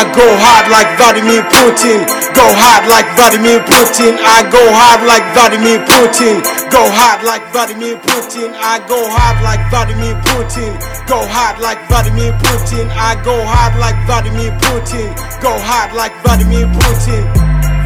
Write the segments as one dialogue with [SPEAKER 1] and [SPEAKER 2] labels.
[SPEAKER 1] I go hard like Vladimir Putin. Go hard like Vladimir Putin. I go hard like Vladimir Putin. Go hard like Vladimir Putin. I go hard like Vladimir Putin. Go hard like Vladimir Putin. I go hard like Vladimir Putin. Go hard like Vladimir Putin.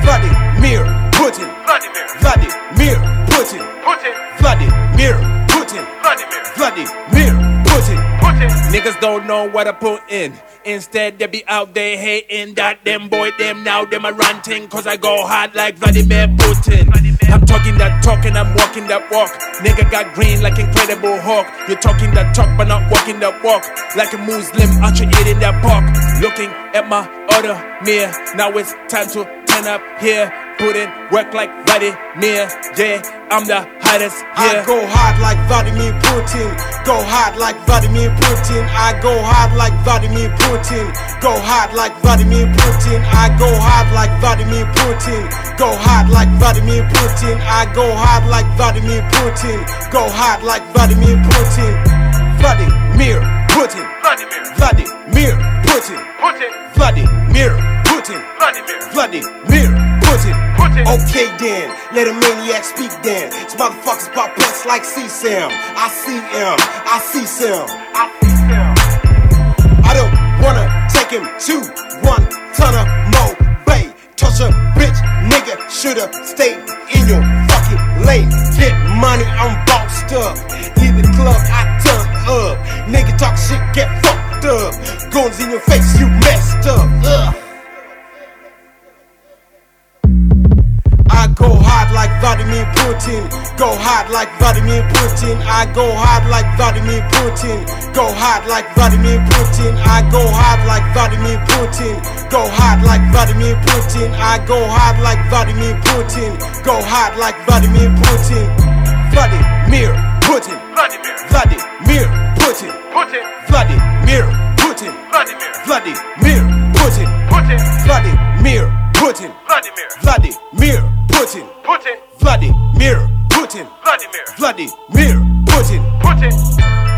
[SPEAKER 1] Vladimir Putin.
[SPEAKER 2] Vladimir.
[SPEAKER 1] Vladimir Putin.
[SPEAKER 2] Putin.
[SPEAKER 1] Vladimir Putin.
[SPEAKER 2] Vladimir.
[SPEAKER 1] Vladimir Putin.
[SPEAKER 2] Putin.
[SPEAKER 3] Niggas don't know what I put in. Instead, they be out there hating that them boy, them now, them a ranting. Cause I go hard like Vladimir Putin. I'm talking that talk and I'm walking that walk. Nigga got green like Incredible Hulk. You're talking that talk but not walking that walk. Like a Muslim usher eating that pork. Looking at my other mirror. Now it's time to turn up here. Put in work like Vladimir. Yeah, I'm the hottest
[SPEAKER 1] I
[SPEAKER 3] here.
[SPEAKER 1] go hard like Vladimir Putin. Go hard like Vladimir Putin. I go hard like Vladimir Putin. Go hard like Vladimir Putin. I go hard like Vladimir Putin. Go hard like Vladimir Putin. I go hard like Vladimir Putin. Go hard like Vladimir Putin. Vladimir Putin.
[SPEAKER 2] Vladimir.
[SPEAKER 1] Putin.
[SPEAKER 2] Putin.
[SPEAKER 1] Vladimir Putin.
[SPEAKER 2] Vladimir.
[SPEAKER 1] Putin.
[SPEAKER 2] Putin.
[SPEAKER 1] Okay then, let a maniac speak then. These motherfuckers pop pets like C-Sam. I see him, I see Sam.
[SPEAKER 2] I see him.
[SPEAKER 1] I don't wanna take him to one ton of Mo Bay. Touch a bitch, nigga, shoulda stayed in your fucking lane. Get money, I'm bossed up. Hit the club, I turn up. Nigga talk shit, get fucked up. Guns in your face, you messed up. Ugh. I go hard like Vladimir Putin. Go hard like Vladimir Putin. I go hard like Vladimir Putin. Go hard like Vladimir Putin. I go hard like Vladimir Putin. Go hard like Vladimir Putin. I go hard like Vladimir Putin. Go hard like Vladimir Putin. Vladimir Putin.
[SPEAKER 2] Vladimir.
[SPEAKER 1] Vladimir Putin.
[SPEAKER 2] Putin.
[SPEAKER 1] Vladimir Putin.
[SPEAKER 2] Vladimir.
[SPEAKER 1] Putin. Vladimir Putin.
[SPEAKER 2] Vladimir
[SPEAKER 1] Vladimir Putin.
[SPEAKER 2] Putin.
[SPEAKER 1] Vladimir Putin.
[SPEAKER 2] Vladimir.
[SPEAKER 1] Vladimir Putin.
[SPEAKER 2] Putin.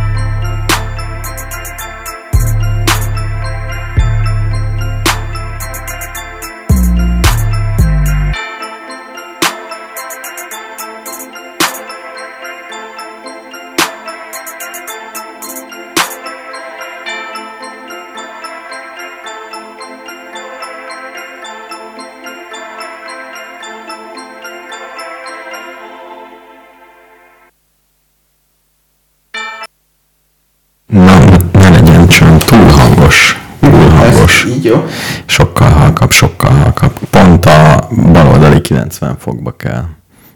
[SPEAKER 4] Jó?
[SPEAKER 5] Sokkal halkabb, sokkal halkabb. Pont a baloldali 90 fokba kell.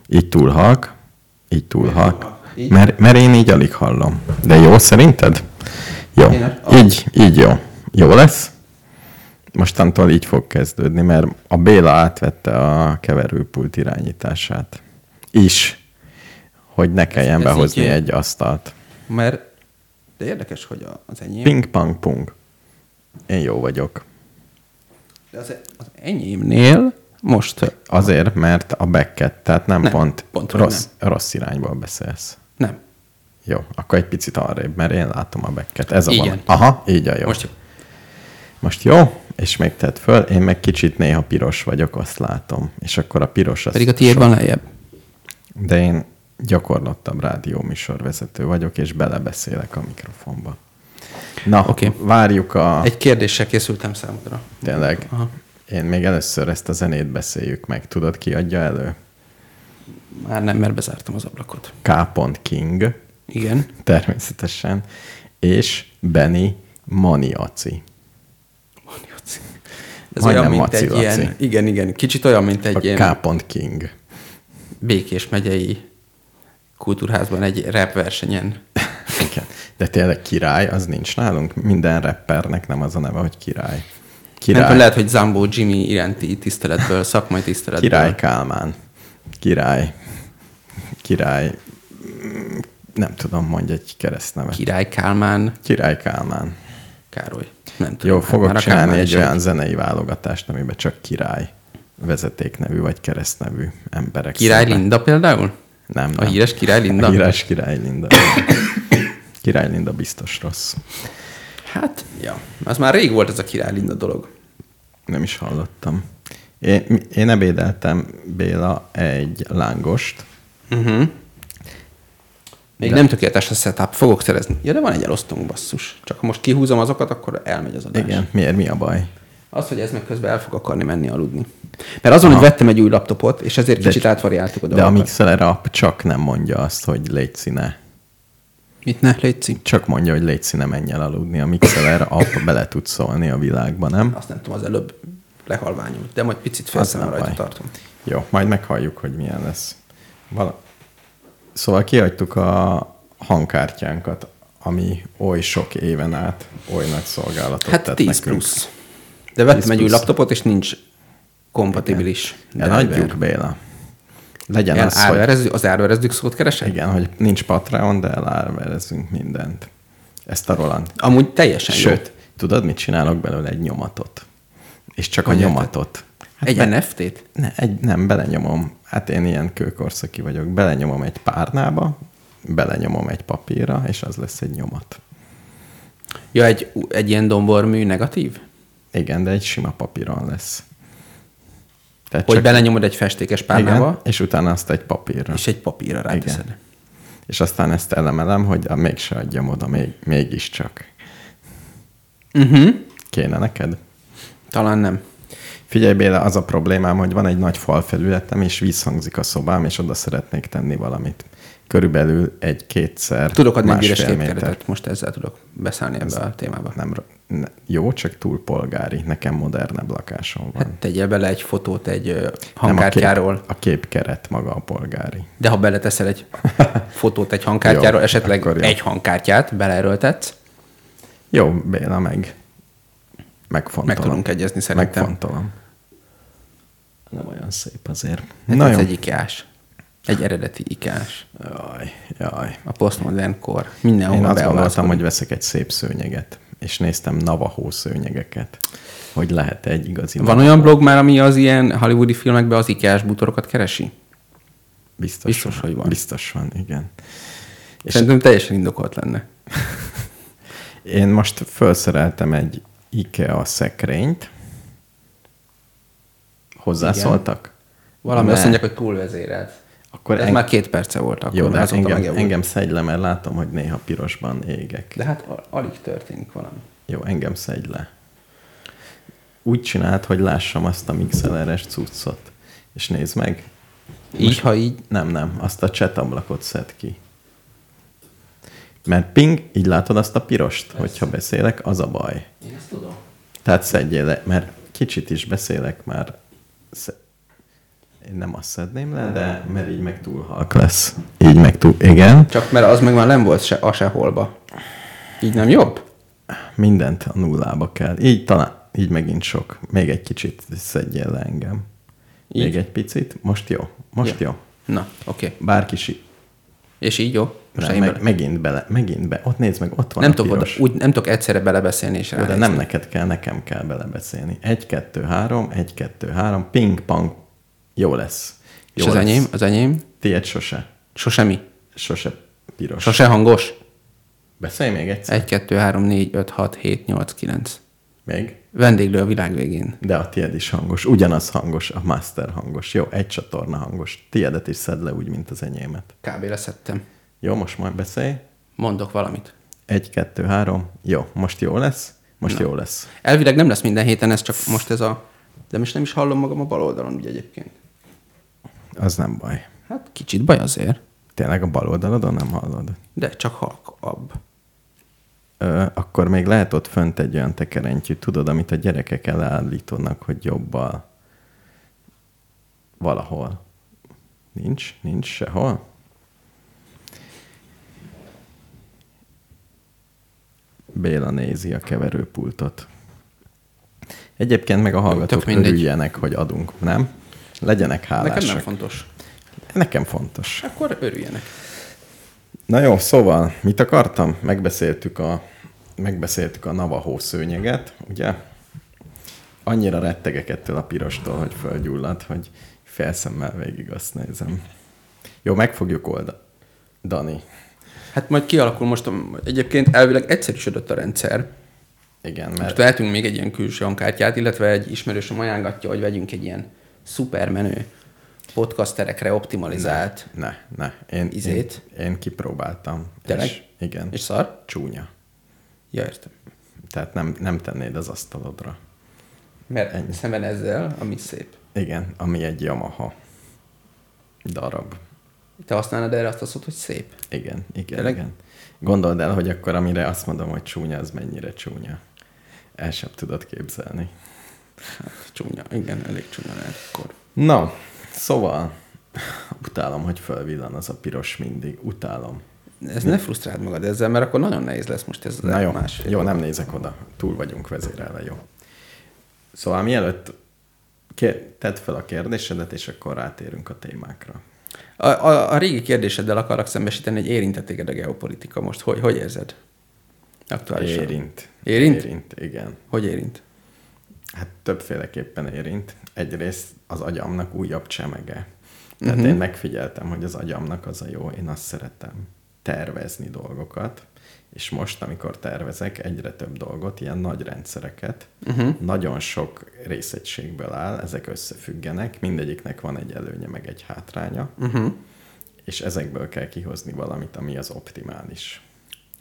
[SPEAKER 5] Így túl halk, így túl halk. Mert, mert én így alig hallom. De jó szerinted? Jó. Így, így jó. Jó lesz? Mostantól így fog kezdődni, mert a Béla átvette a keverőpult irányítását. Is. Hogy ne kelljen
[SPEAKER 4] ez
[SPEAKER 5] behozni
[SPEAKER 4] így-
[SPEAKER 5] egy asztalt.
[SPEAKER 4] Mert de érdekes, hogy az enyém...
[SPEAKER 5] Ping pong pung. Én jó vagyok.
[SPEAKER 4] De az, az enyémnél most
[SPEAKER 5] Azért, mert a backet, tehát nem,
[SPEAKER 4] Nem,
[SPEAKER 5] pont,
[SPEAKER 4] pont,
[SPEAKER 5] rossz, rossz irányból beszélsz.
[SPEAKER 4] nem.
[SPEAKER 5] Jó, akkor egy picit arrébb, mert én látom a backet. Ez a
[SPEAKER 4] Igen.
[SPEAKER 5] van. Aha, így a jó.
[SPEAKER 4] Most jó.
[SPEAKER 5] Most jó, és még tett föl, én meg kicsit néha piros vagyok, azt látom. És akkor a piros az...
[SPEAKER 4] Pedig a tiéd van lejjebb.
[SPEAKER 5] De én gyakorlottabb rádióműsorvezető vagyok, és belebeszélek a mikrofonba. Na, okay. várjuk a...
[SPEAKER 4] Egy kérdéssel készültem számodra.
[SPEAKER 5] Tényleg,
[SPEAKER 4] Aha.
[SPEAKER 5] én még először ezt a zenét beszéljük meg. Tudod, ki adja elő?
[SPEAKER 4] Már nem, mert bezártam az ablakot.
[SPEAKER 5] K. King,
[SPEAKER 4] Igen.
[SPEAKER 5] természetesen, és Benny Maniaci.
[SPEAKER 4] Ez
[SPEAKER 5] Majdnem
[SPEAKER 4] olyan, mint
[SPEAKER 5] Maci
[SPEAKER 4] egy
[SPEAKER 5] Laci.
[SPEAKER 4] ilyen... Igen, igen. Kicsit olyan, mint egy
[SPEAKER 5] A
[SPEAKER 4] ilyen
[SPEAKER 5] K. King.
[SPEAKER 4] Békés megyei kultúrházban egy rap versenyen.
[SPEAKER 5] Igen. De tényleg király, az nincs nálunk. Minden rappernek nem az a neve, hogy király.
[SPEAKER 4] Király. Nem, lehet, hogy Zambó Jimmy iránti tiszteletből, szakmai tiszteletből.
[SPEAKER 5] király Kálmán. Király. Király. Nem tudom, mondj egy keresztnevet.
[SPEAKER 4] Király Kálmán
[SPEAKER 5] Király Kálmán.
[SPEAKER 4] Károly. Nem tudom.
[SPEAKER 5] Jó,
[SPEAKER 4] hát
[SPEAKER 5] fogok
[SPEAKER 4] a
[SPEAKER 5] csinálni egy olyan zenei válogatást, amiben csak király vezetéknevű vagy keresztnevű emberek.
[SPEAKER 4] Király
[SPEAKER 5] szerepel.
[SPEAKER 4] Linda például?
[SPEAKER 5] Nem,
[SPEAKER 4] A
[SPEAKER 5] nem.
[SPEAKER 4] híres Király Linda?
[SPEAKER 5] A híres Király Linda. Király Linda biztos rossz.
[SPEAKER 4] Hát, ja. Az már rég volt ez a Király Linda dolog.
[SPEAKER 5] Nem is hallottam. Én, én ebédeltem, Béla, egy lángost.
[SPEAKER 4] Uh-huh. Még
[SPEAKER 5] De-
[SPEAKER 4] nem tökéletes a setup, fogok szerezni. Ja, de van egy elosztónk basszus. Csak ha most kihúzom azokat, akkor elmegy az adás.
[SPEAKER 5] Igen, miért? Mi a baj?
[SPEAKER 4] Az, hogy ez meg közben el fog akarni menni aludni. Mert azon, hogy vettem egy új laptopot, és ezért
[SPEAKER 5] De-
[SPEAKER 4] kicsit átvariáltuk a
[SPEAKER 5] De a
[SPEAKER 4] dolgokat.
[SPEAKER 5] Mixeler app csak nem mondja azt, hogy légy színe.
[SPEAKER 4] Mit ne, légy
[SPEAKER 5] Csak mondja, hogy légy színe, menj el aludni. A Mixeler app bele tud szólni a világba, nem?
[SPEAKER 4] Azt nem tudom, az előbb lehalványult. De majd picit
[SPEAKER 5] Az
[SPEAKER 4] felszem
[SPEAKER 5] nem
[SPEAKER 4] rajta
[SPEAKER 5] baj.
[SPEAKER 4] tartom.
[SPEAKER 5] Jó, majd meghalljuk, hogy milyen lesz. Vala... Szóval kihagytuk a hangkártyánkat, ami oly sok éven át oly nagy szolgálatot
[SPEAKER 4] Hát
[SPEAKER 5] tett
[SPEAKER 4] 10
[SPEAKER 5] nekünk.
[SPEAKER 4] plusz. De vettem
[SPEAKER 5] 10
[SPEAKER 4] egy új laptopot, és nincs kompatibilis.
[SPEAKER 5] Eladjuk, Béla. Legyen
[SPEAKER 4] El,
[SPEAKER 5] az, hogy...
[SPEAKER 4] árverezzük, az árverezzük szót keresek?
[SPEAKER 5] Igen, hogy nincs Patreon, de elárverezzünk mindent. Ezt a Roland.
[SPEAKER 4] Amúgy teljesen jó.
[SPEAKER 5] Sőt, tudod, mit csinálok belőle? Egy nyomatot. És csak
[SPEAKER 4] Hogy
[SPEAKER 5] a nyomatot.
[SPEAKER 4] Egy
[SPEAKER 5] be-
[SPEAKER 4] NFT-t?
[SPEAKER 5] Ne, egy, nem, belenyomom. Hát én ilyen kőkorszaki vagyok. Belenyomom egy párnába, belenyomom egy papírra, és az lesz egy nyomat.
[SPEAKER 4] Ja, egy, egy ilyen dombormű negatív?
[SPEAKER 5] Igen, de egy sima papíron lesz. Tehát
[SPEAKER 4] Hogy belenyomod egy festékes párnába,
[SPEAKER 5] Igen, és utána azt egy papírra.
[SPEAKER 4] és egy papírra ráteszed.
[SPEAKER 5] Igen. És aztán ezt elemelem, hogy mégse adjam oda, még, mégiscsak.
[SPEAKER 4] Uh-huh.
[SPEAKER 5] Kéne neked?
[SPEAKER 4] Talán nem.
[SPEAKER 5] Figyelj Béla, az a problémám, hogy van egy nagy falfelületem, és visszhangzik a szobám, és oda szeretnék tenni valamit. Körülbelül egy kétszer
[SPEAKER 4] Tudok adni egy üres képkeretet, most ezzel tudok beszállni ebbe a témába.
[SPEAKER 5] Nem, ne, jó, csak túl polgári. Nekem modernebb lakásom van.
[SPEAKER 4] Hát tegyél bele egy fotót egy ö,
[SPEAKER 5] Nem,
[SPEAKER 4] hangkártyáról,
[SPEAKER 5] A, kép, a képkeret maga a polgári.
[SPEAKER 4] de ha beleteszel egy fotót egy hangkártyáról,
[SPEAKER 5] Jó,
[SPEAKER 4] esetleg egy hangkártyát beleerőltetsz,
[SPEAKER 5] Jó, Béla, meg megfontolom.
[SPEAKER 4] meg tudunk egyezni szerintem.
[SPEAKER 5] Megfontolom. Nem olyan szép azért.
[SPEAKER 4] Hát
[SPEAKER 5] Na
[SPEAKER 4] ez
[SPEAKER 5] jó.
[SPEAKER 4] egy ikás. Egy eredeti ikás.
[SPEAKER 5] Jaj, jaj.
[SPEAKER 4] A postmodern kor. Mindenhol
[SPEAKER 5] Én azt gondoltam, hogy veszek egy szép szőnyeget, és néztem Navajo szőnyegeket, hogy lehet egy igazi
[SPEAKER 4] Van
[SPEAKER 5] Navajo.
[SPEAKER 4] olyan blog már, ami az ilyen hollywoodi filmekben az ikás bútorokat keresi?
[SPEAKER 5] Biztos,
[SPEAKER 4] biztos, hogy van.
[SPEAKER 5] Biztos van, igen. És
[SPEAKER 4] Szerintem teljesen indokolt lenne.
[SPEAKER 5] én most felszereltem egy IKEA szekrényt. Hozzászóltak?
[SPEAKER 4] Valami
[SPEAKER 5] Ne.
[SPEAKER 4] azt mondják, hogy túlvezérelt.
[SPEAKER 5] Akkor
[SPEAKER 4] Ez
[SPEAKER 5] eng-
[SPEAKER 4] már két perce volt akkor.
[SPEAKER 5] Jó, de
[SPEAKER 4] azóta
[SPEAKER 5] engem,
[SPEAKER 4] megjavult.
[SPEAKER 5] engem le, mert látom, hogy néha pirosban égek.
[SPEAKER 4] De hát alig történik valami.
[SPEAKER 5] Jó, engem szedj le. Úgy csinált, hogy lássam azt a mixeleres cuccot. És nézd meg.
[SPEAKER 4] Így, ha így.
[SPEAKER 5] Nem, nem, azt a chat ablakot szed ki. Mert ping, így látod azt a pirost, hogyha beszélek, az a baj.
[SPEAKER 4] Én ezt tudom.
[SPEAKER 5] Tehát szedjél le, mert kicsit is beszélek már. Én nem azt szedném le, de mert így meg túl halk lesz. Így meg túl, igen.
[SPEAKER 4] Csak mert az meg már nem volt se, a seholba. Így nem jobb?
[SPEAKER 5] Mindent a nullába kell. Így talán, így megint sok. Még egy kicsit szedjél le engem.
[SPEAKER 4] Így?
[SPEAKER 5] Még egy picit. Most jó. Most
[SPEAKER 4] Ja.
[SPEAKER 5] jó.
[SPEAKER 4] Na, oké. Okay.
[SPEAKER 5] Bárki si...
[SPEAKER 4] És így jó? Most
[SPEAKER 5] Nem, meg,
[SPEAKER 4] bele-
[SPEAKER 5] megint bele, megint be. Ott nézd meg, ott van
[SPEAKER 4] nem,
[SPEAKER 5] a
[SPEAKER 4] tudok oda, úgy, nem tudok egyszerre belebeszélni és
[SPEAKER 5] Jó, de
[SPEAKER 4] ránézni.
[SPEAKER 5] nem neked kell, nekem kell belebeszélni. Egy, kettő, három, egy, kettő, három, ping, pang. Jó lesz.
[SPEAKER 4] És
[SPEAKER 5] Jó
[SPEAKER 4] az
[SPEAKER 5] lesz.
[SPEAKER 4] enyém? Az enyém?
[SPEAKER 5] Tiéd sose.
[SPEAKER 4] Sose mi?
[SPEAKER 5] Sose piros.
[SPEAKER 4] Sose hangos?
[SPEAKER 5] Beszélj még egyszer.
[SPEAKER 4] 1, 2, 3, 4, 5, 6, 7, 8, 9.
[SPEAKER 5] Még.
[SPEAKER 4] Vendéglő a világ végén.
[SPEAKER 5] De a tiéd is hangos. Ugyanaz hangos, a master hangos. Jó, egy csatorna hangos. Tiédet is szed le úgy, mint az enyémet.
[SPEAKER 4] Kb. leszettem.
[SPEAKER 5] Jó, most majd beszélj.
[SPEAKER 4] Mondok valamit.
[SPEAKER 5] Egy, kettő, három. Jó, most jó lesz? Most jó lesz.
[SPEAKER 4] Elvileg nem lesz minden héten, ez csak most ez a... De most nem is hallom magam a bal oldalon, ugye egyébként.
[SPEAKER 5] Az nem baj.
[SPEAKER 4] Hát kicsit baj azért,
[SPEAKER 5] Tényleg a bal oldalodon nem hallod?
[SPEAKER 4] de csak halkabb.
[SPEAKER 5] Ö, akkor még lehet ott fönt egy olyan tekerentyű, tudod, amit a gyerekek elállítanak, hogy jobbal valahol. Nincs? Nincs sehol? Béla nézi a keverőpultot. Egyébként meg a hallgatók örüljenek, hogy adunk, nem? Legyenek hálásak.
[SPEAKER 4] Nekem nem fontos.
[SPEAKER 5] Nekem fontos.
[SPEAKER 4] Akkor örüljenek.
[SPEAKER 5] Na jó, szóval mit akartam? Megbeszéltük a, megbeszéltük a Navajo szőnyeget, ugye? Annyira rettegek ettől a pirostól, hogy fölgyullad, hogy felszemmel végig azt nézem. Jó, meg fogjuk oldani.
[SPEAKER 4] Hát majd kialakul most, egyébként elvileg egyszerűsödött a rendszer,
[SPEAKER 5] Igen,
[SPEAKER 4] Most
[SPEAKER 5] mert
[SPEAKER 4] vehetünk még egy ilyen külső hangkártyát, illetve egy ismerősöm ajánlatja, hogy vegyünk egy ilyen szupermenő podcasterekre optimalizált.
[SPEAKER 5] ne, ne. Én,
[SPEAKER 4] Izét?
[SPEAKER 5] Én, én kipróbáltam.
[SPEAKER 4] Tényleg?
[SPEAKER 5] És, igen.
[SPEAKER 4] És szar?
[SPEAKER 5] Csúnya.
[SPEAKER 4] Ja, értem.
[SPEAKER 5] Tehát nem, nem tennéd az asztalodra.
[SPEAKER 4] Mert
[SPEAKER 5] Ennyi.
[SPEAKER 4] szemben ezzel, ami szép.
[SPEAKER 5] Igen, ami egy Yamaha darab.
[SPEAKER 4] Te használnád erre azt a szót, hogy szép?
[SPEAKER 5] Igen, igen,
[SPEAKER 4] Tényleg?
[SPEAKER 5] igen. Gondold el, hogy akkor amire azt mondom, hogy csúnya, az mennyire csúnya. El sem tudod képzelni.
[SPEAKER 4] Hát, csúnya. Igen, elég csúnya lehet akkor.
[SPEAKER 5] Na, szóval utálom, hogy fölvillan az a piros mindig. Utálom.
[SPEAKER 4] Ez ne frusztráld magad ezzel, mert akkor nagyon nehéz lesz most ez
[SPEAKER 5] Na jó,
[SPEAKER 4] másfél.
[SPEAKER 5] jó, nem nézek oda. Túl vagyunk vezérelve, jó. Szóval mielőtt kér, tedd fel a kérdésedet, és akkor rátérünk a témákra.
[SPEAKER 4] A, a, a régi kérdéseddel akarok szembesíteni, hogy érintett téged a geopolitika most. Hogy, hogy érzed? Aktuálisan.
[SPEAKER 5] Érint.
[SPEAKER 4] Érint?
[SPEAKER 5] Érint, igen.
[SPEAKER 4] Hogy érint?
[SPEAKER 5] Hát többféleképpen érint. Egyrészt az agyamnak újabb csemege. Tehát
[SPEAKER 4] Mhm.
[SPEAKER 5] én megfigyeltem, hogy az agyamnak az a jó, én azt szeretem tervezni dolgokat, és most, amikor tervezek egyre több dolgot, ilyen nagy rendszereket, uh-huh. nagyon sok részegységből áll, ezek összefüggenek, mindegyiknek van egy előnye, meg egy hátránya, uh-huh. és ezekből kell kihozni valamit, ami az optimális.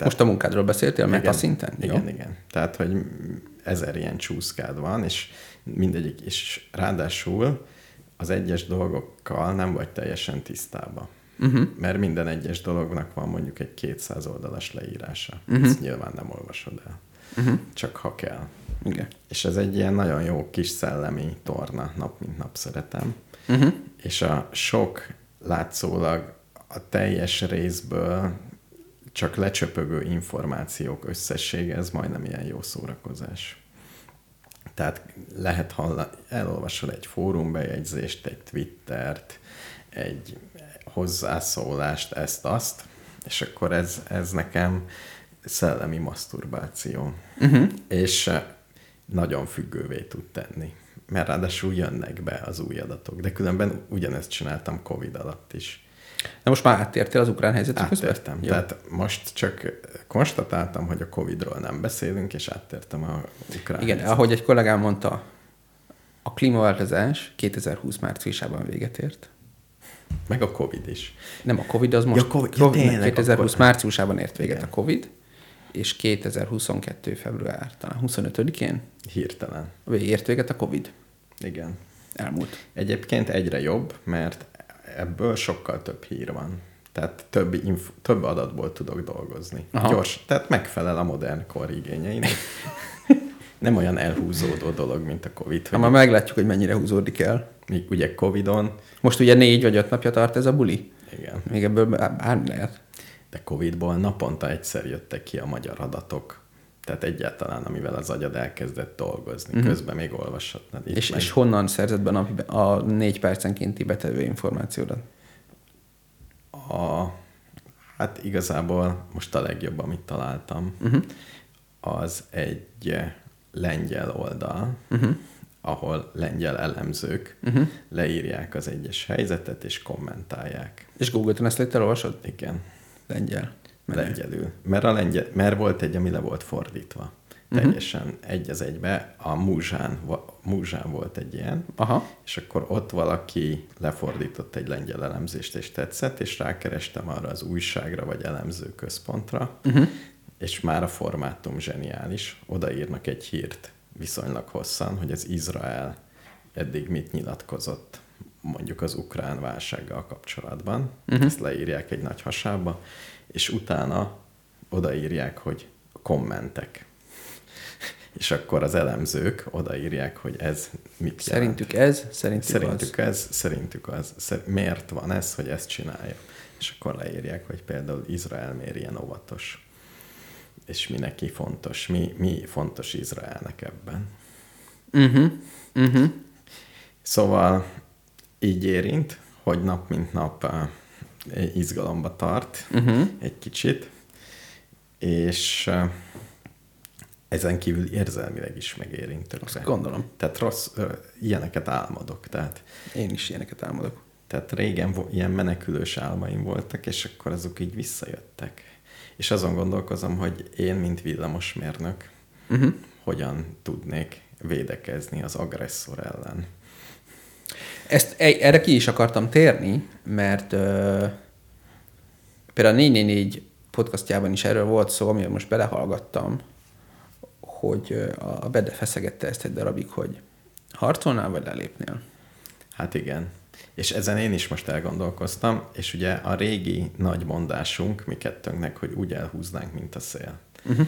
[SPEAKER 4] Most a munkádról beszéltél, meta
[SPEAKER 5] Igen,
[SPEAKER 4] szinten?
[SPEAKER 5] Igen,
[SPEAKER 4] Jó?
[SPEAKER 5] igen. Tehát, hogy ezer ilyen csúszkád van, és mindegyik, és ráadásul az egyes dolgokkal nem vagy teljesen tisztában. Uh-huh. Mert minden egyes dolognak van mondjuk egy 200 oldalas leírása. Uh-huh. Ezt nyilván nem olvasod el. Uh-huh. Csak ha kell.
[SPEAKER 4] Igen.
[SPEAKER 5] És ez egy ilyen nagyon jó kis szellemi torna, nap mint nap szeretem. Uh-huh. És a sok látszólag a teljes részből csak lecsöpögő információk összessége, ez majdnem ilyen jó szórakozás. Tehát lehet hallani, elolvasol egy fórumbejegyzést, egy Twittert, egy hozzászólást, ezt-azt, és akkor ez, ez nekem szellemi maszturbáció. Uh-huh. És nagyon függővé tud tenni. Mert ráadásul jönnek be az új adatok. De különben ugyanezt csináltam Covid alatt is.
[SPEAKER 4] De most már áttértél az ukrán helyzetre közben?
[SPEAKER 5] Áttértem.
[SPEAKER 4] Jó.
[SPEAKER 5] Tehát most csak konstatáltam, hogy a Covidról nem beszélünk, és áttértem a ukrán
[SPEAKER 4] Igen,
[SPEAKER 5] helyzetre.
[SPEAKER 4] ahogy egy kollégám mondta, a klímaváltozás 2020 márciusában véget ért.
[SPEAKER 5] Meg a Covid is.
[SPEAKER 4] Nem a Covid, az most
[SPEAKER 5] Ja, Covid- ja, tényleg,
[SPEAKER 4] 2020
[SPEAKER 5] akkor-
[SPEAKER 4] márciusában ért véget
[SPEAKER 5] Igen.
[SPEAKER 4] a Covid, és 2022 február, talán 25-én
[SPEAKER 5] Hirtelen.
[SPEAKER 4] ért véget a Covid.
[SPEAKER 5] Igen.
[SPEAKER 4] Elmúlt.
[SPEAKER 5] Egyébként egyre jobb, mert ebből sokkal több hír van. Tehát több, inf- több adatból tudok dolgozni.
[SPEAKER 4] Aha.
[SPEAKER 5] Aha. Gyors, tehát megfelel a modern kor igényeinek. Nem olyan elhúzódó dolog, mint a Covid.
[SPEAKER 4] Ha már meglátjuk, hogy mennyire húzódik el.
[SPEAKER 5] ugye Covidon,
[SPEAKER 4] Most ugye négy vagy öt napja tart ez a buli.
[SPEAKER 5] igen,
[SPEAKER 4] Még ebből bár- bármi lehet.
[SPEAKER 5] de Covidból naponta egyszer jöttek ki a magyar adatok. Tehát egyáltalán, amivel az agyad elkezdett dolgozni. Uh-huh. Közben még olvashatnád. Itt.
[SPEAKER 4] És,
[SPEAKER 5] meg-
[SPEAKER 4] és honnan szerzed be napi, a négy percenkénti betevő információdat?
[SPEAKER 5] A, hát igazából most a legjobb, amit találtam, uh-huh. az egy lengyel oldal, uh-huh. ahol lengyel elemzők uh-huh. leírják az egyes helyzetet és kommentálják.
[SPEAKER 4] És Google Translate elolvasod?
[SPEAKER 5] Igen,
[SPEAKER 4] Lengyel. Menő.
[SPEAKER 5] lengyelül. Mert, a lengyel, mert volt egy, ami le volt fordítva. Teljesen egy az egybe. A Múzsán, Múzsán volt egy ilyen,
[SPEAKER 4] Aha.
[SPEAKER 5] és akkor ott valaki lefordított egy lengyel elemzést, és tetszett, és rákerestem arra az újságra, vagy elemző központra, uh-huh. És már a formátum zseniális. Odaírnak egy hírt viszonylag hosszan, hogy az Izrael eddig mit nyilatkozott mondjuk az ukrán válsággal kapcsolatban. Uh-huh. Ezt leírják egy nagy hasába, és utána odaírják, hogy kommentek. És akkor az elemzők odaírják, hogy ez mit jelent.
[SPEAKER 4] Szerintük ez, szerintük,
[SPEAKER 5] Szerintük
[SPEAKER 4] az.
[SPEAKER 5] ez, szerintük az. Szer- miért van ez, hogy ezt csinálja? És akkor leírják, hogy például Izrael miért ilyen óvatos. És mi neki fontos, mi, mi fontos Izraelnek ebben.
[SPEAKER 4] Uh-huh. Uh-huh.
[SPEAKER 5] Szóval így érint, hogy nap mint nap uh, izgalomba tart uh-huh. egy kicsit, és uh, ezen kívül érzelmileg is megérint tökre.
[SPEAKER 4] Azt gondolom.
[SPEAKER 5] Tehát rossz, uh, ilyeneket álmodok, tehát
[SPEAKER 4] Én is ilyeneket álmodok.
[SPEAKER 5] Tehát régen ilyen menekülős álmaim voltak, és akkor azok így visszajöttek. És azon gondolkozom, hogy én, mint villamosmérnök, uh-huh. hogyan tudnék védekezni az agresszor ellen.
[SPEAKER 4] Ezt, erre ki is akartam térni, mert ö, például a 444 podcastjában is erről volt szó, amire most belehallgattam, hogy a Bede feszegette ezt egy darabig, hogy harcolnál, vagy lelépnél?
[SPEAKER 5] Hát igen. És ezen én is most elgondolkoztam, és ugye a régi nagy mondásunk mi kettőnknek, hogy úgy elhúznánk, mint a szél. Uh-huh.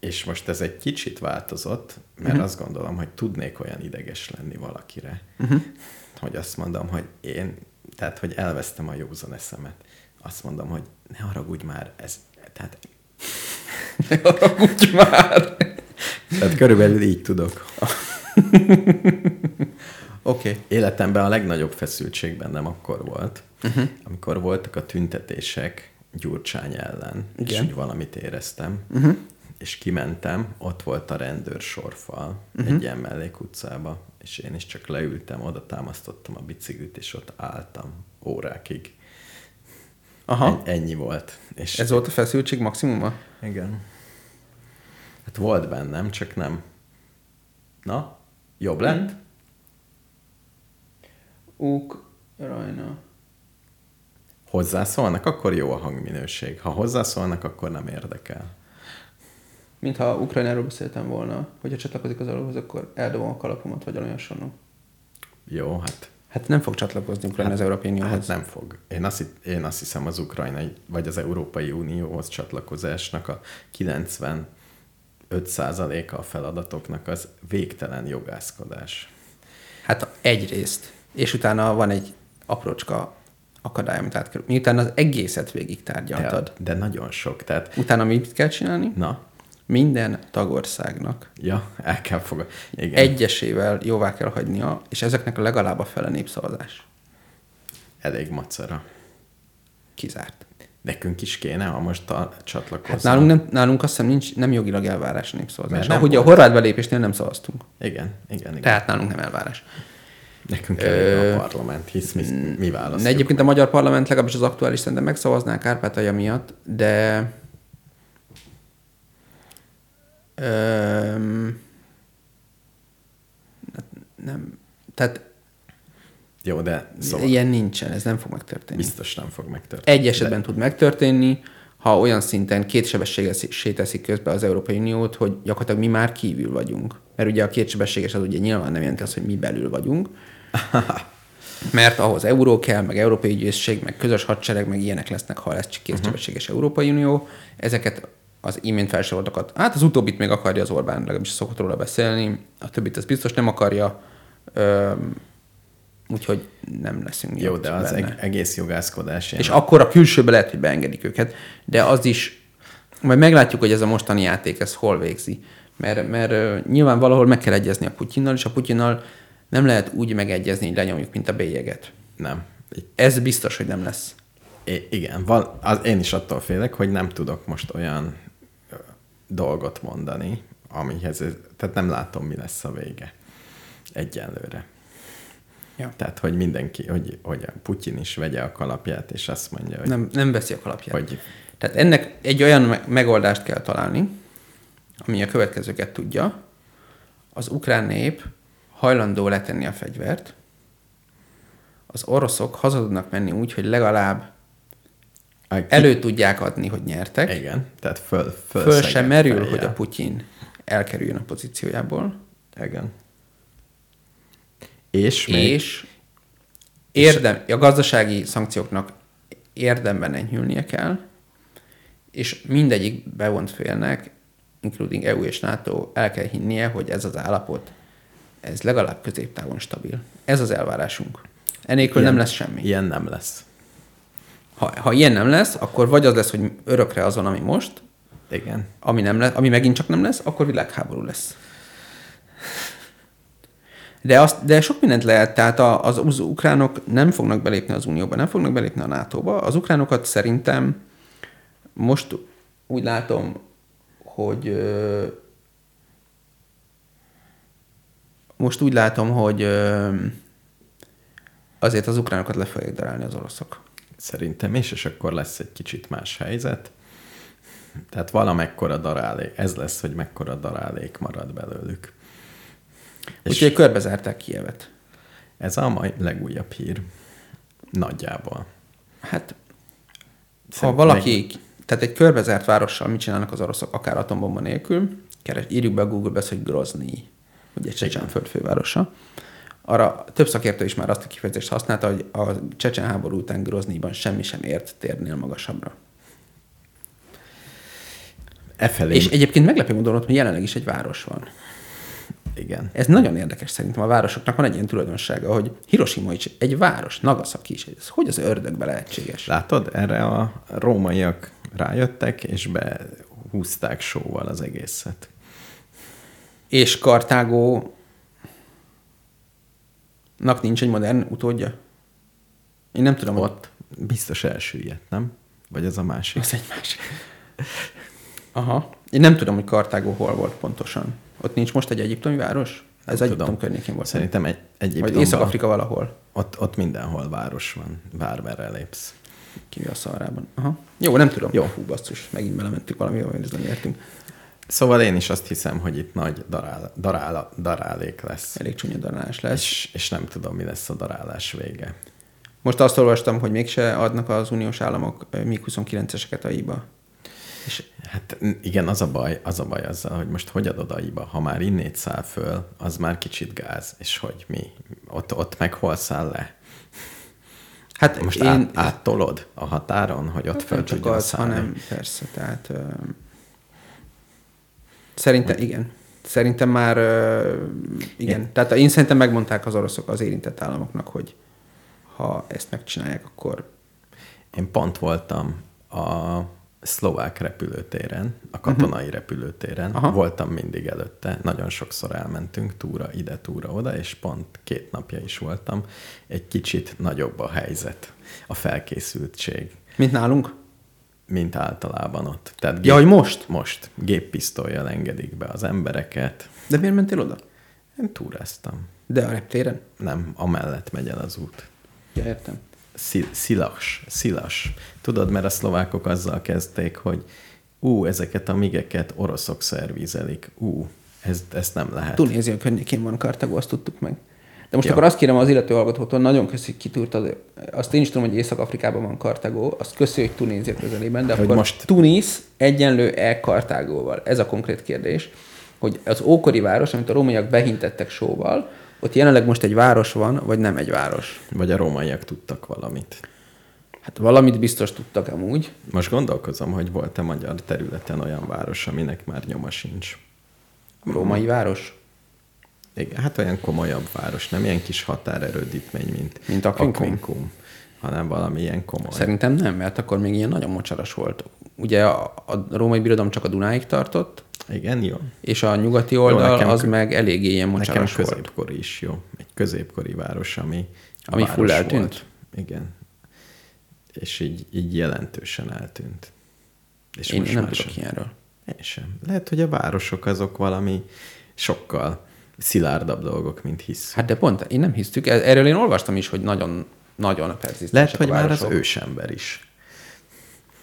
[SPEAKER 5] És most ez egy kicsit változott, mert uh-huh. azt gondolom, hogy tudnék olyan ideges lenni valakire, uh-huh. hogy azt mondom, hogy én, tehát, hogy elvesztem a józan eszemet. Azt mondom, hogy ne haragudj már, ez, tehát...
[SPEAKER 4] Ne haragudj már!
[SPEAKER 5] Tehát körülbelül így tudok.
[SPEAKER 4] Oké. Okay.
[SPEAKER 5] Életemben a legnagyobb feszültség bennem akkor volt, uh-huh. amikor voltak a tüntetések Gyurcsány ellen, Igen. és úgy valamit éreztem, uh-huh. és kimentem, ott volt a rendőr sorfal uh-huh. egy ilyen mellékutcába, és én is csak leültem, oda támasztottam a biciklit, és ott álltam órákig.
[SPEAKER 4] Aha.
[SPEAKER 5] En- ennyi volt. És
[SPEAKER 4] Ez volt a feszültség maximuma?
[SPEAKER 5] Igen. Hát volt bennem, csak nem. Na, jobb lett? Mm.
[SPEAKER 4] Ukrajna.
[SPEAKER 5] Hozzászólnak, akkor jó a hangminőség. Ha hozzászólnak, akkor nem érdekel.
[SPEAKER 4] Mintha Ukrajnáról beszéltem volna, hogyha csatlakozik az alaphoz, akkor eldobom a kalapomat, vagy valami hasonló.
[SPEAKER 5] Jó, hát
[SPEAKER 4] Hát nem fog csatlakozni Ukrajna az Európai Unióhoz.
[SPEAKER 5] Hát nem fog. Én azt, én azt hiszem az ukrajnai, vagy az Európai Unióhoz csatlakozásnak a 95 a feladatoknak az végtelen jogászkodás.
[SPEAKER 4] Hát egyrészt, és utána van egy aprócska akadály, amit át kell. Miután az egészet végig
[SPEAKER 5] De,
[SPEAKER 4] tárgyaltad,
[SPEAKER 5] de nagyon sok. Tehát,
[SPEAKER 4] utána mit kell csinálni?
[SPEAKER 5] na,
[SPEAKER 4] Minden tagországnak
[SPEAKER 5] ja, el kell fogadni.
[SPEAKER 4] Egyesével jóvá kell hagynia, és ezeknek a legalább a fele népszavazás.
[SPEAKER 5] Elég macera.
[SPEAKER 4] Kizárt.
[SPEAKER 5] Nekünk is kéne, ha most a csatlakozni.
[SPEAKER 4] Hát nálunk, nem, nálunk azt hiszem nincs, nem jogilag elvárás népszavazás.
[SPEAKER 5] Mert
[SPEAKER 4] De
[SPEAKER 5] nem
[SPEAKER 4] ugye a horvát belépésnél nem szavaztunk.
[SPEAKER 5] Igen, igen, igen.
[SPEAKER 4] Tehát nálunk nem elvárás.
[SPEAKER 5] Nekünk elég a parlament, hisz mi, mi választjuk.
[SPEAKER 4] De egyébként a magyar parlament legalábbis az aktuális szerintem megszavazná Kárpátalja miatt, de Öm, hát nem, tehát
[SPEAKER 5] Jó, de
[SPEAKER 4] szóval. ilyen nincsen, ez nem fog megtörténni.
[SPEAKER 5] biztos nem fog megtörténni.
[SPEAKER 4] Egy esetben tud megtörténni, ha olyan szinten kétsebességesé teszik közbe az Európai Uniót, hogy gyakorlatilag mi már kívül vagyunk. Mert ugye a kétsebességes az ugye nyilván nem jelenti azt, hogy mi belül vagyunk, mert ahhoz euró kell, meg európai ügyészség, meg közös hadsereg, meg ilyenek lesznek, ha lesz kétsebességes uh-huh. Európai Unió. Ezeket az imént felsoroltakat, hát az utóbbit még akarja az Orbán, legalábbis szokott róla beszélni, a többit az biztos nem akarja, Öm, úgyhogy nem leszünk
[SPEAKER 5] Jó, de az
[SPEAKER 4] benne.
[SPEAKER 5] eg- egész jogászkodás
[SPEAKER 4] És akkor a külsőbe lehet, hogy beengedik őket, de az is, majd meglátjuk, hogy ez a mostani játék, ez hol végzi. Mert, mert nyilván valahol meg kell egyezni a Putyinnal, és a Putyinnal nem lehet úgy megegyezni, hogy lenyomjuk, mint a bélyeget.
[SPEAKER 5] nem.
[SPEAKER 4] Ez biztos, hogy nem lesz.
[SPEAKER 5] I- igen, val- az, én is attól félek, hogy nem tudok most olyan dolgot mondani, amihez, ez- tehát nem látom, mi lesz a vége. Egyenlőre.
[SPEAKER 4] Ja.
[SPEAKER 5] Tehát, hogy mindenki, hogy, hogy a Putyin is vegye a kalapját, és azt mondja, hogy,
[SPEAKER 4] Nem, nem veszi a kalapját.
[SPEAKER 5] hogy
[SPEAKER 4] Tehát ennek egy olyan me- megoldást kell találni, ami a következőket tudja. Az ukrán nép hajlandó letenni a fegyvert, az oroszok haza tudnak menni úgy, hogy legalább
[SPEAKER 5] a, ki-
[SPEAKER 4] elő tudják adni, hogy nyertek.
[SPEAKER 5] Igen, tehát föl, föl,
[SPEAKER 4] Föl sem merül,
[SPEAKER 5] fejjel.
[SPEAKER 4] hogy a Putyin elkerüljön a pozíciójából,
[SPEAKER 5] Igen. És még,
[SPEAKER 4] és érdem, a gazdasági szankcióknak érdemben enyhülnie kell, és mindegyik bevont félnek, including EU és NATO, el kell hinnie, hogy ez az állapot, ez legalább középtávon stabil. Ez az elvárásunk. Enélkül nem lesz semmi.
[SPEAKER 5] Ilyen nem lesz.
[SPEAKER 4] Ha, ha ilyen nem lesz, akkor vagy az lesz, hogy örökre az van, ami most,
[SPEAKER 5] Igen.
[SPEAKER 4] ami, nem lesz, ami megint csak nem lesz, akkor világháború lesz. De, azt, de sok mindent lehet, tehát a- az, az ukránok nem fognak belépni az Unióba, nem fognak belépni a NATO-ba. Az ukránokat szerintem most úgy látom, hogy ö, most úgy látom, hogy azért az ukránokat le fogják darálni az oroszok.
[SPEAKER 5] Szerintem is, és akkor lesz egy kicsit más helyzet, Tehát valamekkora darálék, ez lesz, hogy mekkora darálék marad belőlük.
[SPEAKER 4] Úgyhogy körbezárták Kievet.
[SPEAKER 5] ez a mai legújabb hír. Nagyjából.
[SPEAKER 4] Hát, ha
[SPEAKER 5] Szerintem
[SPEAKER 4] valaki, tehát egy körbezárt várossal mit csinálnak az oroszok, akár atombomba nélkül, keres, írjuk be a Google-be, hogy Grozny, ugye Csecsen föld fővárosa. Arra több szakértő is már azt a kifejezést használta, hogy a Csecsen háború után Groznyban semmi sem ért térnél magasabbra.
[SPEAKER 5] E felé,
[SPEAKER 4] És egyébként meglepő módon ott jelenleg is egy város van.
[SPEAKER 5] igen.
[SPEAKER 4] Ez nagyon érdekes szerintem. A városoknak van egy ilyen tulajdonsága, hogy Hiroshima is egy város, Nagasaki is. Ez hogy az ördögbe lehetséges?
[SPEAKER 5] Látod, erre a rómaiak rájöttek, és behúzták sóval az egészet.
[SPEAKER 4] És Kartágónak nincs egy modern utódja? Én nem tudom, ott.
[SPEAKER 5] Ott biztos elsüllyedt, nem? Vagy az a másik?
[SPEAKER 4] Az egy másik. Aha. Én nem tudom, hogy Kartágó hol volt pontosan. Ott nincs most egy egyiptomi város? Ez
[SPEAKER 5] Nem
[SPEAKER 4] Egyiptom
[SPEAKER 5] tudom.
[SPEAKER 4] környékén volt.
[SPEAKER 5] Szerintem egy,
[SPEAKER 4] Vagy
[SPEAKER 5] Egyiptomban,
[SPEAKER 4] Észak-Afrika valahol.
[SPEAKER 5] ott, ott mindenhol város van, bármerre lépsz.
[SPEAKER 4] Ki a szarában. Aha. Jó, nem tudom.
[SPEAKER 5] Jó.
[SPEAKER 4] Hú, basszus. Megint belementünk valami, hogy ez nem értünk.
[SPEAKER 5] Szóval én is azt hiszem, hogy itt nagy darál, darál, darálék lesz.
[SPEAKER 4] Elég csúnya darálás lesz.
[SPEAKER 5] És, és nem tudom, mi lesz a darálás vége.
[SPEAKER 4] Most azt olvastam, hogy mégse adnak az uniós államok ö, MiG-29-eseket a IBA. És
[SPEAKER 5] Hát igen, az a baj, az a baj azzal, hogy most hogy adod aiba, ha már innét száll föl, az már kicsit gáz, és hogy mi, ott, ott meg hol száll le?
[SPEAKER 4] hát
[SPEAKER 5] Most
[SPEAKER 4] én,
[SPEAKER 5] át, áttolod a határon, hogy ott föl
[SPEAKER 4] nem csak
[SPEAKER 5] tudjon
[SPEAKER 4] az,
[SPEAKER 5] szállni?
[SPEAKER 4] hanem persze, tehát ö, szerintem, igen. Szerintem már, ö, igen.
[SPEAKER 5] Én-
[SPEAKER 4] Tehát én szerintem megmondták az oroszok az érintett államoknak, hogy ha ezt megcsinálják, akkor
[SPEAKER 5] Én pont voltam a szlovák repülőtéren, a katonai uh-huh. repülőtéren.
[SPEAKER 4] Mhm. Aha.
[SPEAKER 5] Voltam mindig előtte, nagyon sokszor elmentünk túra ide, túra oda, és pont két napja is voltam. Egy kicsit nagyobb a helyzet, a felkészültség,
[SPEAKER 4] mint nálunk.
[SPEAKER 5] Mint általában ott. Tehát
[SPEAKER 4] Ja, hogy most?
[SPEAKER 5] Most. Géppisztolyjal engedik be az embereket.
[SPEAKER 4] De miért mentél oda?
[SPEAKER 5] Én túráztam.
[SPEAKER 4] De a reptéren?
[SPEAKER 5] Nem, amellett megy el az út.
[SPEAKER 4] Ja, értem.
[SPEAKER 5] Szil- Szilas, szilas. Tudod, mert a szlovákok azzal kezdték, hogy ú, ezeket a migeket oroszok szervizelik. Ú, ez, ezt nem lehet.
[SPEAKER 4] Tunézia környékén van Kartagó, azt tudtuk meg. De most
[SPEAKER 5] Ja.
[SPEAKER 4] akkor azt kérem az illető hallgatótól, nagyon köszi, hogy kitúrtad. Azt én is tudom, hogy Észak-Afrikában van Kartagó, azt köszi, hogy Tunézia közelében, de
[SPEAKER 5] Hogy
[SPEAKER 4] akkor
[SPEAKER 5] most...
[SPEAKER 4] Tunis egyenlő-e Kartágóval? Ez a konkrét kérdés, hogy az ókori város, amit a rómaiak behintettek sóval, ott jelenleg most egy város van, vagy nem egy város?
[SPEAKER 5] Vagy a rómaiak tudtak valamit.
[SPEAKER 4] Hát valamit biztos tudtak amúgy.
[SPEAKER 5] Most gondolkozom, hogy volt-e magyar területen olyan város, aminek már nyoma sincs.
[SPEAKER 4] Római város?
[SPEAKER 5] Hát olyan komolyabb város, nem ilyen kis határerődítmény, mint,
[SPEAKER 4] Mint Aquincum?
[SPEAKER 5] Aquincum, hanem valami ilyen komoly.
[SPEAKER 4] Szerintem nem, mert akkor még ilyen nagyon mocsaras volt. Ugye a, a római birodalom csak a Dunáig tartott,
[SPEAKER 5] Igen, jó.
[SPEAKER 4] és a nyugati oldal
[SPEAKER 5] nekem
[SPEAKER 4] az meg eléggé ilyen
[SPEAKER 5] Nekem
[SPEAKER 4] mocsaras volt.
[SPEAKER 5] középkori is jó. Egy középkori város, ami,
[SPEAKER 4] Ami
[SPEAKER 5] város
[SPEAKER 4] full eltűnt?
[SPEAKER 5] Volt. Igen. És így, így jelentősen eltűnt. És
[SPEAKER 4] Én, én nem tudok
[SPEAKER 5] sem.
[SPEAKER 4] ilyenről.
[SPEAKER 5] Én sem. Lehet, hogy a városok azok valami sokkal szilárdabb dolgok, mint hisz.
[SPEAKER 4] Hát de pont, én nem hisztük. E- Erről én olvastam is, hogy nagyon, nagyon perzisztensek
[SPEAKER 5] Lehet, hogy már az ősember is.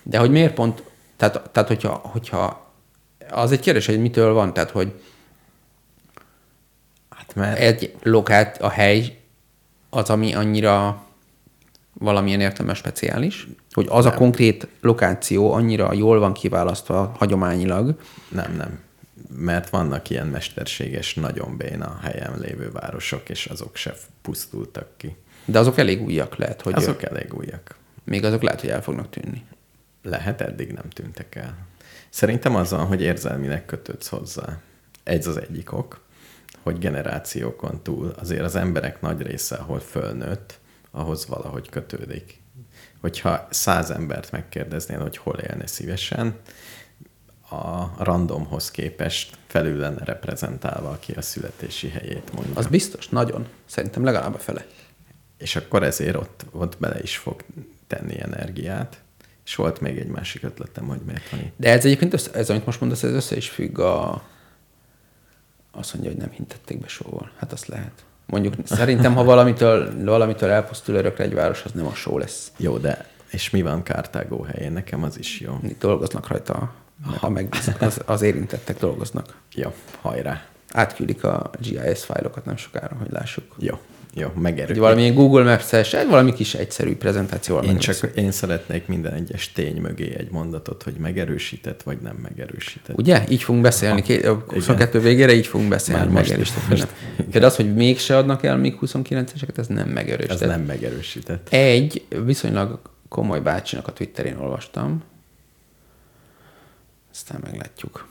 [SPEAKER 4] De hogy miért pont, tehát, tehát hogyha, hogyha, az egy kérdés, hogy mitől van, tehát hogy
[SPEAKER 5] Hát mert
[SPEAKER 4] egy lokát, a hely az, ami annyira valamilyen értelme speciális, hogy az a konkrét lokáció annyira jól van kiválasztva hagyományilag,
[SPEAKER 5] nem, nem. Mert vannak ilyen mesterséges, nagyon béna helyen lévő városok, és azok se pusztultak ki.
[SPEAKER 4] de azok elég újak lehet, hogy
[SPEAKER 5] Azok elég újak.
[SPEAKER 4] még azok lehet, hogy el fognak tűnni.
[SPEAKER 5] Lehet, eddig nem tűntek el. Szerintem az van, hogy érzelmileg kötődsz hozzá. Ez az egyik ok, hogy generációkon túl azért az emberek nagy része, ahol fölnőtt, ahhoz valahogy kötődik. Hogyha száz embert megkérdeznél, hogy hol élne szívesen, a randomhoz képest felül lenne reprezentálva, aki a születési helyét mondja.
[SPEAKER 4] Az biztos, nagyon. Szerintem legalább a fele.
[SPEAKER 5] És akkor ezért ott, ott bele is fog tenni energiát. És volt még egy másik ötletem, hogy miért van itt.
[SPEAKER 4] De ez egyébként, össze, ez amit most mondasz, ez össze is függ a... Azt mondja, hogy nem hintették be sóval. Hát azt lehet. Mondjuk szerintem, ha valamitől, valamitől elpusztul örökre egy város, az nem a só lesz.
[SPEAKER 5] Jó, de és mi van Kártágó helyén? Nekem az is jó.
[SPEAKER 4] Itt dolgoznak rajta meg, meg az, az érintettek dolgoznak.
[SPEAKER 5] Jó, hajrá.
[SPEAKER 4] Átküldik a GIS fájlokat nem sokára, hogy lássuk.
[SPEAKER 5] Jó, jó,
[SPEAKER 4] Egy
[SPEAKER 5] megerő.
[SPEAKER 4] valamilyen Google Maps-es, egy valami kis egyszerű prezentációval
[SPEAKER 5] Én csak én szeretnék minden egyes tény mögé egy mondatot, hogy megerősített vagy nem megerősített.
[SPEAKER 4] Ugye? Így fogunk beszélni. Két, a 22 végére így fogunk beszélni.
[SPEAKER 5] Már
[SPEAKER 4] megerősített.
[SPEAKER 5] most-
[SPEAKER 4] Most, Például az, hogy mégse adnak el még 29-eseket, ez nem
[SPEAKER 5] Ez
[SPEAKER 4] megerősített.
[SPEAKER 5] nem megerősített.
[SPEAKER 4] Egy viszonylag komoly bácsinak a Twitterén olvastam. Aztán meglátjuk.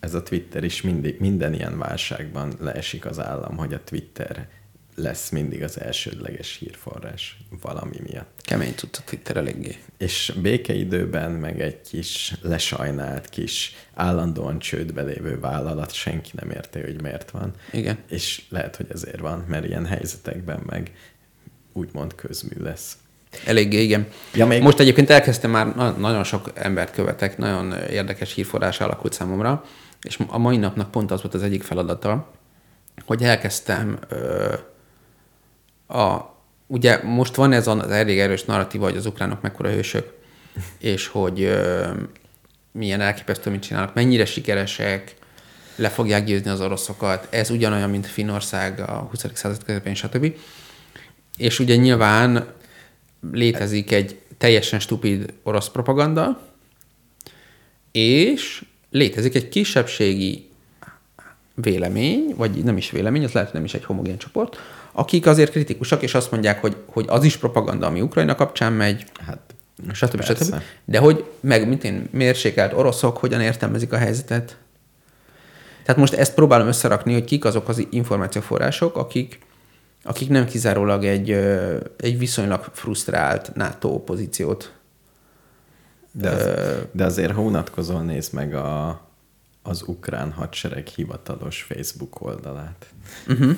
[SPEAKER 5] Ez a Twitter is mindig, minden ilyen válságban leesik az állam, hogy a Twitter lesz mindig az elsődleges hírforrás valami miatt.
[SPEAKER 4] Kemény tudta Twitter eléggé.
[SPEAKER 5] És békeidőben meg egy kis lesajnált, kis állandóan csődbe lévő vállalat, senki nem érti, hogy miért van.
[SPEAKER 4] Igen.
[SPEAKER 5] És lehet, hogy ezért van, mert ilyen helyzetekben meg úgymond közmű lesz.
[SPEAKER 4] Eléggé, igen.
[SPEAKER 5] Ja, még-
[SPEAKER 4] Most egyébként elkezdtem már, na- nagyon sok embert követek, nagyon érdekes hírforrás alakult számomra, és a mai napnak pont az volt az egyik feladata, hogy elkezdtem ö, a, ugye most van ez az elég erős narratíva, hogy az ukránok mekkora hősök, és hogy ö, milyen elképesztő, mit csinálnak, mennyire sikeresek, le fogják győzni az oroszokat. Ez ugyanolyan, mint Finnország a 20. század közepén, stb. És ugye nyilván létezik egy teljesen stupid orosz propaganda, és létezik egy kisebbségi vélemény, vagy nem is vélemény, az lehet, hogy nem is egy homogén csoport, akik azért kritikusak, és azt mondják, hogy, hogy az is propaganda, ami Ukrajna kapcsán megy,
[SPEAKER 5] Hát,
[SPEAKER 4] stb.
[SPEAKER 5] persze.
[SPEAKER 4] stb. De hogy meg, mint én, mérsékelt oroszok hogyan értelmezik a helyzetet. Tehát most ezt próbálom összerakni, hogy kik azok az információforrások, akik, akik nem kizárólag egy, egy viszonylag frusztrált NATO pozíciót.
[SPEAKER 5] De, az, de azért, ha unatkozol, nézd meg a, az ukrán hadsereg hivatalos Facebook oldalát. Uh-huh.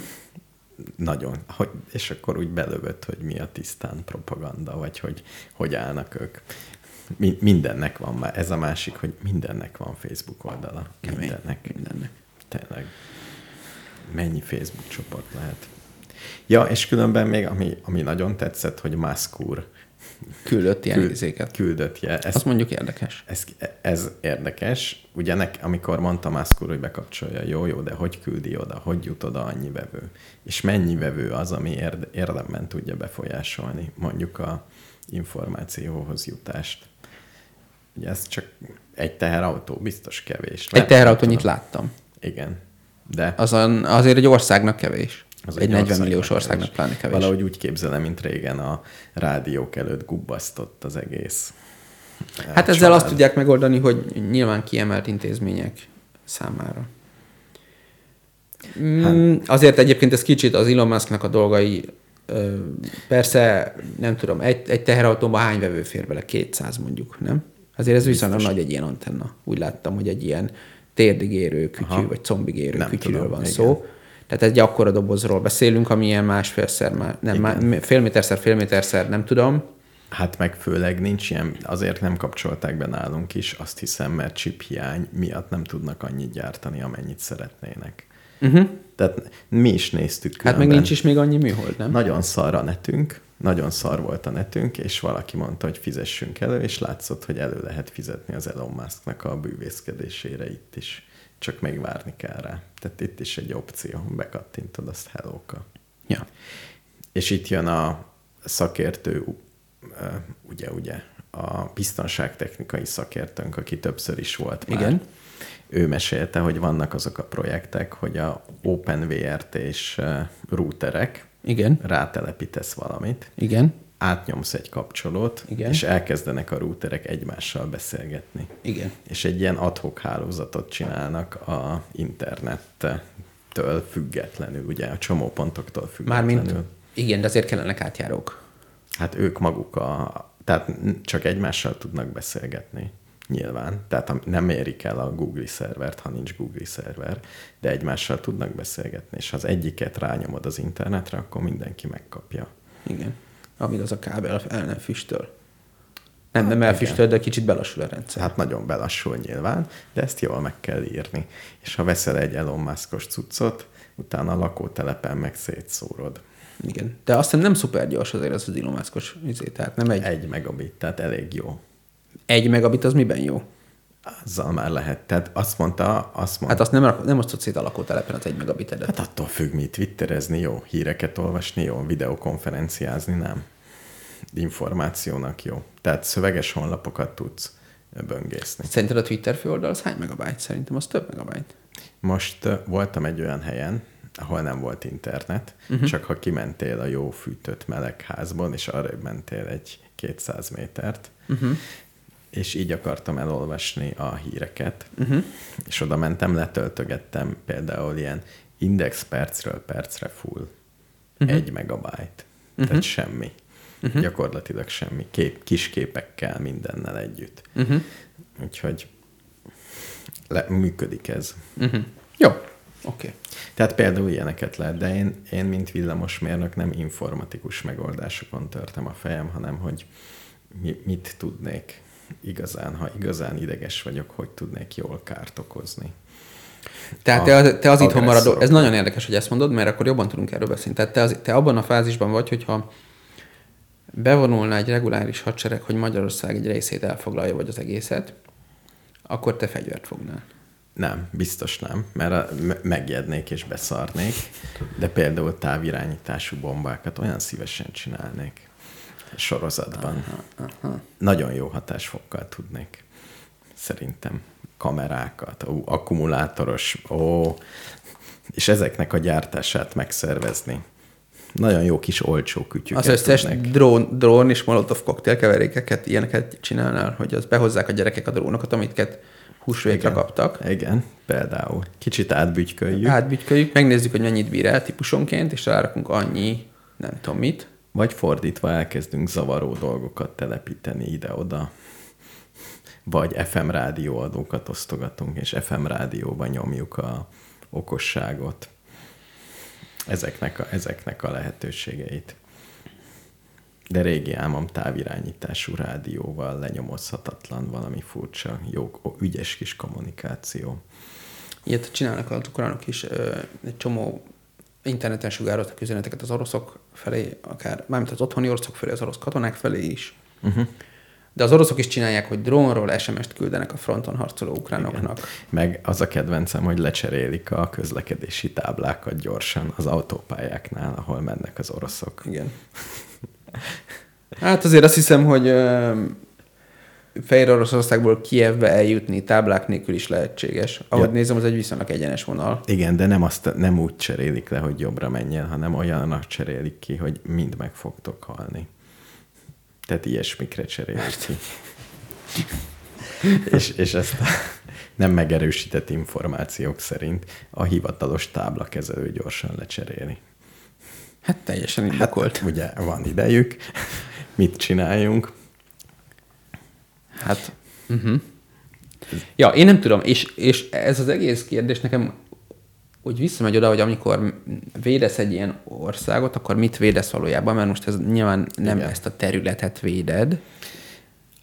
[SPEAKER 5] Nagyon. Hogy, és akkor úgy belövött, hogy mi a tisztán propaganda, vagy hogy hogy állnak ők. Mi, mindennek van már. Ez a másik, hogy mindennek van Facebook oldala.
[SPEAKER 4] Kemény.
[SPEAKER 5] Mindennek.
[SPEAKER 4] Mindennek.
[SPEAKER 5] Tényleg. Mennyi Facebook csoport lehet? Ja, és különben még, ami, ami nagyon tetszett, hogy Musk úr
[SPEAKER 4] Küldött ilyen
[SPEAKER 5] küld,
[SPEAKER 4] izéket.
[SPEAKER 5] küldött. Ja, ezt
[SPEAKER 4] Azt mondjuk érdekes.
[SPEAKER 5] ez, ez érdekes. Ugye nek, amikor mondta Musk úr, hogy bekapcsolja, jó, jó, de hogy küldi oda, hogy jut oda annyi vevő? És mennyi vevő az, ami érd, érdemben tudja befolyásolni mondjuk a információhoz jutást? Ugye ez csak egy teherautó, biztos kevés.
[SPEAKER 4] Egy teherautónyit láttam.
[SPEAKER 5] Igen. De
[SPEAKER 4] Azon, azért egy országnak kevés.
[SPEAKER 5] Az
[SPEAKER 4] egy 40
[SPEAKER 5] országnak
[SPEAKER 4] milliós
[SPEAKER 5] kevés.
[SPEAKER 4] országnak pláne kevés.
[SPEAKER 5] Valahogy úgy képzelem, mint régen a rádiók előtt gubbasztott az egész.
[SPEAKER 4] Hát ezzel
[SPEAKER 5] család.
[SPEAKER 4] azt tudják megoldani, hogy nyilván kiemelt intézmények számára. Mm, azért egyébként ez kicsit az Elon Musknak a dolgai, persze nem tudom, egy, egy teherautóban hány vevő fér bele? 200 mondjuk, nem? Azért ez viszonylag nagy egy ilyen antenna. Úgy láttam, hogy egy ilyen térdig érő kütyű,
[SPEAKER 5] Aha.
[SPEAKER 4] vagy combig érő
[SPEAKER 5] Nem
[SPEAKER 4] kütyűről
[SPEAKER 5] tudom,
[SPEAKER 4] van
[SPEAKER 5] igen.
[SPEAKER 4] szó. Tehát egy akkora dobozról beszélünk, ami ilyen másfélszer, má- nem, má, fél méterszer, fél méterszer, nem tudom.
[SPEAKER 5] Hát meg főleg nincs ilyen, azért nem kapcsolták be nálunk is, azt hiszem, mert chip hiány miatt nem tudnak annyit gyártani, amennyit szeretnének. Uh-huh. Tehát mi is néztük
[SPEAKER 4] Hát meg
[SPEAKER 5] különben.
[SPEAKER 4] nincs is még annyi műhold, nem?
[SPEAKER 5] Nagyon szar a netünk, nagyon szar volt a netünk, és valaki mondta, hogy fizessünk elő, és látszott, hogy elő lehet fizetni az Elon Musknak a bűvészkedésére itt is. Csak még várni kell rá. Tehát itt is egy opció, bekattintod azt hellóka.
[SPEAKER 4] Ja.
[SPEAKER 5] És itt jön a szakértő, ugye, ugye, a biztonságtechnikai szakértőnk, aki többször is volt már.
[SPEAKER 4] Igen.
[SPEAKER 5] Ő mesélte, hogy vannak azok a projektek, hogy a OpenVRT és routerek,
[SPEAKER 4] Igen.
[SPEAKER 5] rátelepítesz valamit,
[SPEAKER 4] Igen.
[SPEAKER 5] Átnyomsz egy kapcsolót,
[SPEAKER 4] Igen.
[SPEAKER 5] és elkezdenek a routerek egymással beszélgetni.
[SPEAKER 4] Igen.
[SPEAKER 5] És egy ilyen adhok hálózatot csinálnak a internettől függetlenül, ugye a csomópontoktól függetlenül.
[SPEAKER 4] Mármint, igen, de azért kellenek átjárók.
[SPEAKER 5] Hát ők maguk a... Tehát csak egymással tudnak beszélgetni, nyilván. Tehát nem érik el a Google szervert, ha nincs Google szerver, de egymással tudnak beszélgetni, és ha az egyiket rányomod az internetre, akkor mindenki megkapja.
[SPEAKER 4] Igen. Amíg az a kábel el nem füstöl. Nem, nem elfüstöl, de kicsit belassul a rendszer.
[SPEAKER 5] Hát nagyon belassul nyilván, de ezt jól meg kell írni. És ha veszel egy Elon Muskos cuccot, utána a lakótelepen meg szétszórod.
[SPEAKER 4] Igen. De azt hiszem nem szuper gyors azért az az Elon Musk-os izé, tehát nem egy. Egy
[SPEAKER 5] megabit, tehát elég jó.
[SPEAKER 4] egy megabit az miben jó?
[SPEAKER 5] Azzal már lehet. Tehát azt mondta, azt mondta,
[SPEAKER 4] Hát azt nem, nem osztott szét a lakótelepen az egy megabitedet.
[SPEAKER 5] Hát attól függ, mit twitterezni jó, híreket olvasni jó, videokonferenciázni nem. Információnak jó. Tehát szöveges honlapokat tudsz böngészni.
[SPEAKER 4] Szerinted a Twitter főoldal az hány megabyte? Szerintem az több megabyte.
[SPEAKER 5] Most voltam egy olyan helyen, ahol nem volt internet, uh-huh. csak ha kimentél a jó fűtött melegházban, és arra mentél egy 200 métert, uh-huh. És így akartam elolvasni a híreket, uh-huh. és oda mentem, letöltögettem például ilyen index percről percre full, uh-huh. egy megabyte, uh-huh. tehát semmi. Uh-huh. Gyakorlatilag semmi. Kép, kis képekkel, mindennel együtt. Uh-huh. Úgyhogy le, működik ez.
[SPEAKER 4] Uh-huh. Jó, oké. Okay.
[SPEAKER 5] Tehát például ilyeneket lehet, de én, én, mint villamosmérnök nem informatikus megoldásokon törtem a fejem, hanem hogy mi, mit tudnék igazán, ha igazán ideges vagyok, hogy tudnék jól kárt okozni.
[SPEAKER 4] Tehát te, az- te az itthon maradó, ez nagyon érdekes, hogy ezt mondod, mert akkor jobban tudunk erről beszélni. Tehát te, az, te abban a fázisban vagy, hogyha bevonulna egy reguláris hadsereg, hogy Magyarország egy részét elfoglalja, vagy az egészet, akkor te fegyvert fognál.
[SPEAKER 5] Nem, biztos nem, mert a, me- megjednék és beszarnék, de például távirányítású bombákat olyan szívesen csinálnék sorozatban. Aha, aha. Nagyon jó hatásfokkal tudnék, szerintem. Kamerákat, ó, akkumulátoros, ó, és ezeknek a gyártását megszervezni. Nagyon jó kis olcsó kütyüket
[SPEAKER 4] Az összes
[SPEAKER 5] tudnék.
[SPEAKER 4] drón, drón és molotov koktélkeverékeket, ilyeneket csinálnál, hogy az behozzák a gyerekek a drónokat, amiket húsvétra kaptak.
[SPEAKER 5] Igen, például. Kicsit átbügyköljük.
[SPEAKER 4] Átbügyköljük, megnézzük, hogy mennyit bír el típusonként, és rárakunk annyi, nem tudom mit.
[SPEAKER 5] Vagy fordítva elkezdünk zavaró dolgokat telepíteni ide-oda. Vagy FM rádióadókat osztogatunk, és FM rádióban nyomjuk a okosságot. Ezeknek a, ezeknek a lehetőségeit. De régi álmom távirányítású rádióval lenyomozhatatlan, valami furcsa, jó, ügyes kis kommunikáció.
[SPEAKER 4] Ilyet csinálnak az ukránok is, egy csomó interneten sugároztak üzeneteket az oroszok felé, akár, mármint az otthoni oroszok felé, az orosz katonák felé is. Uh-huh. De az oroszok is csinálják, hogy drónról SMS-t küldenek a fronton harcoló ukránoknak. Igen.
[SPEAKER 5] Meg az a kedvencem, hogy lecserélik a közlekedési táblákat gyorsan az autópályáknál, ahol mennek az oroszok.
[SPEAKER 4] Igen. Hát azért azt hiszem, hogy Fehér Oroszországból Kievbe eljutni táblák nélkül is lehetséges. Ahogy
[SPEAKER 5] Ja.
[SPEAKER 4] nézem, az egy viszonylag egyenes vonal.
[SPEAKER 5] Igen, de nem, azt, nem úgy cserélik le, hogy jobbra menjen, hanem olyannak cserélik ki, hogy mind meg fogtok halni. Tehát ilyesmikre cserélik ki. és, és ezt nem megerősített információk szerint a hivatalos táblakezelő gyorsan lecseréli.
[SPEAKER 4] Hát teljesen indokolt.
[SPEAKER 5] Hát, ugye van idejük, mit csináljunk?
[SPEAKER 4] Hát, uh-huh. Ja, én nem tudom, és, és ez az egész kérdés nekem úgy visszamegy oda, hogy amikor védesz egy ilyen országot, akkor mit védesz valójában, mert most ez nyilván nem
[SPEAKER 5] Igen.
[SPEAKER 4] Ezt a területet véded,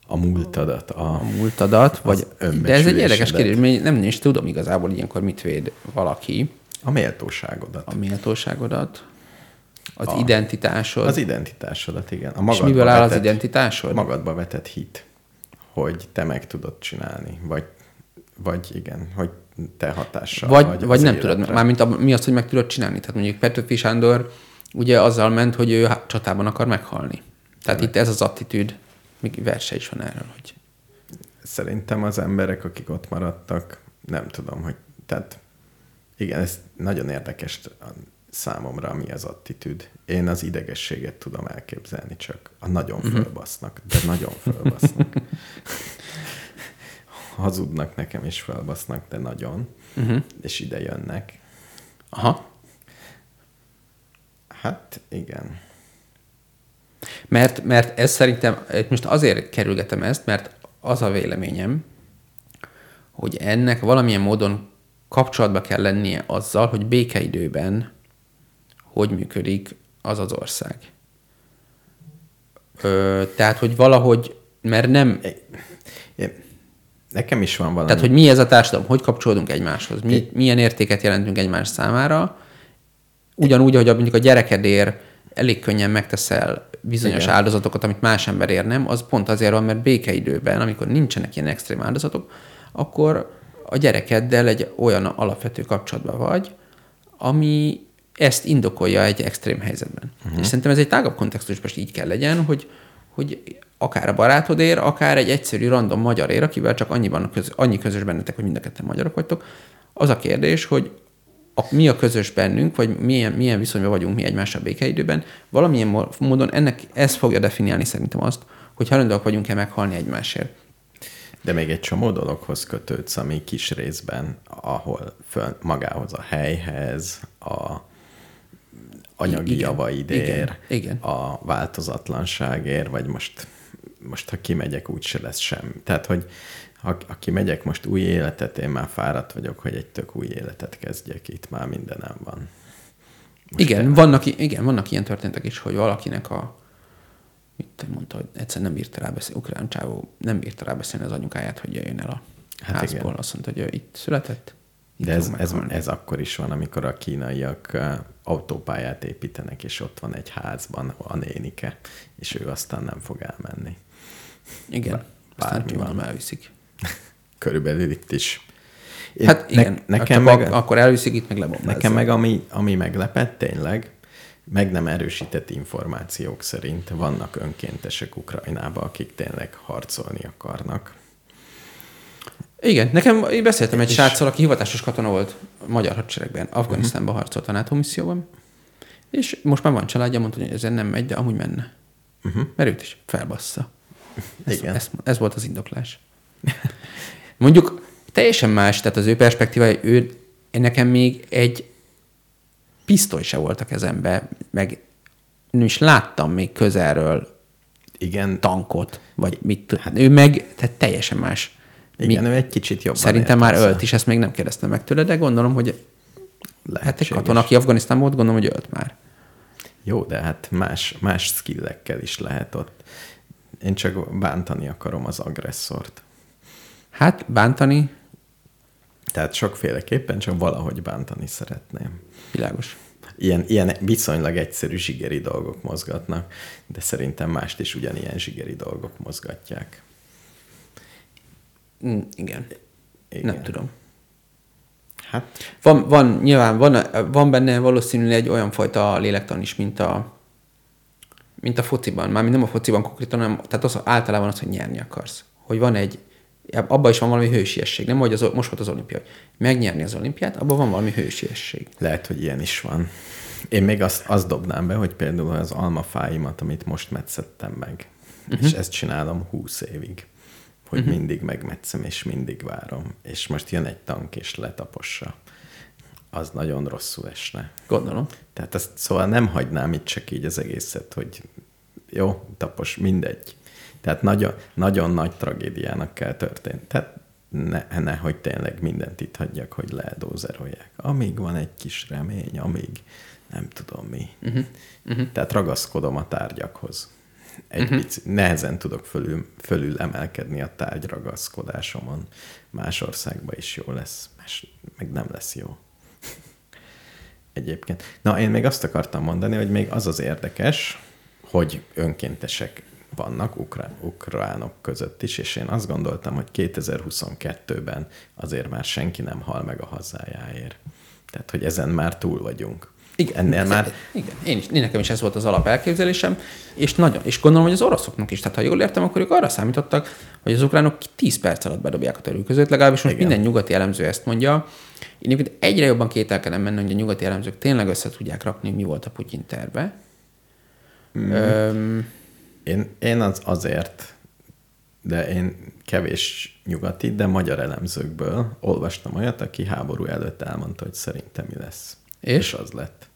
[SPEAKER 5] A múltadat, a,
[SPEAKER 4] a múltadat, vagy, de ez egy érdekes kérdés, mert nem is tudom igazából ilyenkor mit véd valaki,
[SPEAKER 5] a méltóságodat.
[SPEAKER 4] a méltóságodat, az
[SPEAKER 5] A-
[SPEAKER 4] identitásod,
[SPEAKER 5] Az identitásodat, igen. A
[SPEAKER 4] és
[SPEAKER 5] magadba
[SPEAKER 4] miből áll az
[SPEAKER 5] vetett-
[SPEAKER 4] identitásod?
[SPEAKER 5] Magadba vetett hit, hogy te meg tudod csinálni, vagy, vagy igen, hogy te hatással
[SPEAKER 4] Vagy,
[SPEAKER 5] vagy,
[SPEAKER 4] vagy nem
[SPEAKER 5] életre.
[SPEAKER 4] tudod, mármint a, mi az, hogy meg tudod csinálni. Tehát mondjuk Petőfi Sándor ugye azzal ment, hogy ő csatában akar meghalni. Tehát itt ez az attitűd, még verse is van erről, hogy
[SPEAKER 5] Szerintem az emberek, akik ott maradtak, nem tudom, hogy, tehát igen, ez nagyon érdekes számomra, mi az attitűd. Én az idegességet tudom elképzelni, csak a nagyon
[SPEAKER 4] Mhm.
[SPEAKER 5] fölbasznak, de nagyon fölbasznak. Hazudnak nekem is fölbasznak, de nagyon. Uh-huh. És ide jönnek.
[SPEAKER 4] aha,
[SPEAKER 5] Hát igen.
[SPEAKER 4] Mert, mert ez szerintem, most azért kerülgetem ezt, mert az a véleményem, hogy ennek valamilyen módon kapcsolatba kell lennie azzal, hogy békeidőben hogy működik az az ország. Ö, tehát, hogy valahogy, mert nem,
[SPEAKER 5] nekem is van valami.
[SPEAKER 4] tehát, hogy mi ez a társadalom, hogy kapcsolódunk egymáshoz, mi, milyen értéket jelentünk egymás számára, ugyanúgy, ahogy mondjuk a gyerekedér elég könnyen megteszel bizonyos.
[SPEAKER 5] Igen.
[SPEAKER 4] áldozatokat, amit más ember ér nem, az pont azért van, mert békeidőben, amikor nincsenek ilyen extrém áldozatok, akkor a gyerekeddel egy olyan alapvető kapcsolatban vagy, ami ezt indokolja egy extrém helyzetben. Uh-huh. És szerintem ez egy tágabb kontextusban is így kell legyen, hogy, hogy akár a barátod ér, akár egy egyszerű random magyar ér, akivel csak annyi, van köz, annyi közös bennetek, hogy mind a ketten magyarok vagytok. Az a kérdés, hogy a, mi a közös bennünk, vagy milyen, milyen viszonyban vagyunk mi egymással békeidőben, valamilyen módon ennek ez fogja definiálni szerintem azt, hogy hajlandóak vagyunk-e meghalni egymásért.
[SPEAKER 5] De még egy csomó dologhoz kötődsz, ami kis részben, ahol föl, magához a helyhez, a anyagi
[SPEAKER 4] Igen,
[SPEAKER 5] javaidér,
[SPEAKER 4] igen, igen.
[SPEAKER 5] a változatlanságért, vagy most, most ha kimegyek, úgyse lesz sem. Tehát, hogy ha, ha kimegyek most új életet, én már fáradt vagyok, hogy egy tök új életet kezdjek, itt már mindenem van. Most
[SPEAKER 4] igen, vannak, igen, vannak ilyen történetek is, hogy valakinek a mit mondta, hogy egyszer nem bírta rá beszélni, ukrán csávó nem bírta rá beszélni az anyukáját, hogy jöjjön el a
[SPEAKER 5] Hát
[SPEAKER 4] hát házból.
[SPEAKER 5] igen.
[SPEAKER 4] Azt mondta, hogy ő itt született.
[SPEAKER 5] De ez, ez, ez akkor is van, amikor a kínaiak autópályát építenek, és ott van egy házban a nénike, és ő aztán nem fog elmenni.
[SPEAKER 4] Igen,
[SPEAKER 5] bármi van.
[SPEAKER 4] elviszik.
[SPEAKER 5] Körülbelül itt is.
[SPEAKER 4] Hát igen,
[SPEAKER 5] ne,
[SPEAKER 4] nekem
[SPEAKER 5] nekem meg,
[SPEAKER 4] ak- akkor elviszik, itt meg lebombázzák.
[SPEAKER 5] nekem meg ami, ami meglepett tényleg, meg nem erősített információk szerint vannak önkéntesek Ukrajnába, akik tényleg harcolni akarnak.
[SPEAKER 4] Igen, nekem én beszéltem egy sráccal, aki hivatásos katona volt a magyar hadseregben, Afganisztánban uh-huh. harcolt a NATO misszióban, és most már van családja, mondta, hogy ezen nem megy, de amúgy menne. Uh-huh. Mert őt is felbassza. Ez,
[SPEAKER 5] Igen.
[SPEAKER 4] Ez, ez volt az indoklás. Mondjuk teljesen más, tehát az ő perspektívája, ő, nekem még egy pisztoly se volt a kezembe, meg nem is láttam még közelről
[SPEAKER 5] Igen,
[SPEAKER 4] tankot, vagy mit hát, ő meg, tehát teljesen más.
[SPEAKER 5] Igen ő egy kicsit jobban
[SPEAKER 4] Szerintem már ölt is, ezt még nem kérdeztem meg tőle, de gondolom, hogy hát egy
[SPEAKER 5] Lehetséges.
[SPEAKER 4] katona, aki Afganisztánban volt, gondolom, hogy ölt már.
[SPEAKER 5] Jó, de hát más, más skillekkel is lehet ott. Én csak bántani akarom az agresszort.
[SPEAKER 4] Hát bántani,
[SPEAKER 5] Tehát sokféleképpen csak valahogy bántani szeretném.
[SPEAKER 4] világos.
[SPEAKER 5] Ilyen, ilyen viszonylag egyszerű zsigeri dolgok mozgatnak, de szerintem mást is ugyanilyen zsigeri dolgok mozgatják.
[SPEAKER 4] Mm, igen.
[SPEAKER 5] Igen.
[SPEAKER 4] Nem tudom.
[SPEAKER 5] Hát
[SPEAKER 4] Van, van nyilván van, van benne valószínűleg egy olyan fajta lélektan is, mint a, mint a fociban. Mármint nem a fociban konkrétan, hanem tehát az általában az, hogy nyerni akarsz. Hogy van egy, abban is van valami hősiesség. Nem, hogy az, most volt az olimpia, hogy megnyerni az olimpiát, abban van valami hősiesség.
[SPEAKER 5] lehet, hogy ilyen is van. Én még azt, azt dobnám be, hogy például az almafáimat, amit most metszettem meg, uh-huh. és ezt csinálom húsz évig, hogy uh-huh. mindig megmetszem, és mindig várom. És most jön egy tank, és letapossa. Az nagyon rosszul esne.
[SPEAKER 4] Gondolom.
[SPEAKER 5] Tehát ezt szóval nem hagynám itt csak így az egészet, hogy jó, tapos, mindegy. Tehát nagyon, nagyon nagy tragédiának kell történni. Tehát ne, ne, hogy tényleg mindent itt hagyjak, hogy leeldózerolják. Amíg van egy kis remény, amíg nem tudom mi. Uh-huh. Uh-huh. Tehát ragaszkodom a tárgyakhoz. Egy uh-huh. pici, nehezen tudok fölül, fölül emelkedni a tárgy ragaszkodásomon. Más országban is jó lesz, más meg nem lesz jó egyébként. Na, én még azt akartam mondani, hogy még az az érdekes, hogy önkéntesek vannak ukrán, ukránok között is, és én azt gondoltam, hogy 2022-ben azért már senki nem hal meg a hazájáért. Tehát, hogy ezen már túl vagyunk.
[SPEAKER 4] Igen,
[SPEAKER 5] Ennél már
[SPEAKER 4] Igen, én, is, én nekem is ez volt az alap elképzelésem, és nagyon, és gondolom, hogy az oroszoknak is. Tehát ha jól értem, akkor ők arra számítottak, hogy az ukránok 10 perc alatt bedobják a törülközőt, legalábbis most
[SPEAKER 5] Igen.
[SPEAKER 4] minden nyugati elemző ezt mondja. Én egyébként egyre jobban kételkedem benne, hogy a nyugati elemzők tényleg össze tudják rakni, mi volt a Putyin terve. Mm. Öm,
[SPEAKER 5] én, én az azért, de én kevés nyugati, de magyar elemzőkből olvastam olyat, aki háború előtt elmondta, hogy szerintem mi lesz.
[SPEAKER 4] És?
[SPEAKER 5] és az lett.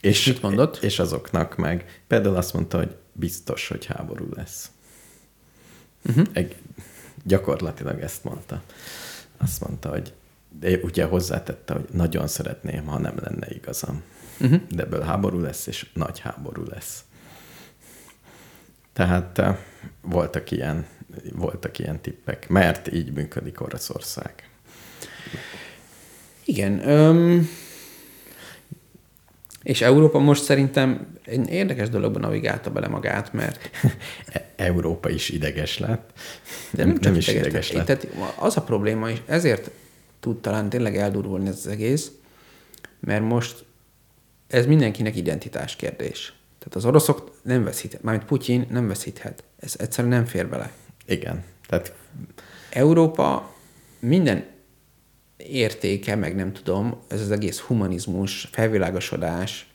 [SPEAKER 5] És
[SPEAKER 4] mit mondott?
[SPEAKER 5] És azoknak meg. Például azt mondta, hogy biztos, hogy háború lesz. Uh-huh. Egy, gyakorlatilag ezt mondta. Azt mondta, hogy de ugye hozzátette, hogy nagyon szeretném, ha nem lenne igazam. Uh-huh. De ebből háború lesz, és nagy háború lesz. Tehát eh, voltak ilyen, voltak ilyen tippek, mert így működik Oroszország.
[SPEAKER 4] igen. Öm, és Európa most szerintem egy érdekes dologban navigálta bele magát, mert
[SPEAKER 5] Európa is ideges lett.
[SPEAKER 4] De nem, csak
[SPEAKER 5] nem is
[SPEAKER 4] ideges,
[SPEAKER 5] ideges lett.
[SPEAKER 4] Tehát az a probléma, és ezért tud talán tényleg eldurulni ez az egész, mert most ez mindenkinek identitás kérdés. Tehát az oroszok nem veszíthet, mármint Putyin nem veszíthet. Ez egyszerűen nem fér bele.
[SPEAKER 5] Igen. Tehát
[SPEAKER 4] Európa minden értéke, meg nem tudom, ez az egész humanizmus, felvilágosodás,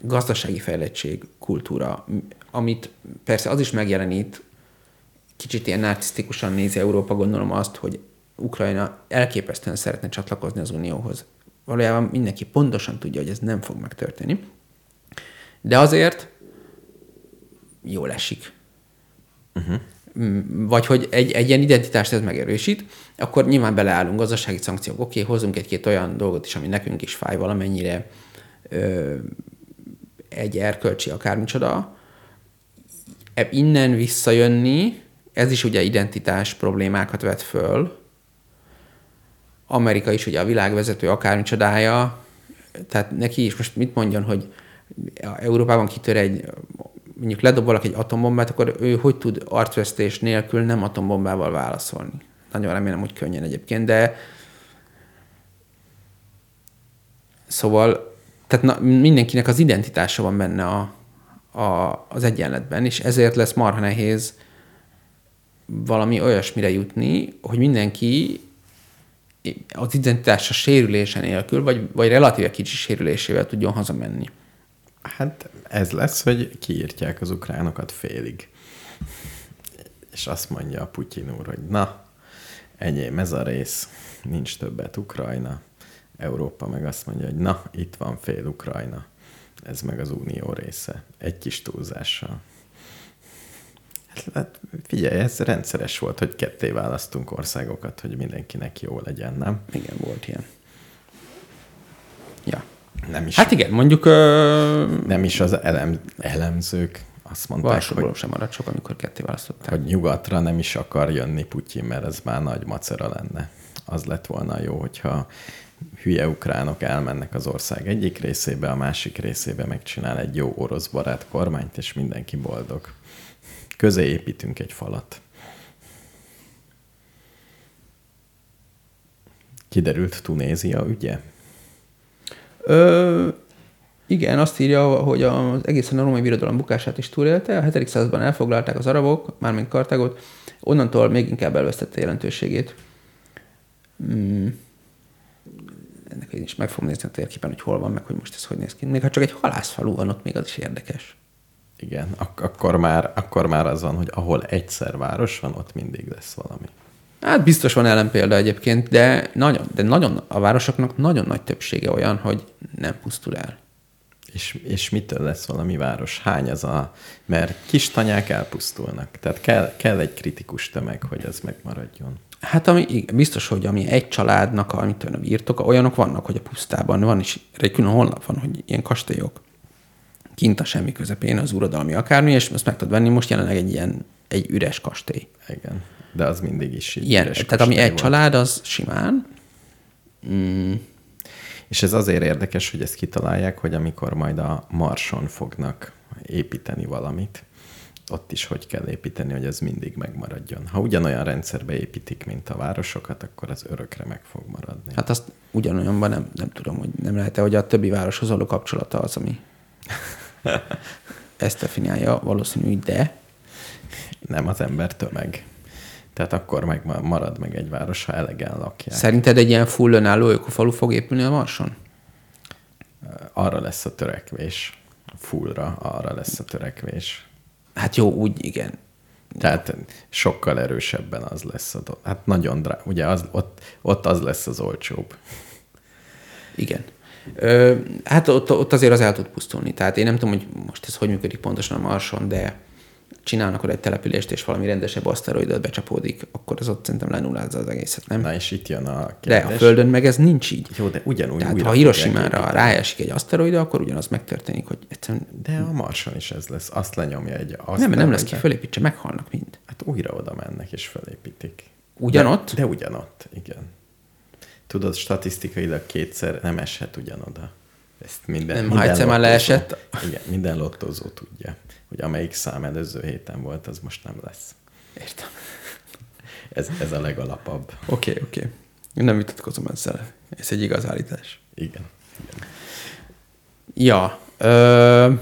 [SPEAKER 4] gazdasági fejlettség, kultúra, amit persze az is megjelenít, kicsit ilyen narcisztikusan nézi Európa, gondolom azt, hogy Ukrajna elképesztően szeretne csatlakozni az Unióhoz. Valójában mindenki pontosan tudja, hogy ez nem fog megtörténni. De azért jól esik. Uh-huh. Vagy hogy egy, egy ilyen identitást ez megerősít, akkor nyilván beleállunk gazdasági szankciók. Oké, hozunk egy-két olyan dolgot is, ami nekünk is fáj valamennyire, ö, egy erkölcsi akármicsoda. E- Innen visszajönni, ez is ugye identitás problémákat vet föl. Amerika is ugye a világvezető akármicsodája, tehát neki is most mit mondjon, hogy Európában kitör egy, mondjuk ledob valaki egy atombombát, akkor ő hogy tud arcvesztés nélkül nem atombombával válaszolni? Nagyon remélem, hogy könnyen egyébként, de szóval tehát na, mindenkinek az identitása van benne a, a, az egyenletben, és ezért lesz marha nehéz valami olyasmire jutni, hogy mindenki az identitása sérülése nélkül, vagy, vagy relatíve kicsi sérülésével tudjon hazamenni.
[SPEAKER 5] Hát ez lesz, hogy kiírtják az ukránokat félig. És azt mondja a Putyin úr, hogy na, enyém ez a rész, nincs többet Ukrajna. Európa meg azt mondja, hogy na, itt van fél Ukrajna. Ez meg az unió része. Egy kis túlzással. Hát figyelj, ez rendszeres volt, hogy ketté választunk országokat, hogy mindenkinek jó legyen, nem?
[SPEAKER 4] Igen, volt ilyen. Ja.
[SPEAKER 5] Nem is,
[SPEAKER 4] Hát igen, mondjuk ö,
[SPEAKER 5] nem is az elem, elemzők azt mondták,
[SPEAKER 4] Varsóból
[SPEAKER 5] hogy,
[SPEAKER 4] sem maradt sok, amikor ketté választották.
[SPEAKER 5] hogy nyugatra nem is akar jönni Putyin, mert ez már nagy macera lenne. Az lett volna jó, hogyha hülye ukránok elmennek az ország egyik részébe, a másik részébe megcsinál egy jó orosz barát kormányt, és mindenki boldog. Közé építünk egy falat. Kiderült Tunézia ügye?
[SPEAKER 4] Ö, igen, azt írja, hogy az egészen a római birodalom bukását is túlélte. A 7. században elfoglalták az arabok, mármint Kartágot, onnantól még inkább elvesztette jelentőségét. Hmm. Ennek én is meg fogom nézni a térképen, hogy hol van, meg hogy most ez hogy néz ki. Még ha csak egy halászfalu van ott, még az is érdekes.
[SPEAKER 5] Igen, ak- akkor már, akkor már az van, hogy ahol egyszer város van, ott mindig lesz valami.
[SPEAKER 4] Hát biztos van ellenpélda egyébként, de nagyon, de nagyon, a városoknak nagyon nagy többsége olyan, hogy nem pusztul el.
[SPEAKER 5] És, és mitől lesz valami város? Hány az a... Mert kis tanyák elpusztulnak. Tehát kell, kell egy kritikus tömeg, hogy ez megmaradjon.
[SPEAKER 4] Hát ami, biztos, hogy ami egy családnak, amit ön írtok, olyanok vannak, hogy a pusztában van, és egy külön honlap van, hogy ilyen kastélyok kint a semmi közepén, az uradalmi akármi, és ezt meg tudod venni, most jelenleg egy ilyen, egy üres kastély.
[SPEAKER 5] Igen. De az mindig is így.
[SPEAKER 4] Ilyen, tehát ami egy
[SPEAKER 5] volt.
[SPEAKER 4] család, az simán. Mm,
[SPEAKER 5] És ez azért érdekes, hogy ezt kitalálják, hogy amikor majd a Marson fognak építeni valamit, ott is hogy kell építeni, hogy ez mindig megmaradjon. Ha ugyanolyan rendszerbe építik, mint a városokat, akkor az örökre meg fog maradni.
[SPEAKER 4] hát azt ugyanolyanban nem, nem tudom, hogy nem lehet-e, hogy a többi városhoz való kapcsolata az, ami ezt definiálja, valószínű, de
[SPEAKER 5] Nem az ember tömeg. Tehát akkor meg ma- marad meg egy város, ha elegen lakják.
[SPEAKER 4] szerinted egy ilyen full önálló ökofalu fog épülni a Marson?
[SPEAKER 5] Arra lesz a törekvés. Fullra arra lesz a törekvés.
[SPEAKER 4] Hát jó, úgy igen.
[SPEAKER 5] Tehát sokkal erősebben az lesz a dolog. Hát nagyon drá... Ugye az, ott, ott az lesz az olcsóbb.
[SPEAKER 4] Igen. Ö, hát ott, ott azért az el tud pusztulni. Tehát én nem tudom, hogy most ez hogy működik pontosan a Marson, de csinálnak oda egy települést, és valami rendesebb aszteroidot becsapódik, akkor az ott szerintem lenullázza az egészet, nem?
[SPEAKER 5] Na és itt jön a
[SPEAKER 4] de
[SPEAKER 5] kérdés.
[SPEAKER 4] a Földön meg ez nincs így.
[SPEAKER 5] Jó, de ugyanúgy
[SPEAKER 4] Tehát ha Hiroshima-ra ráesik egy aszteroida, akkor ugyanaz megtörténik, hogy egyszerűen
[SPEAKER 5] De a Marson is ez lesz. Azt lenyomja egy azt
[SPEAKER 4] nem, nem lesz ki, fölépítse, meghalnak mind.
[SPEAKER 5] Hát újra oda mennek és felépítik.
[SPEAKER 4] Ugyanott?
[SPEAKER 5] De, de ugyanott, igen. Tudod, statisztikailag kétszer nem eshet ugyanoda. Ezt minden,
[SPEAKER 4] Nem,
[SPEAKER 5] minden
[SPEAKER 4] ha egyszer már leesett.
[SPEAKER 5] Igen, minden lottózó tudja, hogy amelyik szám előző héten volt, az most nem lesz.
[SPEAKER 4] Értem.
[SPEAKER 5] Ez, ez a legalapabb.
[SPEAKER 4] Oké, okay, oké. Okay. Nem vitatkozom ezzel. Ez egy igaz állítás.
[SPEAKER 5] Igen.
[SPEAKER 4] Ja. Ö,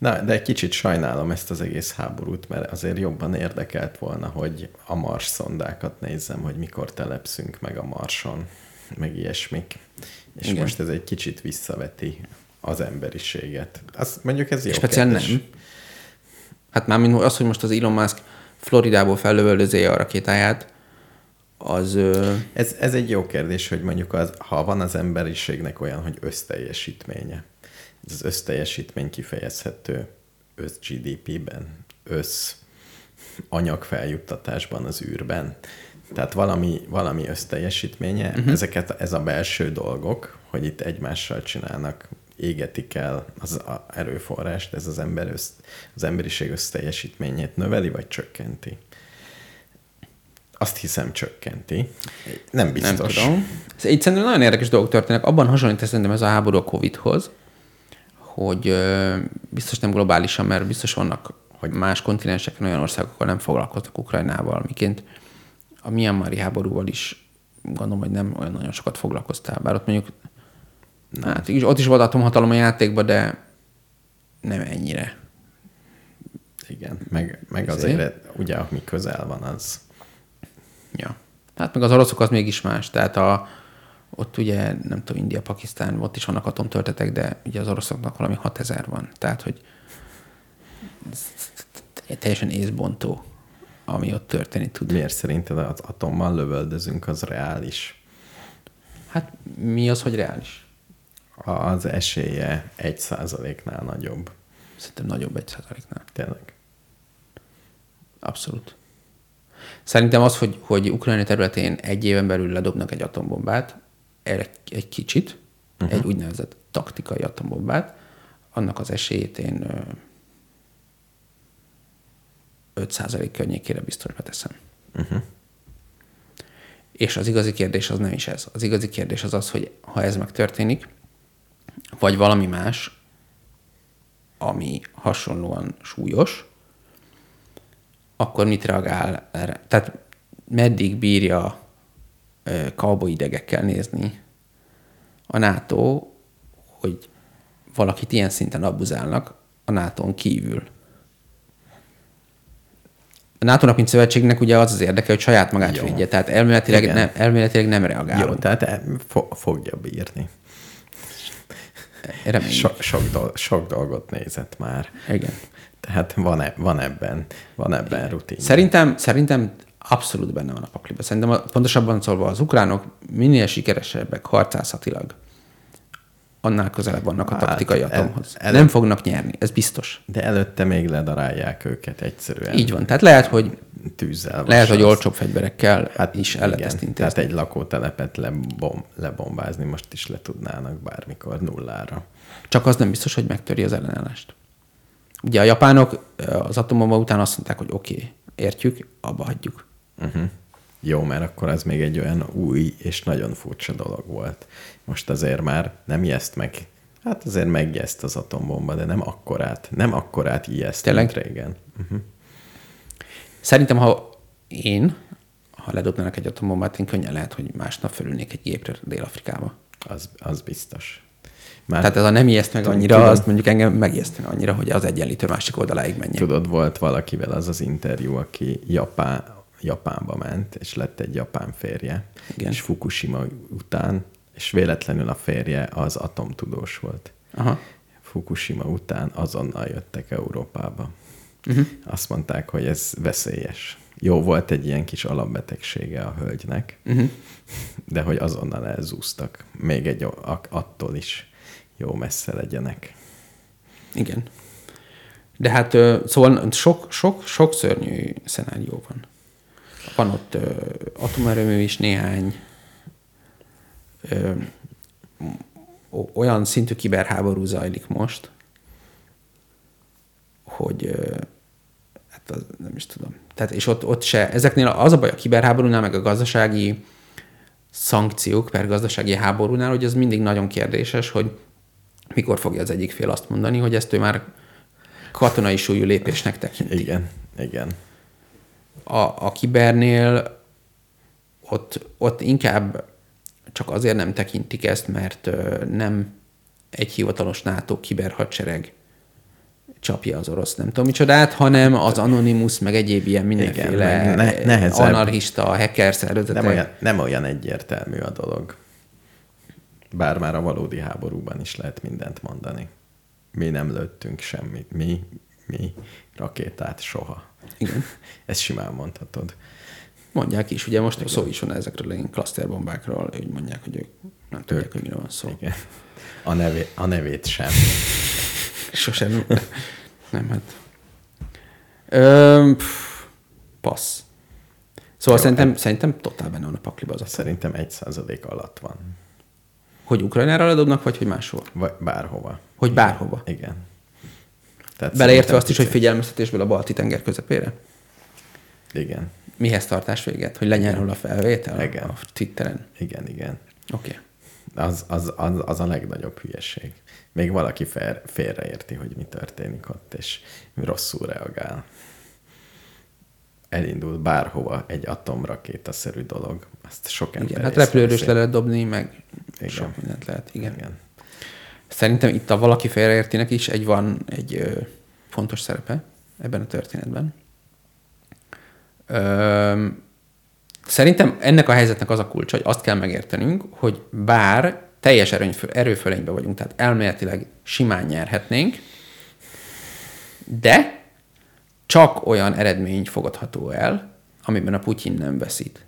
[SPEAKER 5] Na, de egy kicsit sajnálom ezt az egész háborút, mert azért jobban érdekelt volna, hogy a Mars szondákat nézzem, hogy mikor telepszünk meg a Marson, meg ilyesmik. És
[SPEAKER 4] Igen.
[SPEAKER 5] Igen. most ez egy kicsit visszaveti az emberiséget. Azt mondjuk ez jó
[SPEAKER 4] speciál
[SPEAKER 5] kérdés.
[SPEAKER 4] nem. Hát mármint az, hogy most az Elon Musk Floridából fellövöldözi a rakétáját, az...
[SPEAKER 5] Ez, ez egy jó kérdés, hogy mondjuk az, ha van az emberiségnek olyan, hogy összteljesítménye, ez az összteljesítmény kifejezhető össz GDP-ben, össz anyagfeljuttatásban az űrben. Tehát valami, valami összteljesítménye, uh-huh. ezeket, ez a belső dolgok, hogy itt egymással csinálnak, égetik el az erőforrást, ez az, ember össz, az emberiség összteljesítményét növeli, vagy csökkenti? Azt hiszem csökkenti. Nem biztos.
[SPEAKER 4] nem tudom. Így szerintem nagyon érdekes dolgok történnek. Abban hasonlít szerintem ez a háború a Covid-hoz, hogy ö, biztos nem globálisan, mert biztos vannak hogy más kontinenseken olyan országok, ahol nem foglalkoznak Ukrajnával, miként a Myanmari háborúval is gondolom, hogy nem olyan nagyon sokat foglalkoztál, bár ott mondjuk hát, ott is volt atomhatalom a játékban, de nem ennyire.
[SPEAKER 5] Igen, meg, meg
[SPEAKER 4] Ezért?
[SPEAKER 5] azért, ugye, ami közel van, az
[SPEAKER 4] Ja. Hát meg az oroszok az mégis más. Tehát a, ott ugye, nem tudom, India, Pakisztán, ott is vannak atomtörtetek, de ugye az oroszoknak valami 6000 van. Tehát, hogy teljesen észbontó, ami ott történni tud.
[SPEAKER 5] miért szerinted az atommal lövöldözünk, az reális?
[SPEAKER 4] Hát mi az, hogy reális?
[SPEAKER 5] Az esélye egy százaléknál nagyobb.
[SPEAKER 4] Szerintem nagyobb egy százaléknál.
[SPEAKER 5] Tényleg.
[SPEAKER 4] Abszolút. Szerintem az, hogy, hogy Ukrajna területén egy éven belül ledobnak egy atombombát, erre egy kicsit, uh-huh. egy úgynevezett taktikai atombombát, annak az esélyét én ö, 5% környékére biztos beteszem. Uh-huh. És az igazi kérdés az nem is ez. Az igazi kérdés az az, hogy ha ez megtörténik, vagy valami más, ami hasonlóan súlyos, akkor mit reagál erre? Tehát meddig bírja cowboy idegekkel nézni a NATO, hogy valakit ilyen szinten abuzálnak a NATO-n kívül. A NATO-nak, mint szövetségnek ugye az az érdeke, hogy saját magát
[SPEAKER 5] Jó.
[SPEAKER 4] védje, tehát elméletileg
[SPEAKER 5] Igen.
[SPEAKER 4] nem, elméletileg nem
[SPEAKER 5] Jó,
[SPEAKER 4] reagálunk.
[SPEAKER 5] tehát e- fo- fogja bírni.
[SPEAKER 4] Reméljük.
[SPEAKER 5] So, sok, sok dolgot nézett már.
[SPEAKER 4] Igen.
[SPEAKER 5] Tehát van, e- van ebben, van ebben rutin.
[SPEAKER 4] Szerintem, szerintem abszolút benne van a pakliba. Szerintem a, pontosabban szólva az ukránok minél sikeresebbek harcászatilag, annál közelebb vannak a
[SPEAKER 5] Hát,
[SPEAKER 4] taktikai
[SPEAKER 5] el-
[SPEAKER 4] atomhoz.
[SPEAKER 5] el-
[SPEAKER 4] Nem fognak nyerni, ez biztos.
[SPEAKER 5] De előtte még ledarálják őket egyszerűen.
[SPEAKER 4] Így van. Tehát lehet, hogy
[SPEAKER 5] Tűzzel.
[SPEAKER 4] lehet, hogy olcsóbb fegyverekkel hát is el lehet ezt
[SPEAKER 5] Tehát
[SPEAKER 4] intézni.
[SPEAKER 5] egy lakótelepet lebom, lebombázni most is le tudnának bármikor nullára.
[SPEAKER 4] Csak az nem biztos, hogy megtöri az ellenállást. Ugye a japánok az atombomba után azt mondták, hogy oké, okay, értjük, abba hagyjuk.
[SPEAKER 5] Uh-huh. Jó, mert akkor ez még egy olyan új és nagyon furcsa dolog volt. Most azért már nem ijeszt meg, hát azért megijeszt az atombomba, de nem akkorát, nem akkorát ijeszt,
[SPEAKER 4] Tényleg?
[SPEAKER 5] mint régen. Uh-huh.
[SPEAKER 4] Szerintem, ha én, ha ledobnának egy atombombát, én könnyen lehet, hogy másnap fölülnék egy gépre Dél-Afrikába.
[SPEAKER 5] Az, az biztos. Már
[SPEAKER 4] Tehát ez a nem ijeszt meg annyira,
[SPEAKER 5] tudom.
[SPEAKER 4] azt mondjuk engem megijeszteni annyira, hogy az egyenlítő másik oldaláig menjen.
[SPEAKER 5] Tudod, volt valakivel az az interjú, aki Japán, Japánba ment, és lett egy japán férje,
[SPEAKER 4] Igen.
[SPEAKER 5] és Fukushima után, és véletlenül a férje az atomtudós volt.
[SPEAKER 4] Aha.
[SPEAKER 5] Fukushima után azonnal jöttek Európába. Uh-huh. Azt mondták, hogy ez veszélyes. Jó, volt egy ilyen kis alapbetegsége a hölgynek, uh-huh. de hogy azonnal elzúztak. Még egy attól is jó messze legyenek.
[SPEAKER 4] Igen. De hát szóval sok, sok, sok szörnyű szenárió van. Van ott atomerőmű is néhány, ö, olyan szintű kiberháború zajlik most, hogy ö, hát az, nem is tudom. Tehát, és ott, ott se, ezeknél az a baj a kiberháborúnál, meg a gazdasági szankciók per gazdasági háborúnál, hogy az mindig nagyon kérdéses, hogy mikor fogja az egyik fél azt mondani, hogy ezt ő már katonai súlyú lépésnek tekinti.
[SPEAKER 5] Igen, igen.
[SPEAKER 4] A, a kibernél ott, ott inkább csak azért nem tekintik ezt, mert nem egy hivatalos NATO kiberhadsereg csapja az orosz nem tudom micsodát, hanem az Anonymous, meg egyéb ilyen mindenféle
[SPEAKER 5] meg ne- nehezebb.
[SPEAKER 4] anarchista, hacker szervezetek.
[SPEAKER 5] Nem olyan, nem olyan egyértelmű a dolog. Bár már a valódi háborúban is lehet mindent mondani. Mi nem lőttünk semmit. Mi, mi rakétát soha.
[SPEAKER 4] Igen.
[SPEAKER 5] Ezt simán mondhatod.
[SPEAKER 4] Mondják is, ugye most szó is van ezekről ilyen klaszterbombákról, úgy mondják, hogy ők nem tudják, hogy miről van szó.
[SPEAKER 5] Igen. A, nevé, a nevét sem.
[SPEAKER 4] Sosem. nem, hát. Ö, pff, passz. Szóval
[SPEAKER 5] Jó,
[SPEAKER 4] szerintem, szerintem totál benne van a pakliba az a
[SPEAKER 5] Szerintem egy százalék alatt van.
[SPEAKER 4] Hogy Ukrajnára ledobnak, vagy hogy máshol?
[SPEAKER 5] Vagy bárhova.
[SPEAKER 4] Hogy bárhova.
[SPEAKER 5] Igen. Tehát
[SPEAKER 4] Beleértve azt is, hogy figyelmeztetésből a balti tenger közepére?
[SPEAKER 5] Igen,
[SPEAKER 4] Mihez tartás véget? Hogy legyen a felvétel
[SPEAKER 5] Igen.
[SPEAKER 4] a Twitteren?
[SPEAKER 5] igen, igen.
[SPEAKER 4] Oké. Okay.
[SPEAKER 5] Az, az, az, az a legnagyobb hülyeség. Még valaki fél, félreérti, hogy mi történik ott, és rosszul reagál. Elindul bárhova egy atomrakétaszerű dolog. Azt sok ember
[SPEAKER 4] Igen, hát repülőrös le lehet dobni, meg
[SPEAKER 5] Igen.
[SPEAKER 4] sok mindent lehet. Igen.
[SPEAKER 5] Igen.
[SPEAKER 4] Szerintem itt a valaki félreértinek is egy van egy ö, fontos szerepe ebben a történetben. Szerintem ennek a helyzetnek az a kulcsa, hogy azt kell megértenünk, hogy bár teljes erőfölényben vagyunk, tehát elméletileg simán nyerhetnénk, de csak olyan eredmény fogadható el, amiben a Putyin nem veszít.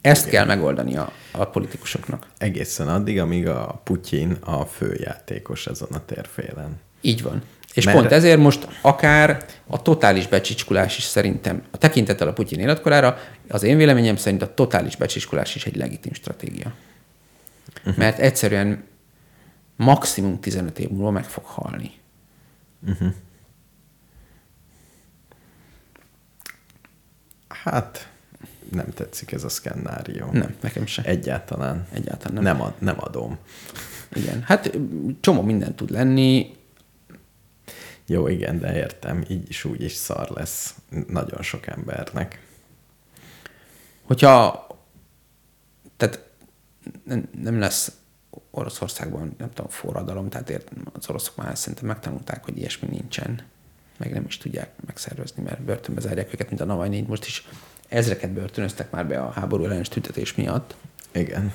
[SPEAKER 4] Ezt kell megoldani a, a politikusoknak.
[SPEAKER 5] Egészen addig, amíg a Putyin a főjátékos ezen a térfélen.
[SPEAKER 4] Így van. És
[SPEAKER 5] Mert-
[SPEAKER 4] pont ezért most akár a totális becsicskulás is szerintem, a tekintettel a Putyin életkorára, az én véleményem szerint a totális becsicskulás is egy legitim stratégia. Uh-huh. Mert egyszerűen maximum 15 év múlva meg fog halni.
[SPEAKER 5] Hát, nem tetszik ez a szkennárió.
[SPEAKER 4] Nem, nekem se.
[SPEAKER 5] Egyáltalán.
[SPEAKER 4] Egyáltalán nem.
[SPEAKER 5] Nem, ad, nem adom.
[SPEAKER 4] Igen. Hát csomó minden tud lenni.
[SPEAKER 5] Jó, igen, de értem, így is úgy is szar lesz nagyon sok embernek.
[SPEAKER 4] Hogyha tehát nem, nem lesz Oroszországban, nem tudom, forradalom, tehát ért, az oroszok már szerintem megtanulták, hogy ilyesmi nincsen, meg nem is tudják megszervezni, mert börtönbe zárják őket, mint a Navalnyi. Most is ezreket börtönöztek már be a háború ellenes tüntetés miatt.
[SPEAKER 5] Igen.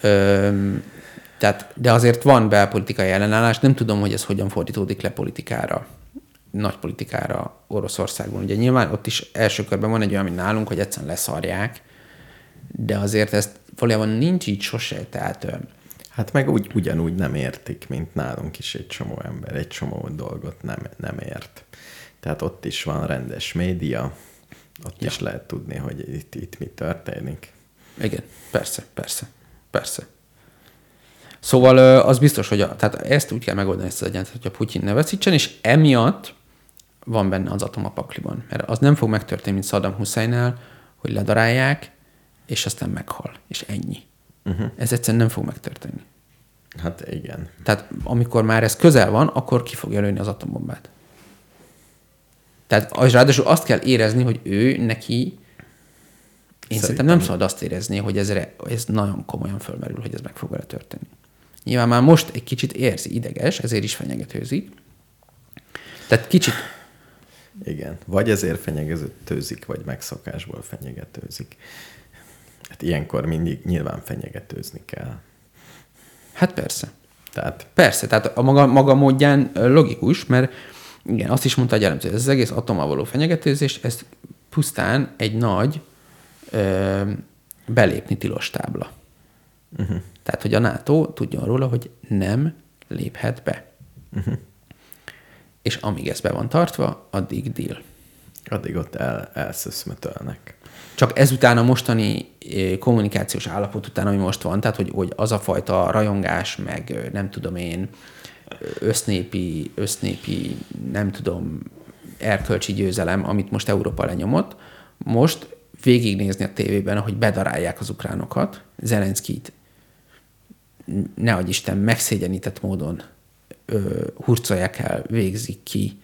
[SPEAKER 4] Öm, tehát, de azért van belpolitikai ellenállás, nem tudom, hogy ez hogyan fordítódik le politikára, nagy politikára Oroszországban. Ugye nyilván ott is első körben van egy olyan, mint nálunk, hogy egyszerűen leszarják, de azért ezt valójában nincs így sose, tehát
[SPEAKER 5] Hát meg úgy, ugyanúgy nem értik, mint nálunk is egy csomó ember, egy csomó dolgot nem, nem ért. Tehát ott is van rendes média, ott ja. is lehet tudni, hogy itt, itt mi történik.
[SPEAKER 4] igen, persze, persze, persze. Szóval az biztos, hogy a, tehát ezt úgy kell megoldani ezt az egyenlet, hogy a Putyin ne veszítsen, és emiatt van benne az atom a pakliban. Mert az nem fog megtörténni, mint Saddam Husseinnál, hogy ledarálják, és aztán meghal. És ennyi. Uh-huh. Ez egyszerűen nem fog megtörténni.
[SPEAKER 5] Hát igen.
[SPEAKER 4] Tehát amikor már ez közel van, akkor ki fogja lőni az atombombát. Tehát és ráadásul azt kell érezni, hogy ő neki, én szerintem, szerintem nem szabad azt érezni, hogy ez, re- ez nagyon komolyan fölmerül, hogy ez meg fog vele történni. Nyilván már most egy kicsit érzi ideges, ezért is fenyegetőzik. Tehát kicsit,
[SPEAKER 5] Igen. Vagy ezért fenyegetőzik, vagy megszokásból fenyegetőzik. Hát ilyenkor mindig nyilván fenyegetőzni kell.
[SPEAKER 4] hát persze.
[SPEAKER 5] Tehát
[SPEAKER 4] Persze, tehát a maga, maga módján logikus, mert igen, azt is mondta egy elemző, ez az egész atommal való fenyegetőzés, ez pusztán egy nagy ö, belépni tilos tábla. Uh-huh. Tehát, hogy a NATO tudjon róla, hogy nem léphet be. Uh-huh. És amíg ez be van tartva, addig deal.
[SPEAKER 5] addig ott el, elszöszmötölnek.
[SPEAKER 4] Csak ezután a mostani ö, kommunikációs állapot után, ami most van, tehát hogy, hogy az a fajta rajongás, meg ö, nem tudom én, össznépi, össznépi, nem tudom, erkölcsi győzelem, amit most Európa lenyomott, most végignézni a tévében, ahogy bedarálják az ukránokat, Zelenszkit ne adj Isten, megszégyenített módon ö, hurcolják el, végzik ki,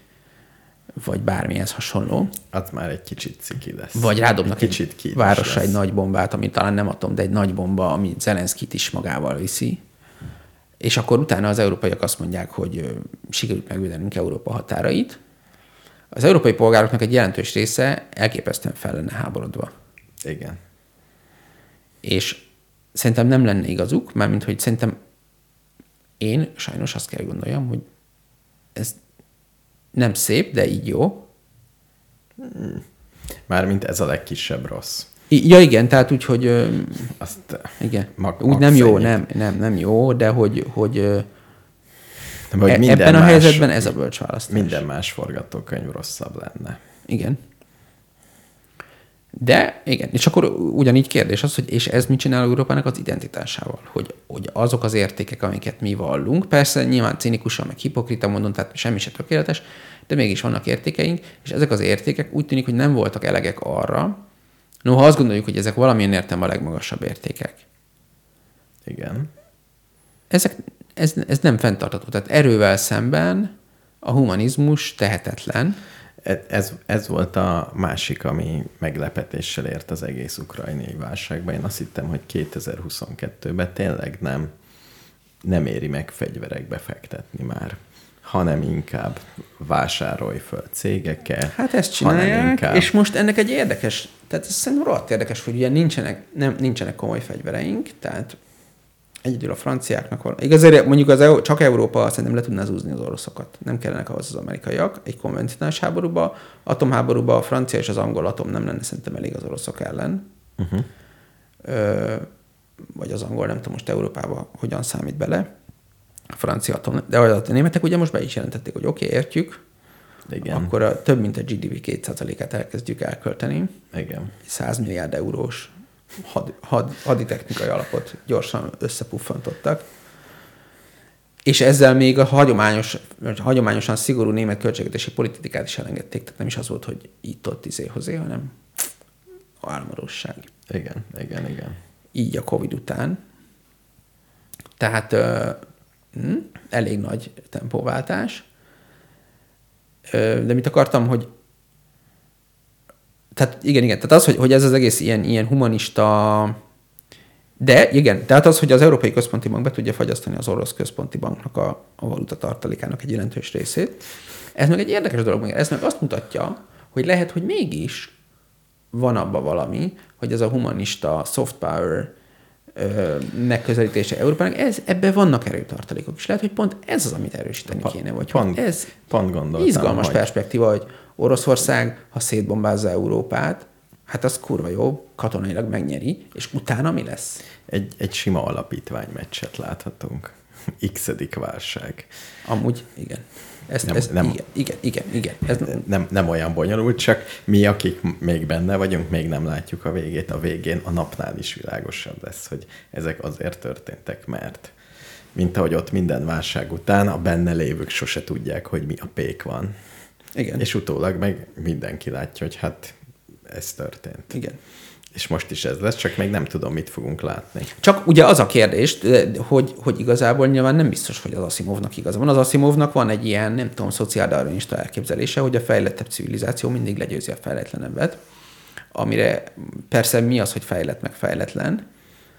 [SPEAKER 4] vagy bármihez hasonló.
[SPEAKER 5] Az már egy kicsit ciki lesz.
[SPEAKER 4] Vagy rádobnak
[SPEAKER 5] kicsit
[SPEAKER 4] egy városra
[SPEAKER 5] lesz.
[SPEAKER 4] egy nagy bombát, ami talán nem atom, de egy nagy bomba, ami Zelenszkit is magával viszi. És akkor utána az európaiak azt mondják, hogy sikerült megvédenünk Európa határait. Az európai polgároknak egy jelentős része elképesztően fel lenne háborodva.
[SPEAKER 5] Igen.
[SPEAKER 4] És szerintem nem lenne igazuk, mármint, hogy szerintem én sajnos azt kell gondoljam, hogy ez nem szép, de így jó.
[SPEAKER 5] Mármint ez a legkisebb rossz.
[SPEAKER 4] Ja igen, tehát úgy, hogy ö,
[SPEAKER 5] Azt,
[SPEAKER 4] igen,
[SPEAKER 5] Mag-
[SPEAKER 4] úgy nem jó, nem, nem, nem jó, de hogy, hogy,
[SPEAKER 5] de hogy
[SPEAKER 4] e- ebben a
[SPEAKER 5] más,
[SPEAKER 4] helyzetben ez a bölcs választás.
[SPEAKER 5] Minden más forgatókönyv rosszabb lenne.
[SPEAKER 4] Igen. De igen, és akkor ugyanígy kérdés az, hogy és ez mit csinál Európának az identitásával? Hogy, hogy azok az értékek, amiket mi vallunk, persze nyilván cinikusan, meg hipokrita módon, tehát semmi se tökéletes, de mégis vannak értékeink, és ezek az értékek úgy tűnik, hogy nem voltak elegek arra, noha azt gondoljuk, hogy ezek valamilyen értem a legmagasabb értékek.
[SPEAKER 5] Igen.
[SPEAKER 4] Ezek, ez, ez nem fenntartható. Tehát erővel szemben a humanizmus tehetetlen,
[SPEAKER 5] Ez, ez volt a másik, ami meglepetéssel ért az egész ukrajnai válságban. Én azt hittem, hogy 2022-ben tényleg nem, nem éri meg fegyverekbe fektetni már, hanem inkább vásárolj föl cégeket.
[SPEAKER 4] Hát ezt csinálják,
[SPEAKER 5] inkább-
[SPEAKER 4] és most ennek egy érdekes, tehát ez szerintem rohadt érdekes, hogy ugye nincsenek, nem, nincsenek komoly fegyvereink, tehát egyedül a franciáknak van. Igazán mondjuk az, EU- csak Európa szerintem le tudná zúzni az oroszokat. Nem kellenek ahhoz az amerikaiak egy konvencionális háborúba. Atomháborúba a francia és az angol atom nem lenne szerintem elég az oroszok ellen.
[SPEAKER 5] Uh-huh.
[SPEAKER 4] Ö, vagy az angol, nem tudom most Európába hogyan számít bele. A francia atom, de a németek ugye most be is jelentették, hogy oké, okay, értjük,
[SPEAKER 5] Igen.
[SPEAKER 4] akkor a, több mint a GDP 2%-át elkezdjük elkölteni.
[SPEAKER 5] Igen.
[SPEAKER 4] 100 milliárd eurós had, had, haditechnikai alapot gyorsan összepuffantottak. És ezzel még a hagyományos, hagyományosan szigorú német költségvetési politikát is elengedték. Tehát nem is az volt, hogy itt-ott izé hozé, hanem álmodosság.
[SPEAKER 5] Igen, igen, igen.
[SPEAKER 4] Így a Covid után. Tehát ö, hm, elég nagy tempóváltás. Ö, de mit akartam, hogy tehát igen, igen, tehát az, hogy, hogy ez az egész ilyen, ilyen humanista, de igen, tehát az, hogy az Európai Központi Bank be tudja fagyasztani az orosz központi banknak a, a valuta tartalékának egy jelentős részét, ez meg egy érdekes dolog, ez meg azt mutatja, hogy lehet, hogy mégis van abba valami, hogy ez a humanista soft power ö, megközelítése Európának, ez, ebben vannak erőtartalékok, és lehet, hogy pont ez az, amit erősíteni kéne, vagy
[SPEAKER 5] pont,
[SPEAKER 4] ez
[SPEAKER 5] pont
[SPEAKER 4] izgalmas
[SPEAKER 5] hogy-
[SPEAKER 4] perspektíva, hogy Oroszország, ha szétbombázza Európát, hát az kurva jó, katonailag megnyeri, és utána mi lesz?
[SPEAKER 5] Egy, egy sima alapítványmeccset láthatunk. x válság.
[SPEAKER 4] Amúgy, igen. Ezt,
[SPEAKER 5] Nem-
[SPEAKER 4] ezt,
[SPEAKER 5] nem,
[SPEAKER 4] igen, igen, igen, igen. Ez,
[SPEAKER 5] Nem, nem olyan bonyolult, csak mi, akik még benne vagyunk, még nem látjuk a végét. A végén a napnál is világosabb lesz, hogy ezek azért történtek, mert mint ahogy ott minden válság után, a benne lévők sose tudják, hogy mi a pék van.
[SPEAKER 4] Igen,
[SPEAKER 5] És utólag meg mindenki látja, hogy hát ez történt.
[SPEAKER 4] igen.
[SPEAKER 5] És most is ez lesz, csak még nem tudom, mit fogunk látni.
[SPEAKER 4] Csak ugye az a kérdés, hogy, hogy igazából nyilván nem biztos, hogy az Asimovnak igaza van. Az Asimovnak van egy ilyen, nem tudom, szociáldarwinista elképzelése, hogy a fejlettebb civilizáció mindig legyőzi a fejletlenebbet, amire persze mi az, hogy fejlett meg fejletlen.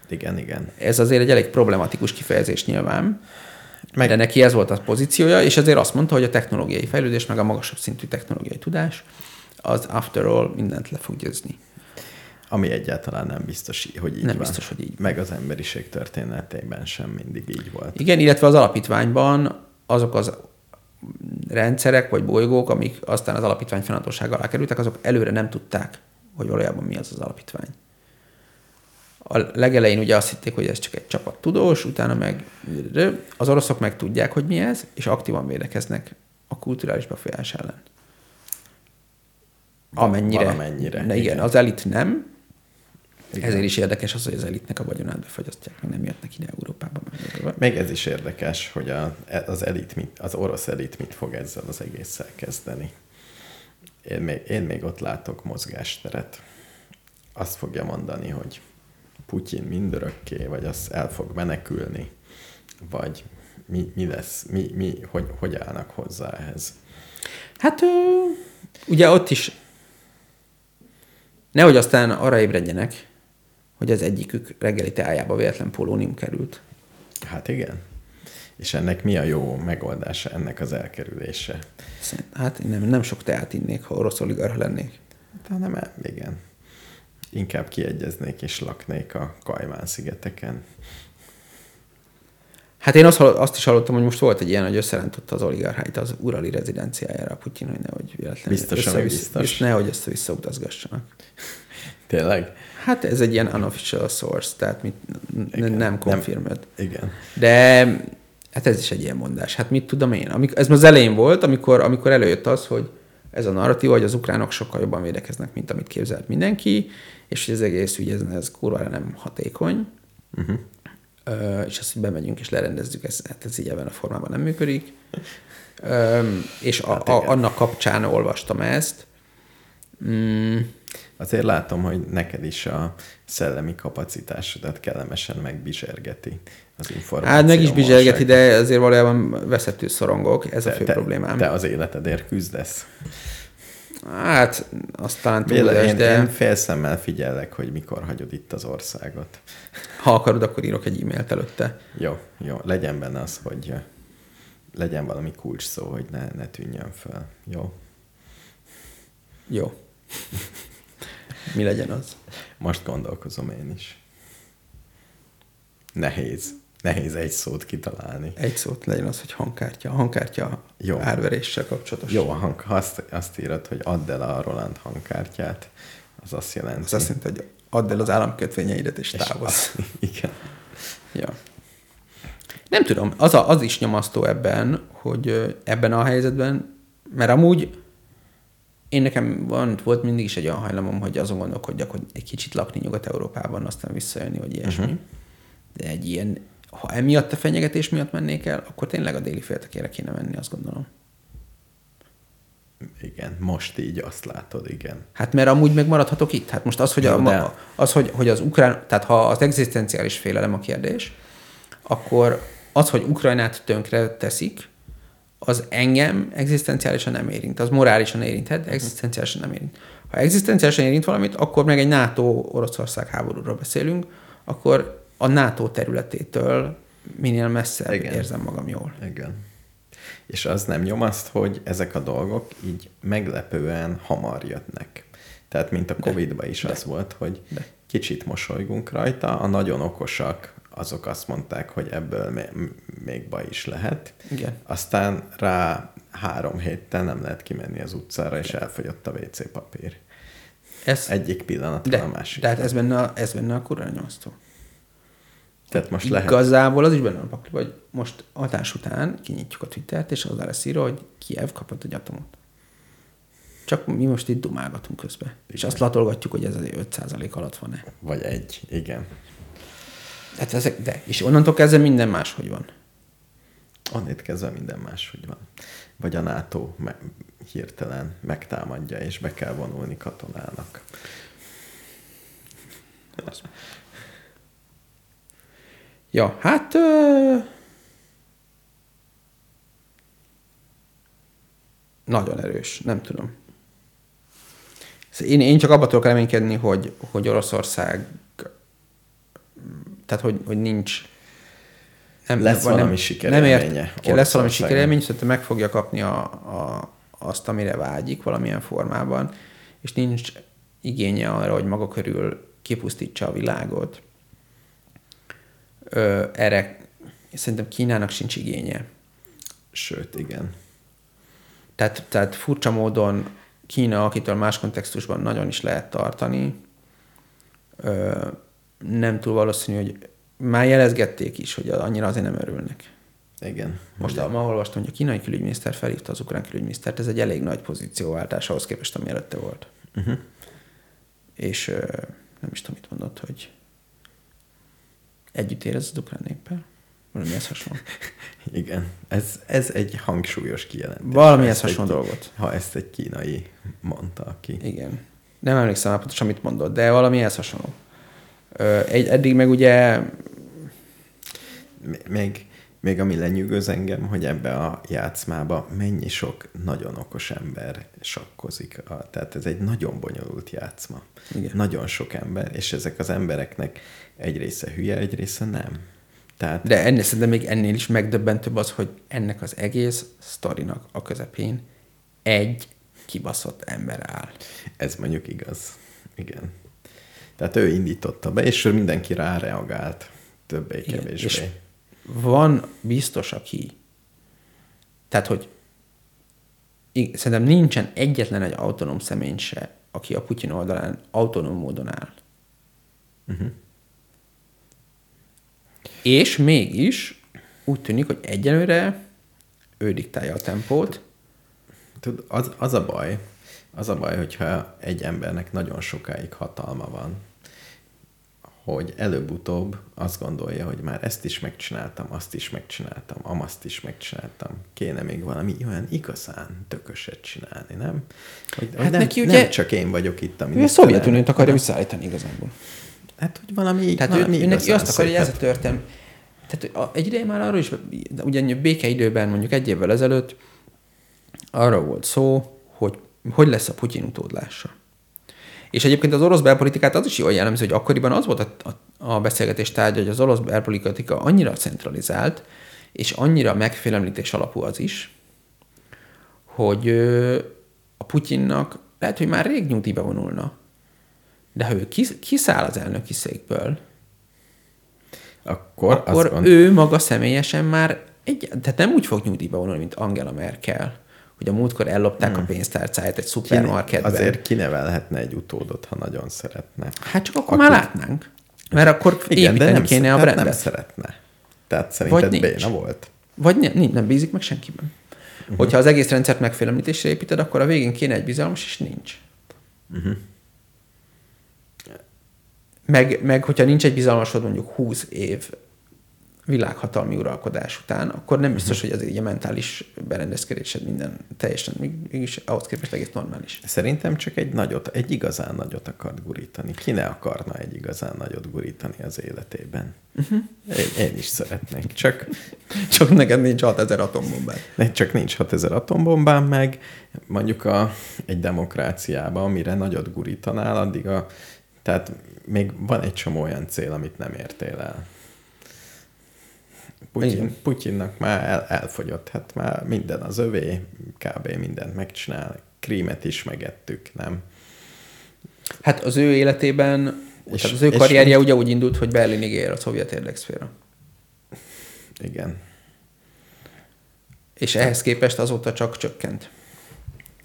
[SPEAKER 5] Igen, igen.
[SPEAKER 4] Ez azért egy elég problematikus kifejezés nyilván, meg... de neki ez volt a pozíciója, és ezért azt mondta, hogy a technológiai fejlődés, meg a magasabb szintű technológiai tudás, az after all mindent le fog győzni.
[SPEAKER 5] Ami egyáltalán nem biztos, hogy így
[SPEAKER 4] Nem
[SPEAKER 5] van.
[SPEAKER 4] biztos, hogy így.
[SPEAKER 5] Meg az emberiség történetében sem mindig így volt.
[SPEAKER 4] Igen, illetve az alapítványban azok az rendszerek vagy bolygók, amik aztán az alapítvány fennhatóság alá kerültek, azok előre nem tudták, hogy valójában mi az az alapítvány. A legelején ugye azt hitték, hogy ez csak egy csapat tudós, utána meg az oroszok meg tudják, hogy mi ez, és aktívan védekeznek a kulturális befolyás ellen. Amennyire.
[SPEAKER 5] Valamennyire,
[SPEAKER 4] igen,
[SPEAKER 5] igen.
[SPEAKER 4] az elit nem,
[SPEAKER 5] Igen.
[SPEAKER 4] ezért is érdekes az, hogy az elitnek a vagyonát befagyasztják, meg nem jöttnek ide Európába. Meg
[SPEAKER 5] ez is érdekes, hogy a, az, elit mit, az orosz elit mit fog ezzel az egésszel kezdeni. Én még, én még ott látok mozgásteret. azt fogja mondani, hogy Putyin mindörökké, vagy az el fog menekülni, vagy mi, mi lesz, mi, mi, hogy, hogy állnak hozzá ehhez.
[SPEAKER 4] Hát ugye ott is nehogy aztán arra ébredjenek, hogy az egyikük reggeli teájába véletlen polónium került.
[SPEAKER 5] Hát igen. És ennek mi a jó megoldása ennek az elkerülése?
[SPEAKER 4] Hát nem, nem sok teát innék, ha orosz oligarha lennék.
[SPEAKER 5] De nem, igen. Inkább kiegyeznék és laknék a Kajmán szigeteken.
[SPEAKER 4] Hát én azt, azt is hallottam, hogy most volt egy ilyen, hogy összerántotta az oligarcháit az urali rezidenciájára a Putyin, hogy nehogy véletlenül
[SPEAKER 5] Biztos, ami
[SPEAKER 4] össze-vissza-
[SPEAKER 5] biztos.
[SPEAKER 4] és nehogy össze-vissza utazgassanak.
[SPEAKER 5] Tényleg?
[SPEAKER 4] Hát ez egy ilyen unofficial source, tehát mit,
[SPEAKER 5] Igen.
[SPEAKER 4] nem confirmed.
[SPEAKER 5] Igen.
[SPEAKER 4] De hát ez is egy ilyen mondás. Hát mit tudom én? Amik, ez az elején volt, amikor, amikor előjött az, hogy ez a narratíva, hogy az ukránok sokkal jobban védekeznek, mint amit képzelt mindenki, és hogy az egész ügy ez, ez kurvára nem hatékony. Uh-huh. Ö, és azt, hogy bemegyünk és lerendezzük, ez, hát ez így ebben a formában nem működik. Ö, és a,
[SPEAKER 5] Hát
[SPEAKER 4] a, annak kapcsán olvastam ezt. Mm,
[SPEAKER 5] Azért látom, hogy neked is a szellemi kapacitásodat kellemesen megbizsergeti az információ.
[SPEAKER 4] hát meg is bizselgeti,
[SPEAKER 5] morság.
[SPEAKER 4] de azért valójában veszettül szorongok, ez a fő
[SPEAKER 5] te,
[SPEAKER 4] problémám.
[SPEAKER 5] Te az életedért küzdesz.
[SPEAKER 4] Hát, azt talán
[SPEAKER 5] Véle,
[SPEAKER 4] túlzás,
[SPEAKER 5] én,
[SPEAKER 4] de
[SPEAKER 5] én félszemmel figyellek, hogy mikor hagyod itt az országot.
[SPEAKER 4] ha akarod, akkor írok egy e-mailt előtte.
[SPEAKER 5] Jó, jó, legyen benne az, hogy legyen valami kulcs szó, hogy ne, ne tűnjön fel. Jó?
[SPEAKER 4] Jó. Mi legyen az?
[SPEAKER 5] Most gondolkozom én is. Nehéz. Nehéz egy szót kitalálni.
[SPEAKER 4] Egy szót legyen az, hogy hangkártya. A hangkártya
[SPEAKER 5] Jó.
[SPEAKER 4] árveréssel kapcsolatos.
[SPEAKER 5] Jó, a hang, ha azt, azt írod, hogy add el a Roland hangkártyát, az azt jelenti.
[SPEAKER 4] Az azt jelenti, hogy add el az államkötvényeidet és
[SPEAKER 5] és
[SPEAKER 4] távozz.
[SPEAKER 5] Igen.
[SPEAKER 4] Ja. Nem tudom, az, a, az is nyomasztó ebben, hogy ebben a helyzetben, mert amúgy én nekem van, volt mindig is egy olyan hajlamom, hogy azon gondolkodjak, hogy egy kicsit lakni Nyugat-Európában, aztán visszajönni, vagy ilyesmi. Uh-huh. De egy ilyen, ha emiatt a fenyegetés miatt mennék el, akkor tényleg a déli féltekére kéne menni, azt gondolom.
[SPEAKER 5] Igen, most így azt látod, igen.
[SPEAKER 4] Hát mert amúgy megmaradhatok itt. Hát most az, hogy, a,
[SPEAKER 5] de-
[SPEAKER 4] az, hogy, hogy az ukrán, tehát ha az egzisztenciális félelem a kérdés, akkor az, hogy Ukrajnát tönkre teszik, az engem egzisztenciálisan nem érint. Az morálisan érinthet, de egzisztenciálisan nem érint. Ha egzisztenciálisan érint valamit, akkor meg egy NATO-Oroszország háborúról beszélünk, akkor a NATO területétől minél messzebb
[SPEAKER 5] Igen.
[SPEAKER 4] érzem magam jól.
[SPEAKER 5] Igen. És az nem nyomaszt, hogy ezek a dolgok így meglepően hamar jönnek. Tehát, mint a Covid-ban is az volt, hogy
[SPEAKER 4] De.
[SPEAKER 5] kicsit mosolygunk rajta, a nagyon okosak azok azt mondták, hogy ebből még, baj is lehet.
[SPEAKER 4] Igen.
[SPEAKER 5] Aztán rá három héttel nem lehet kimenni az utcára, és elfogyott a WC papír.
[SPEAKER 4] Ez,
[SPEAKER 5] Egyik pillanatra
[SPEAKER 4] de,
[SPEAKER 5] a másik.
[SPEAKER 4] de hát ez benne a, ez benne a kurva nyomasztó.
[SPEAKER 5] Tehát most lehet...
[SPEAKER 4] Igazából az is benne a pakli, hogy most adás után kinyitjuk a Twittert, és az lesz írva, hogy Kiev kapott egy atomot. Csak mi most itt dumálgatunk közben. És azt latolgatjuk, hogy ez azért 5% alatt van-e.
[SPEAKER 5] Vagy egy, igen.
[SPEAKER 4] Hát ezek, de, és onnantól kezdve minden máshogy van.
[SPEAKER 5] Onnét kezdve minden máshogy van. Vagy a NATO me- hirtelen megtámadja, és be kell vonulni katonának.
[SPEAKER 4] Ja, hát... Ö... Nagyon erős, nem tudom. Én, én csak abban tudok reménykedni, hogy, hogy Oroszország, tehát hogy, hogy nincs... Nem,
[SPEAKER 5] Lesz
[SPEAKER 4] vagy
[SPEAKER 5] valami
[SPEAKER 4] nem,
[SPEAKER 5] sikerélménye
[SPEAKER 4] Nem ért, lesz valami sikerélmény, szerintem meg fogja kapni a, a, azt, amire vágyik valamilyen formában, és nincs igénye arra, hogy maga körül kipusztítsa a világot. Ö, erre szerintem Kínának sincs igénye.
[SPEAKER 5] Sőt, igen.
[SPEAKER 4] Tehát, tehát furcsa módon Kína, akitől más kontextusban nagyon is lehet tartani, ö, nem túl valószínű, hogy már jelezgették is, hogy annyira azért nem örülnek.
[SPEAKER 5] Igen.
[SPEAKER 4] Most
[SPEAKER 5] Ugye?
[SPEAKER 4] ma olvastam, hogy a kínai külügyminiszter felhívta az ukrán külügyminisztert, ez egy elég nagy pozícióváltás ahhoz képest, ami előtte volt.
[SPEAKER 5] Uh-huh.
[SPEAKER 4] És nem is tudom, mit mondott, hogy együtt érez az ukrán néppel? Valami ez hasonló.
[SPEAKER 5] Igen. Ez, ez egy hangsúlyos kijelentés.
[SPEAKER 4] Valami ez
[SPEAKER 5] ezt egy-
[SPEAKER 4] hasonló dolgot.
[SPEAKER 5] Ha ezt egy kínai mondta ki.
[SPEAKER 4] Igen. Nem emlékszem már pontosan, mit mondott, de valami ehhez hasonló. Ö, egy, eddig meg ugye
[SPEAKER 5] M- Még, még ami lenyűgöz engem, hogy ebbe a játszmába mennyi sok nagyon okos ember sakkozik. A, tehát ez egy nagyon bonyolult játszma.
[SPEAKER 4] Igen.
[SPEAKER 5] Nagyon sok ember, és ezek az embereknek egy része hülye, egy része nem. Tehát
[SPEAKER 4] De ennél szerintem még ennél is megdöbbentőbb az, hogy ennek az egész sztorinak a közepén egy kibaszott ember áll.
[SPEAKER 5] ez mondjuk igaz. Igen. Tehát ő indította be, és ő mindenki ráreagált. Többé-kevésbé.
[SPEAKER 4] És van biztos, aki... Tehát, hogy szerintem nincsen egyetlen egy autonóm személy se, aki a Putyin oldalán autonóm módon áll. Uh-huh. És mégis úgy tűnik, hogy egyelőre ő diktálja a tempót.
[SPEAKER 5] Tud, az, az a baj, az a baj, hogyha egy embernek nagyon sokáig hatalma van, hogy előbb-utóbb azt gondolja, hogy már ezt is megcsináltam, azt is megcsináltam, amazt is megcsináltam. Kéne még valami olyan igazán tököset csinálni, nem? Hogy, hogy
[SPEAKER 4] Hát
[SPEAKER 5] nem,
[SPEAKER 4] neki ugye-
[SPEAKER 5] nem csak én vagyok itt a
[SPEAKER 4] Ő a Szovjetuniót akarja visszaállítani igazából.
[SPEAKER 5] Hát, hogy valami,
[SPEAKER 4] Tehát ő,
[SPEAKER 5] valami
[SPEAKER 4] ő
[SPEAKER 5] igazán
[SPEAKER 4] azt akarja, hogy ez a történelm. Tehát egy ideje már arról is, ugye békeidőben, mondjuk egy évvel ezelőtt, arra volt szó, hogy hogy lesz a Putyin utódlása. És egyébként az orosz belpolitikát az is jól jellemző, hogy akkoriban az volt a, a, a beszélgetés tárgya, hogy az orosz belpolitika annyira centralizált, és annyira megfélemlítés alapú az is, hogy a Putyinnak lehet, hogy már rég nyugdíjba vonulna. De ha ő kis, kiszáll az elnöki székből,
[SPEAKER 5] Akkor,
[SPEAKER 4] akkor ő maga személyesen már egy, tehát nem úgy fog nyugdíjba vonulni, mint Angela Merkel, hogy a múltkor ellopták hmm. a pénztárcáját egy szupermarketben.
[SPEAKER 5] Azért kinevelhetne egy utódot, ha nagyon szeretne.
[SPEAKER 4] Hát csak akkor
[SPEAKER 5] Aki-
[SPEAKER 4] már látnánk. Mert akkor
[SPEAKER 5] Igen, de nem,
[SPEAKER 4] kéne a brandet.
[SPEAKER 5] nem szeretne. Tehát szerinted
[SPEAKER 4] Vagy nincs.
[SPEAKER 5] béna volt?
[SPEAKER 4] Vagy ne, nincs, nem bízik meg senkiben. Uh-huh. Hogyha az egész rendszert megfélemlítésre építed, akkor a végén kéne egy bizalmas, és nincs. Uh-huh. Meg, meg, hogyha nincs egy bizalmasod mondjuk 20 év világhatalmi uralkodás után, akkor nem biztos, hogy azért így a mentális berendezkedésed minden teljesen, mégis ahhoz képest egész normális.
[SPEAKER 5] Szerintem csak egy nagyot, egy igazán nagyot akart gurítani. Ki ne akarna egy igazán nagyot gurítani az életében? Uh-huh. Én, én is szeretnék. Csak,
[SPEAKER 4] Csak neked nincs 6000 atombombád.
[SPEAKER 5] ne- csak nincs 6000 atombombám meg, mondjuk a, egy demokráciában, amire nagyot gurítanál, addig a, tehát még van egy csomó olyan cél, amit nem értél el. Putyin. Putyinnak már el, elfogyott, hát már minden az övé, kb. mindent megcsinál. Krímet is megettük, nem?
[SPEAKER 4] Hát az ő életében,
[SPEAKER 5] És-
[SPEAKER 4] tehát az ő karrierje ugye úgy indult, hogy Berlinig ér a szovjet érdekszféra.
[SPEAKER 5] Igen,
[SPEAKER 4] És ehhez képest azóta csak csökkent.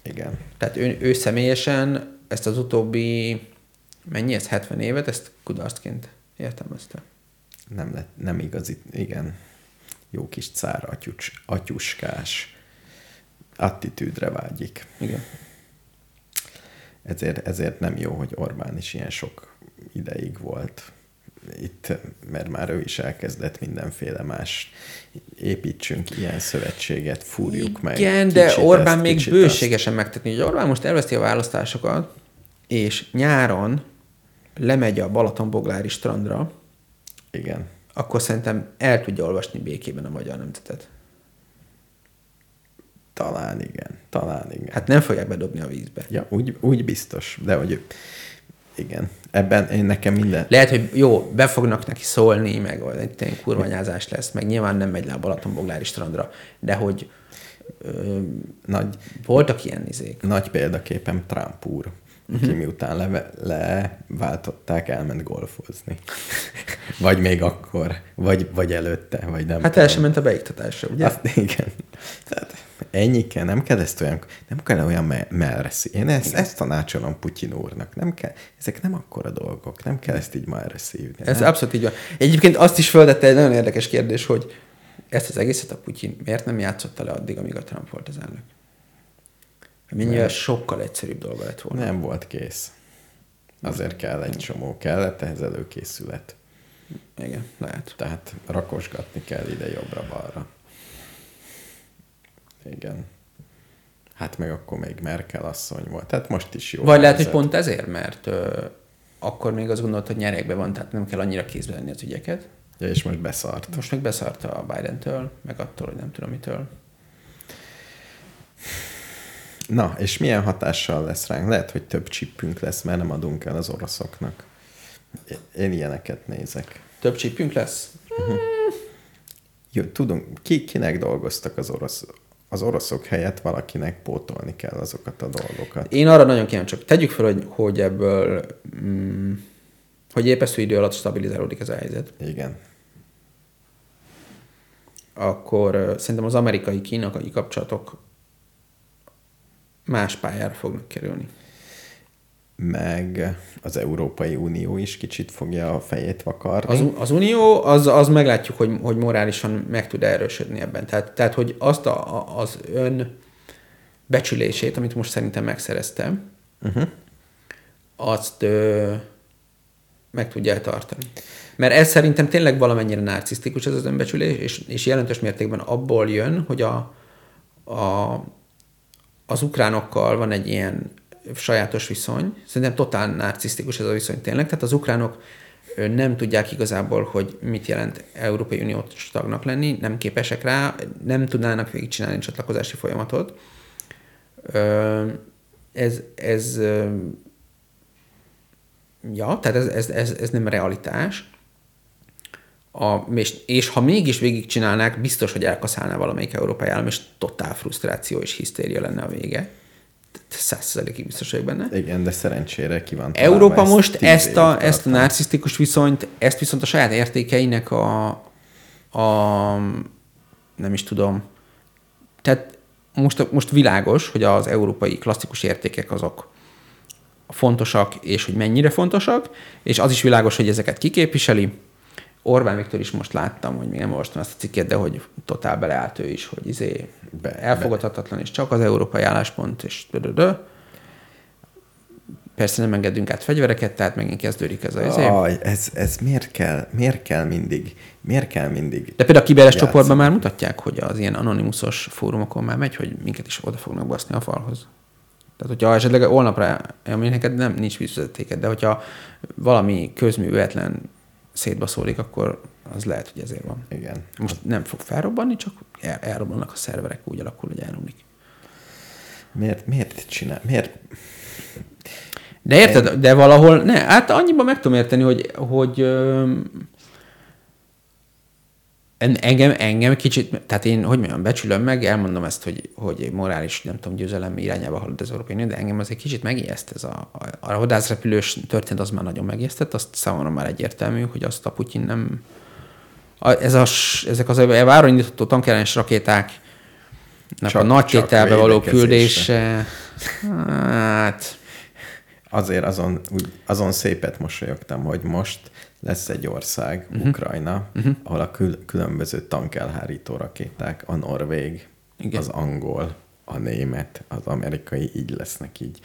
[SPEAKER 5] igen.
[SPEAKER 4] Tehát ő, ő személyesen ezt az utóbbi, mennyi ez, 70 évet, ezt kudarcként értelmezte.
[SPEAKER 5] Nem, lett, nem igazi, igen. Jó kis cár atyucs, atyuskás attitűdre vágyik.
[SPEAKER 4] Igen.
[SPEAKER 5] Ezért, ezért nem jó, hogy Orbán is ilyen sok ideig volt itt, mert már ő is elkezdett mindenféle más építsünk ilyen szövetséget, fúrjuk meg.
[SPEAKER 4] Igen, de
[SPEAKER 5] kicsit
[SPEAKER 4] Orbán
[SPEAKER 5] ezt,
[SPEAKER 4] még
[SPEAKER 5] kicsit
[SPEAKER 4] bőségesen megtetni. Hogy Orbán most elveszti a választásokat, és nyáron lemegy a Balatonboglári strandra,
[SPEAKER 5] Azt. Igen.
[SPEAKER 4] Akkor szerintem el tudja olvasni békében a magyar nemzetet.
[SPEAKER 5] Talán igen, talán igen.
[SPEAKER 4] Hát nem fogják bedobni a vízbe.
[SPEAKER 5] Ja, úgy, úgy biztos, de hogy igen, ebben én nekem minden...
[SPEAKER 4] Lehet, hogy jó, be fognak neki szólni, meg egy tényleg kurvanyázás lesz, meg nyilván nem megy le a Balatonboglári strandra, de hogy ö,
[SPEAKER 5] Nagy,
[SPEAKER 4] voltak ilyen izék.
[SPEAKER 5] nagy példaképpen Trump úr, aki uh-huh. miután leve, leváltották, elment golfozni. vagy még akkor, vagy, vagy előtte, vagy nem
[SPEAKER 4] Hát el sem ment a beiktatásra, ugye?
[SPEAKER 5] Azt, igen. Tehát ennyi kell, nem kell ezt olyan, nem kell olyan me- melreszi. Én ezt, ezt tanácsolom Putyin úrnak. Nem kell, ezek nem akkora dolgok, nem kell ezt így melre szívni.
[SPEAKER 4] Ez
[SPEAKER 5] nem?
[SPEAKER 4] abszolút így van. Egyébként azt is földette egy nagyon érdekes kérdés, hogy ezt az egészet a Putyin miért nem játszotta le addig, amíg a Trump volt az elnök? Mennyivel sokkal egyszerűbb dolga lett volna.
[SPEAKER 5] Nem volt kész. Azért kell egy csomó, kellett ehhez előkészület.
[SPEAKER 4] Igen, lehet.
[SPEAKER 5] Tehát rakosgatni kell ide jobbra-balra. Igen. Hát meg akkor még Merkel asszony volt. Tehát most is jó.
[SPEAKER 4] Vagy lehet, hogy
[SPEAKER 5] helyzet.
[SPEAKER 4] pont ezért, mert ö, akkor még azt gondolt, hogy nyerekbe van, tehát nem kell annyira kézbe venni az ügyeket.
[SPEAKER 5] Ja, és most beszart.
[SPEAKER 4] Most meg beszarta a Biden-től, meg attól, hogy nem tudom mitől.
[SPEAKER 5] Na, és milyen hatással lesz ránk? Lehet, hogy több csippünk lesz, mert nem adunk el az oroszoknak. Én ilyeneket nézek.
[SPEAKER 4] Több csípünk lesz?
[SPEAKER 5] Jó, tudunk, ki, kinek dolgoztak az orosz, az oroszok helyett valakinek pótolni kell azokat a dolgokat.
[SPEAKER 4] Én arra nagyon kíváncsi csak Tegyük fel, hogy, hogy ebből, mm, hogy épesztő idő alatt stabilizálódik ez a helyzet.
[SPEAKER 5] Igen.
[SPEAKER 4] Akkor szerintem az amerikai-kínai kapcsolatok más pályára fognak kerülni.
[SPEAKER 5] Meg az Európai Unió is kicsit fogja a fejét vakarni.
[SPEAKER 4] Az, az Unió, az, az meglátjuk, hogy, hogy morálisan meg tud erősödni ebben. Tehát, tehát hogy azt a, az ön becsülését, amit most szerintem megszereztem, uh-huh. azt ö, meg tudja tartani. Mert ez szerintem tényleg valamennyire narcisztikus ez az önbecsülés, és, és jelentős mértékben abból jön, hogy a, a, az ukránokkal van egy ilyen sajátos viszony. Szerintem totál narcisztikus ez a viszony tényleg. Tehát az ukránok nem tudják igazából, hogy mit jelent Európai Uniós tagnak lenni, nem képesek rá, nem tudnának végigcsinálni a csatlakozási folyamatot. Ez, ez ja, tehát ez, ez, ez, ez nem realitás. A, és, és ha mégis végigcsinálnák, biztos, hogy elkaszálná valamelyik európai állam, és totál frusztráció és hisztéria lenne a vége. Százszerzelékig biztos vagyok benne.
[SPEAKER 5] Igen, de szerencsére ki van
[SPEAKER 4] Európa
[SPEAKER 5] ez
[SPEAKER 4] most ezt a, ezt a
[SPEAKER 5] tartani.
[SPEAKER 4] narcisztikus viszonyt, ezt viszont a saját értékeinek a, a nem is tudom, tehát most, most világos, hogy az európai klasszikus értékek azok fontosak, és hogy mennyire fontosak, és az is világos, hogy ezeket kiképviseli. Orbán Viktor is most láttam, hogy még nem olvastam ezt a cikket, de hogy totál beleállt ő is, hogy izé
[SPEAKER 5] Be-
[SPEAKER 4] elfogadhatatlan, és csak az európai álláspont, és dödödö. Persze nem engedünk át fegyvereket, tehát megint kezdődik ez a izé.
[SPEAKER 5] Aj, ez, ez miért kell, miért kell mindig, miért kell mindig
[SPEAKER 4] De például a kiberes
[SPEAKER 5] játszani?
[SPEAKER 4] csoportban már mutatják, hogy az ilyen anonimusos fórumokon már megy, hogy minket is oda fognak baszni a falhoz. Tehát, hogyha esetleg holnapra, ami neked nem nincs vízvezetéked, de hogyha valami közművetlen szétbaszólik, akkor az lehet, hogy ezért van.
[SPEAKER 5] Igen.
[SPEAKER 4] Most nem fog felrobbanni, csak el, elrobbannak a szerverek, úgy alakul, hogy elromlik.
[SPEAKER 5] Miért, miért csinál, miért,
[SPEAKER 4] De érted, de valahol, ne, hát annyiban meg tudom érteni, hogy, hogy engem, engem kicsit, tehát én, hogy mondjam, becsülöm meg, elmondom ezt, hogy, hogy morális, nem tudom, győzelem irányába halad az Európai Unió, de engem azért kicsit megijeszt ez a, a, a vadászrepülős történet, az már nagyon megijeszt, azt számomra már egyértelmű, hogy azt a Putyin nem, a, ez a, ezek az váronindítható tankellenes rakéták, a
[SPEAKER 5] Csak-
[SPEAKER 4] nagy
[SPEAKER 5] csak
[SPEAKER 4] tételbe való küldése, hát.
[SPEAKER 5] Azért azon, azon szépet mosolyogtam, hogy most lesz egy ország, uh-huh. Ukrajna, uh-huh. ahol a kül- különböző tankelhárító rakéták, a norvég,
[SPEAKER 4] Igen.
[SPEAKER 5] az angol, a német, az amerikai így lesznek így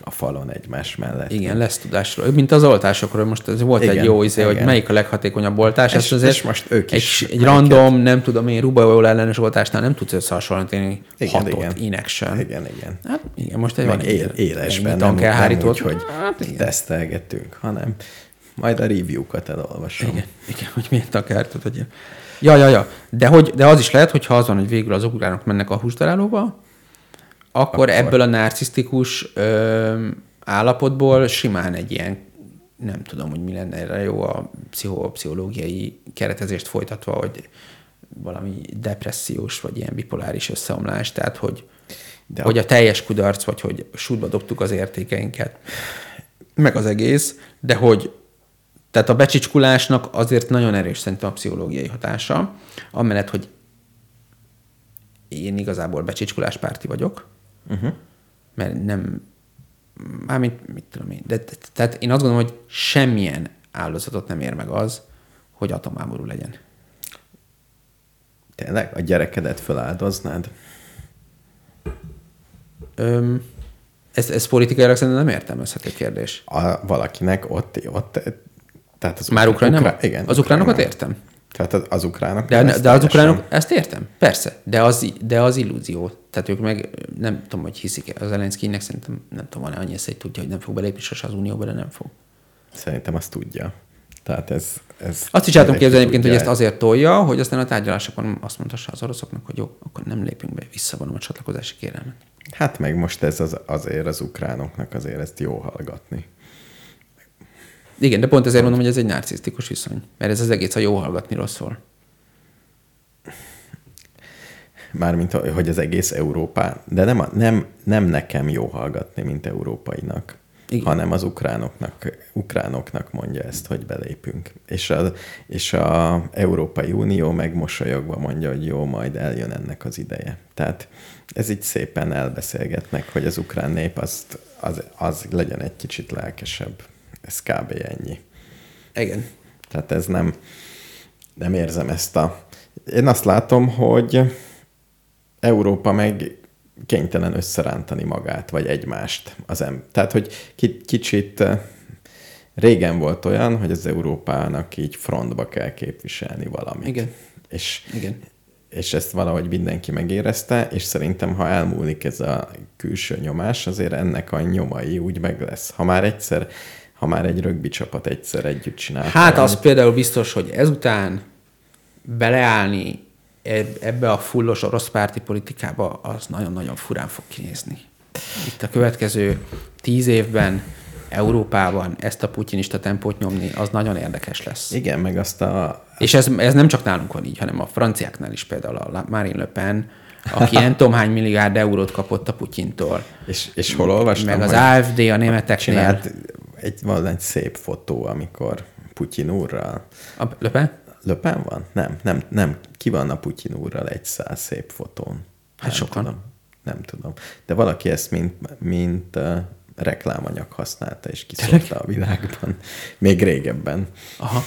[SPEAKER 5] a falon egymás mellett.
[SPEAKER 4] Igen, lesz tudásról. Mint az oltásokról, most ez volt
[SPEAKER 5] Igen,
[SPEAKER 4] egy jó izé, hogy
[SPEAKER 5] igen.
[SPEAKER 4] melyik a leghatékonyabb oltás.
[SPEAKER 5] És-
[SPEAKER 4] Ezt azért
[SPEAKER 5] és most ők is
[SPEAKER 4] Egy, egy random, nem tudom én, rubajóla ellenes oltásnál nem tudsz összehasonlítani
[SPEAKER 5] Igen,
[SPEAKER 4] hatot
[SPEAKER 5] igen.
[SPEAKER 4] in action.
[SPEAKER 5] Igen, igen.
[SPEAKER 4] Hát igen, most egy
[SPEAKER 5] Meg
[SPEAKER 4] van
[SPEAKER 5] él, élesben, nem, nem úgy, hogy
[SPEAKER 4] hát
[SPEAKER 5] tesztelgetünk, hanem majd a review-kat elolvasom.
[SPEAKER 4] Igen, igen, hogy miért tankelhárítót adja. Ja, ja, ja. De, hogy, de az is lehet, hogy ha az van, hogy végül az ukránok mennek a húsdarálóba, akkor,
[SPEAKER 5] Akkor.
[SPEAKER 4] ebből a narcisztikus ö, állapotból simán egy ilyen, nem tudom, hogy mi lenne erre jó a pszichopszichológiai keretezést folytatva, hogy valami depressziós, vagy ilyen bipoláris összeomlás, tehát hogy,
[SPEAKER 5] de
[SPEAKER 4] hogy a teljes kudarc, vagy hogy sútba dobtuk az értékeinket, meg az egész, de hogy tehát a becsicskulásnak azért nagyon erős szerintem a pszichológiai hatása, amellett, hogy én igazából becsicskulás párti vagyok, uh-huh. mert nem, mármint, mit tudom én, de, de, tehát én azt gondolom, hogy semmilyen áldozatot nem ér meg az, hogy atomháború legyen.
[SPEAKER 5] Tényleg? A gyerekedet feláldoznád?
[SPEAKER 4] Öm, ez, ez politikailag szerintem nem értelmezhető kérdés.
[SPEAKER 5] A, valakinek ott, ott tehát az
[SPEAKER 4] Már Ukrajnában?
[SPEAKER 5] Ukra- igen.
[SPEAKER 4] Az ukránokat értem.
[SPEAKER 5] Tehát az, az ukránok.
[SPEAKER 4] De, de az ukránok, ezt értem, persze, de az, de az illúzió. Tehát ők meg nem tudom, hogy hiszik az Zelenszkinek, szerintem nem tudom, van-e annyi hogy tudja, hogy nem fog belépni sose az Unióba, de nem fog.
[SPEAKER 5] Szerintem azt tudja. Tehát ez... ez
[SPEAKER 4] Azt is el tudom képzelni egyébként, hogy ezt azért tolja, hogy aztán a tárgyalásokon azt mondhassa az oroszoknak, hogy jó, akkor nem lépünk be, visszavonom a csatlakozási kérelmet.
[SPEAKER 5] Hát meg most ez az, azért az ukránoknak azért ezt jó hallgatni.
[SPEAKER 4] Igen, de pont ezért mondom, hogy ez egy narcisztikus viszony. Mert ez az egész a jó hallgatni rosszul.
[SPEAKER 5] Mármint, hogy az egész Európá, de nem, nem, nem nekem jó hallgatni, mint európainak,
[SPEAKER 4] Igen.
[SPEAKER 5] Hanem az ukránoknak, ukránoknak mondja ezt, hogy belépünk. És a, és a Európai Unió meg mosolyogva mondja, hogy jó, majd eljön ennek az ideje. Tehát ez így szépen elbeszélgetnek, hogy az ukrán nép azt, az, az legyen egy kicsit lelkesebb. Ez kb. ennyi.
[SPEAKER 4] Igen.
[SPEAKER 5] Tehát ez nem, nem érzem ezt a... Én azt látom, hogy Európa meg kénytelen összerántani magát, vagy egymást. Az em- Tehát, hogy ki- kicsit eh, régen volt olyan, hogy az Európának így frontba kell képviselni valamit.
[SPEAKER 4] Igen.
[SPEAKER 5] És,
[SPEAKER 4] Igen.
[SPEAKER 5] és ezt valahogy mindenki megérezte, és szerintem, ha elmúlik ez a külső nyomás, azért ennek a nyomai úgy meg lesz. Ha már egyszer, ha már egy rögbi csapat egyszer együtt csinál.
[SPEAKER 4] Hát az például biztos, hogy ezután beleállni eb- ebbe a fullos orosz párti politikába, az nagyon-nagyon furán fog kinézni. Itt a következő tíz évben Európában ezt a putyinista tempót nyomni, az nagyon érdekes lesz.
[SPEAKER 5] Igen, meg azt a...
[SPEAKER 4] És ez, ez nem csak nálunk van így, hanem a franciáknál is például a Marine Le Pen, aki nem tudom hány milliárd eurót kapott a Putyintól.
[SPEAKER 5] És, és hol olvastam,
[SPEAKER 4] Meg az
[SPEAKER 5] hogy
[SPEAKER 4] AFD a németeknél.
[SPEAKER 5] csinált egy, van egy szép fotó, amikor Putyin úrral...
[SPEAKER 4] A Le Pen?
[SPEAKER 5] Le Pen van? Nem, nem, nem. Ki van a Putyin úrral egy száz szép fotón?
[SPEAKER 4] Hát
[SPEAKER 5] nem
[SPEAKER 4] sokan.
[SPEAKER 5] Tudom. Nem tudom. De valaki ezt mint, mint uh, reklámanyag használta, és kiszórta a világban. Még régebben.
[SPEAKER 4] Aha.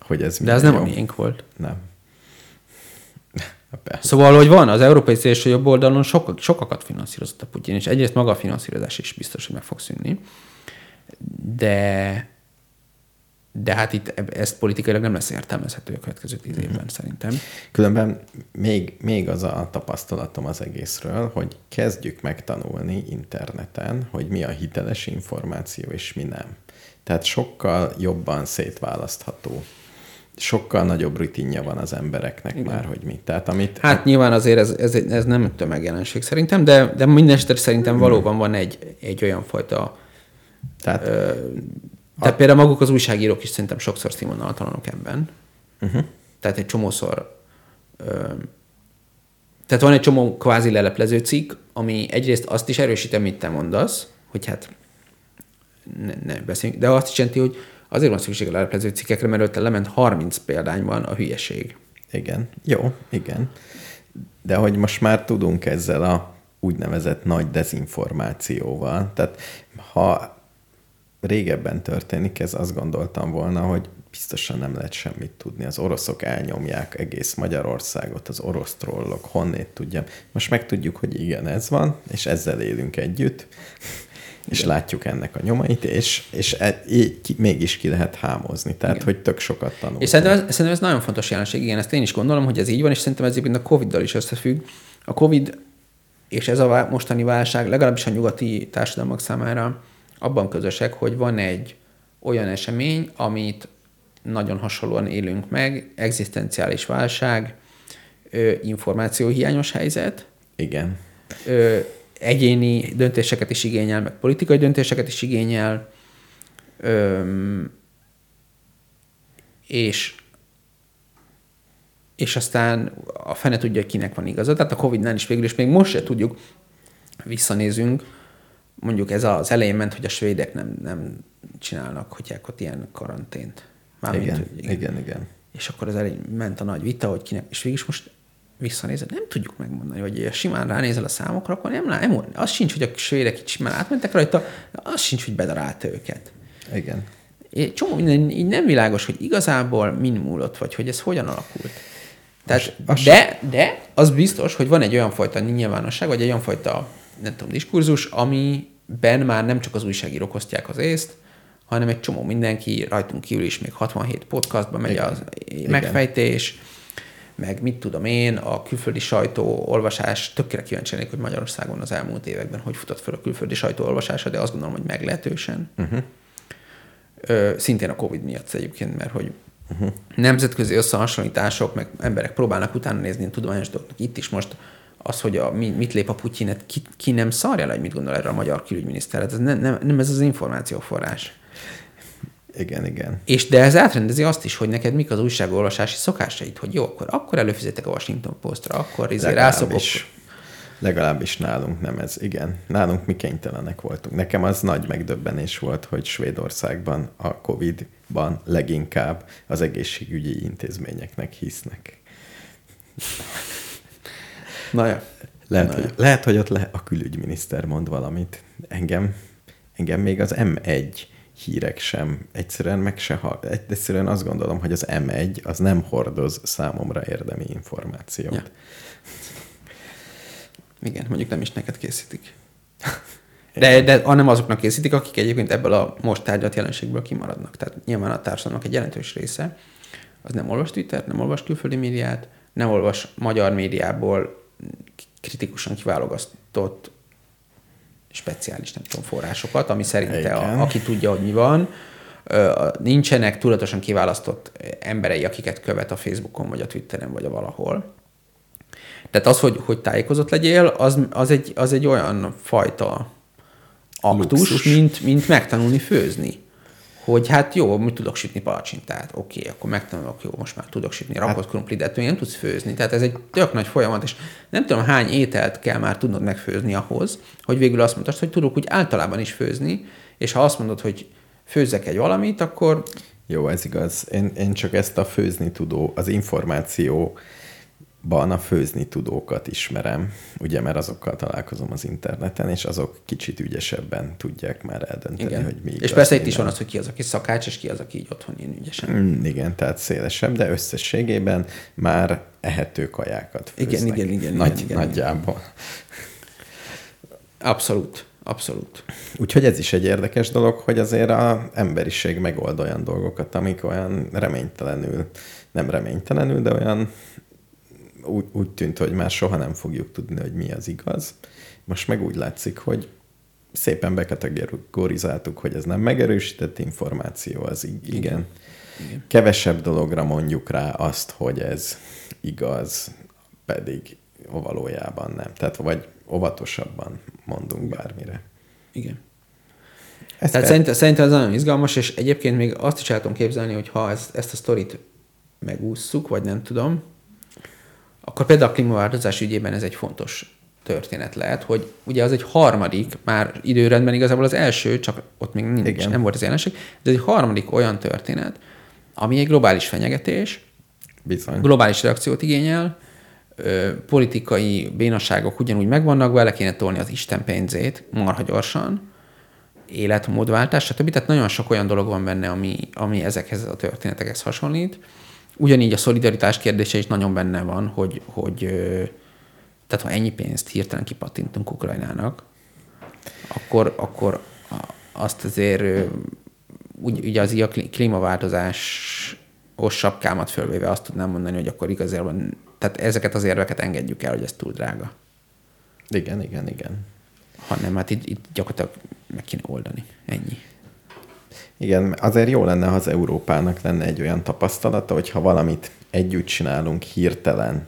[SPEAKER 5] Hogy ez
[SPEAKER 4] De
[SPEAKER 5] milyen
[SPEAKER 4] nem a
[SPEAKER 5] jó.
[SPEAKER 4] miénk volt.
[SPEAKER 5] Nem. Persze.
[SPEAKER 4] Szóval, hogy van, az európai szélső jobb oldalon sok, sokakat finanszírozott a Putyin, és egyrészt maga a finanszírozás is biztos, hogy meg fog szűnni, de de hát itt ezt politikailag nem lesz értelmezhető a következő tíz évben szerintem.
[SPEAKER 5] Különben még, még az a tapasztalatom az egészről, hogy kezdjük megtanulni interneten, hogy mi a hiteles információ és mi nem. Tehát sokkal jobban szétválasztható. Sokkal nagyobb rutinja van az embereknek Igen. már, hogy mi. Tehát amit...
[SPEAKER 4] Hát nyilván azért ez, ez, ez nem tömegjelenség szerintem, de, de minden esetre szerintem valóban van egy, egy olyan fajta
[SPEAKER 5] tehát
[SPEAKER 4] Tehát például maguk az újságírók is szerintem sokszor színvonaltalanok ebben. Uh-huh. Tehát egy csomószor... Ö, tehát van egy csomó kvázi leleplező cikk, ami egyrészt azt is erősíti, amit te mondasz, hogy hát ne, ne beszéljünk, de azt is jelenti, hogy azért van szükség a leleplező cikkekre, mert ott lement 30 példányban a hülyeség.
[SPEAKER 5] Igen, jó, igen. De hogy most már tudunk ezzel a úgynevezett nagy dezinformációval. Tehát ha régebben történik ez, azt gondoltam volna, hogy biztosan nem lehet semmit tudni. Az oroszok elnyomják egész Magyarországot, az orosz trollok, honnét tudjam. Most megtudjuk, hogy igen, ez van, és ezzel élünk együtt, és igen. látjuk ennek a nyomait, és, és e, így ki, mégis ki lehet hámozni. Tehát, igen. hogy tök sokat tanulunk.
[SPEAKER 4] És szerintem ez, szerintem ez nagyon fontos jelenség, igen, ezt én is gondolom, hogy ez így van, és szerintem ez egyébként a Covid-dal is összefügg. A Covid és ez a mostani válság legalábbis a nyugati társadalmak számára abban közösek, hogy van egy olyan esemény, amit nagyon hasonlóan élünk meg, egzisztenciális válság, információhiányos helyzet,
[SPEAKER 5] Igen.
[SPEAKER 4] egyéni döntéseket is igényel, meg politikai döntéseket is igényel, és és aztán a fene tudja, kinek van igaza. Tehát a Covid-nál is végül, és még most se tudjuk, visszanézünk, mondjuk ez az elején ment, hogy a svédek nem, nem csinálnak, hogy ott ilyen karantént. Mármint,
[SPEAKER 5] Igen,
[SPEAKER 4] hogy
[SPEAKER 5] igen, igen, igen.
[SPEAKER 4] És akkor az elején ment a nagy vita, hogy kinek, és végül is most visszanézed, nem tudjuk megmondani, hogy simán ránézel a számokra, akkor nem, nem az sincs, hogy a svédek itt simán átmentek rajta, az sincs, hogy bedarálta őket.
[SPEAKER 5] Igen.
[SPEAKER 4] Egy csomó minden így nem világos, hogy igazából min múlott, vagy hogy ez hogyan alakult. Tehát,
[SPEAKER 5] az
[SPEAKER 4] de, de az biztos, hogy van egy olyan fajta nyilvánosság, vagy egy olyan fajta, nem tudom, diskurzus, amiben már nem csak az újságírók osztják az észt, hanem egy csomó mindenki, rajtunk kívül is még 67 podcastban megy
[SPEAKER 5] Igen.
[SPEAKER 4] az
[SPEAKER 5] Igen.
[SPEAKER 4] megfejtés, meg mit tudom én, a külföldi sajtó olvasás, tökre kíváncsi lennék, hogy Magyarországon az elmúlt években hogy futott fel a külföldi sajtó olvasása, de azt gondolom, hogy meglehetősen. Uh-huh. Ö, szintén a Covid miatt egyébként, mert hogy uh-huh. nemzetközi összehasonlítások, meg emberek próbálnak utána nézni a tudományos dolgoknak. Itt is most az, hogy a, mi, mit lép a Putyin, ki, ki nem szarja le, hogy mit gondol erre a magyar külügyminiszter. Hát ez nem, nem, nem ez az információforrás.
[SPEAKER 5] Igen, igen.
[SPEAKER 4] És de ez átrendezi azt is, hogy neked mik az újságolvasási szokásaid, hogy jó, akkor, akkor előfizetek a Washington Postra, akkor izé rászokok.
[SPEAKER 5] Legalábbis, legalábbis nálunk nem ez. Igen, nálunk mi kénytelenek voltunk. Nekem az nagy megdöbbenés volt, hogy Svédországban a Covid-ban leginkább az egészségügyi intézményeknek hisznek.
[SPEAKER 4] Na ja.
[SPEAKER 5] Lehet,
[SPEAKER 4] Na
[SPEAKER 5] hogy, lehet, hogy ott le, a külügyminiszter mond valamit. Engem, engem még az M1 hírek sem egyszerűen meg se ha, egyszerűen azt gondolom, hogy az M1 az nem hordoz számomra érdemi információt.
[SPEAKER 4] Ja. Igen, mondjuk nem is neked készítik. De, de hanem azoknak készítik, akik egyébként ebből a most tárgyalt jelenségből kimaradnak. Tehát nyilván a társadalomnak egy jelentős része az nem olvas Twitter, nem olvas külföldi médiát, nem olvas magyar médiából kritikusan kiválogatott speciális, nem tudom, forrásokat, ami szerinte, a, aki tudja, hogy mi van, nincsenek tudatosan kiválasztott emberei, akiket követ a Facebookon, vagy a Twitteren, vagy a valahol. Tehát az, hogy, hogy tájékozott legyél, az, az, egy, az egy olyan fajta aktus,
[SPEAKER 5] Luxus.
[SPEAKER 4] mint, mint megtanulni főzni. Hogy hát jó, mit tudok sütni palacsintát, oké, akkor megtanulok, jó, most már tudok sütni rakott krumplit, de nem tudsz főzni. Tehát ez egy tök nagy folyamat, és nem tudom, hány ételt kell már tudnod megfőzni ahhoz, hogy végül azt mondtad, hogy tudok úgy általában is főzni, és ha azt mondod, hogy főzzek egy valamit, akkor
[SPEAKER 5] Jó, ez igaz. Én, én csak ezt a főzni tudó, az információban a főzni tudókat ismerem, ugye, mert azokkal találkozom az interneten, és azok kicsit ügyesebben tudják már eldönteni,
[SPEAKER 4] igen.
[SPEAKER 5] hogy mi
[SPEAKER 4] és
[SPEAKER 5] igaz,
[SPEAKER 4] persze itt is van az, hogy ki az, aki szakács, és ki az, aki így otthon ilyen ügyesen.
[SPEAKER 5] Mm, Igen, tehát szélesebb, de összességében már ehető kajákat
[SPEAKER 4] Igen,
[SPEAKER 5] főznek.
[SPEAKER 4] igen, igen,
[SPEAKER 5] Nagy,
[SPEAKER 4] igen, igen.
[SPEAKER 5] Nagyjából.
[SPEAKER 4] Abszolút, abszolút.
[SPEAKER 5] Úgyhogy ez is egy érdekes dolog, hogy azért a emberiség megold olyan dolgokat, amik olyan reménytelenül, nem reménytelenül, de olyan úgy, úgy tűnt, hogy már soha nem fogjuk tudni, hogy mi az igaz. Most meg úgy látszik, hogy szépen bekategorizáltuk, hogy ez nem megerősített információ, az ig- igen. igen. igen. Kevesebb dologra mondjuk rá azt, hogy ez igaz, pedig valójában nem. Tehát vagy óvatosabban mondunk bármire.
[SPEAKER 4] Igen.
[SPEAKER 5] Ez
[SPEAKER 4] Tehát szerintem, szerintem ez nagyon izgalmas, és egyébként még azt is el tudom képzelni, hogy ha ezt, ezt a sztorit megússzuk, vagy nem tudom, akkor például a klímaváltozás ügyében ez egy fontos történet lehet, hogy ugye az egy harmadik, már időrendben igazából az első, csak ott még nincs,
[SPEAKER 5] Igen.
[SPEAKER 4] nem volt az jelenség, de egy harmadik olyan történet, ami egy globális fenyegetés,
[SPEAKER 5] Bizony.
[SPEAKER 4] globális reakciót igényel, ö, politikai bénaságok ugyanúgy megvannak, bele kéne tolni az Isten pénzét marha gyorsan, életmódváltás, stb. Tehát nagyon sok olyan dolog van benne, ami, ami ezekhez a történetekhez hasonlít. Ugyanígy a szolidaritás kérdése is nagyon benne van, hogy, hogy tehát ha ennyi pénzt hirtelen kipattintunk Ukrajnának, akkor, akkor azt azért úgy, ugye az ilyen klí- klímaváltozás sapkámat fölvéve azt tudnám mondani, hogy akkor igazából, tehát ezeket az érveket engedjük el, hogy ez túl drága.
[SPEAKER 5] Igen, igen, igen.
[SPEAKER 4] Hanem hát itt, itt gyakorlatilag meg kéne oldani. Ennyi.
[SPEAKER 5] Igen, azért jó lenne, ha az Európának lenne egy olyan tapasztalata, hogy ha valamit együtt csinálunk hirtelen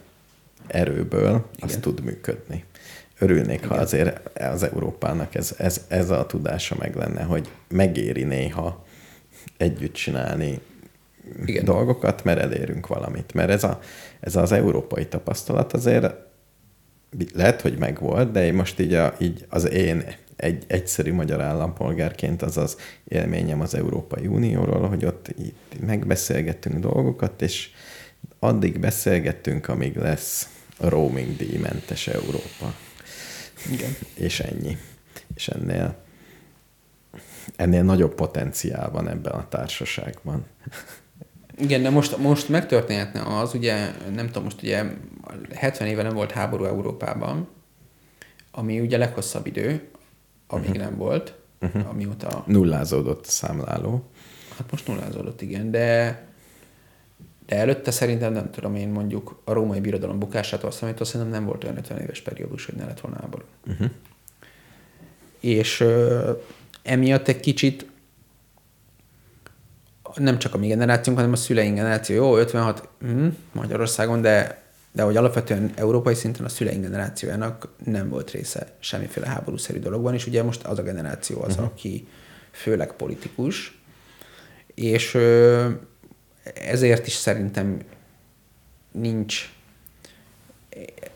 [SPEAKER 5] erőből, az
[SPEAKER 4] Igen.
[SPEAKER 5] tud működni. Örülnék, ha azért az Európának ez, ez, ez a tudása meg lenne, hogy megéri néha együtt csinálni
[SPEAKER 4] Igen.
[SPEAKER 5] dolgokat, mert elérünk valamit. Mert ez, a, ez az európai tapasztalat azért lehet, hogy megvolt, de most így, a, így az én egy egyszerű magyar állampolgárként az az élményem az Európai Unióról, hogy ott így megbeszélgettünk dolgokat, és addig beszélgettünk, amíg lesz roaming díjmentes Európa.
[SPEAKER 4] Igen.
[SPEAKER 5] És ennyi. És ennél ennél nagyobb potenciál van ebben a társaságban.
[SPEAKER 4] Igen, de most, most megtörténhetne az, ugye, nem tudom, most ugye 70 éve nem volt háború Európában, ami ugye leghosszabb idő, amíg uh-huh. nem volt. uh-huh. amióta...
[SPEAKER 5] Nullázódott a számláló.
[SPEAKER 4] Hát most nullázódott, igen, de de előtte szerintem nem tudom én mondjuk a római birodalom bukásától számítva szerintem nem volt olyan 50 éves periódus, hogy ne lett volna háború. Uh-huh. És ö, emiatt egy kicsit nem csak a mi generációnk, hanem a szüleink generáció. Jó, 56 hm, Magyarországon, de, de hogy alapvetően európai szinten a szüleink generációjának nem volt része semmiféle háborúszerű dologban, és ugye most az a generáció az, uh-huh. aki főleg politikus, és ezért is szerintem nincs